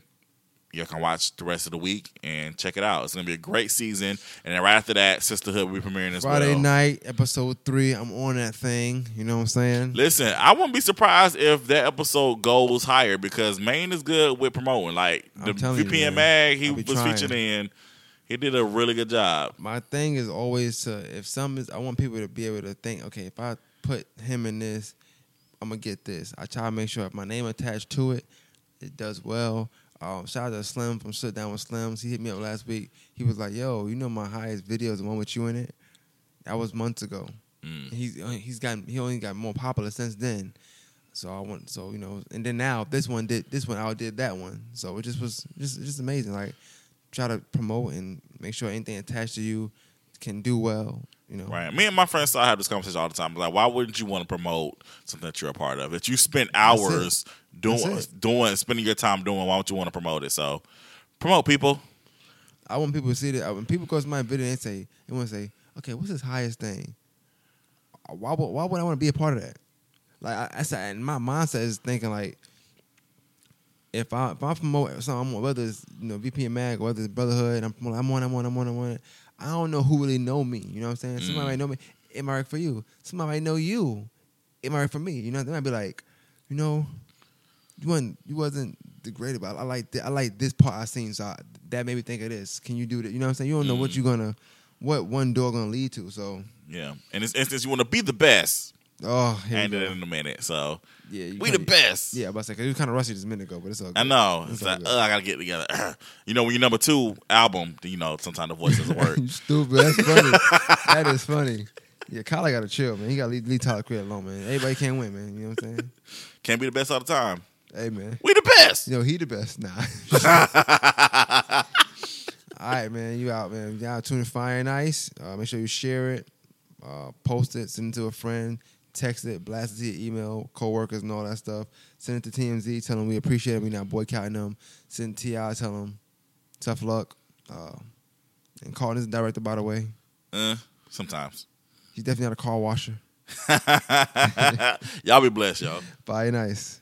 you can watch the rest of the week and check it out. It's gonna be a great season, and then right after that, Sisterhood will be premiering as Friday well. night, episode three. I'm on that thing. You know what I'm saying? Listen, I wouldn't be surprised if that episode goes higher because Maine is good with promoting. Like the you, VPN. Mag he was trying. featured in, he did a really good job. My thing is always to if some is I want people to be able to think, okay, if I put him in this, I'm gonna get this. I try to make sure if my name attached to it, it does well. Um, shout out to Slim from Sit Down with Slims. He hit me up last week. He was like, "Yo, you know my highest video is the one with you in it. That was months ago. Mm. He's uh, he's gotten he only got more popular since then. So I want so you know, and then now this one did this one outdid that one. So it just was just just amazing. Like try to promote and make sure anything attached to you can do well. You know, Right. Me and my friends I have this conversation all the time. Like, why wouldn't you want to promote something that you're a part of? That you spend hours doing doing spending your time doing, why don't you want to promote it? So promote people. I want people to see that when people go to my video and say they want to say, okay, what's his highest thing? Why would why would I want to be a part of that? Like I, I said, and my mindset is thinking like, if I if I promote something, whether it's you know VPN Mag, whether it's Brotherhood, I'm I'm on, I'm on, I'm on, I'm on. I don't know who really know me. You know what I'm saying? Somebody Mm. might know me. It might work for you. Somebody might know you. It might work for me. You know, they might be like, you know, you wasn't you wasn't the great about. I like thi- I like this part I seen, so I, that made me think of this. Can you do that? You know what I'm saying? You don't know what Mm. you're gonna, what one door gonna lead to. So, Yeah. In this instance, you want to be the best. oh, And it in a minute. So yeah, you we the kinda- best. Yeah, but I it was kind of rusty just a minute ago, but it's okay. I know. It's It's like, uh, I gotta get together. you know, when your number two album, you know, sometimes the voice doesn't work. stupid. That's funny. that is funny. Yeah, Khaled got to chill, man. He got to leave, leave Tyler Creator alone, man. Everybody can't win, man. You know what I'm saying? Can't be the best all the time. Hey man. We the best. Yo, he the best. Nah. All right, man. You out, man. Y'all tune in Fire and Ice. Uh, make sure you share it, uh, post it, send it to a friend, text it, blast it to your email, coworkers, and all that stuff. Send it to TMZ. Tell them we appreciate them. We not boycotting them. Send T.I. Tell them tough luck. Uh, and Carlton is director, by the way. Uh, sometimes. He's definitely not a car washer. y'all be blessed, y'all. Fire and Ice.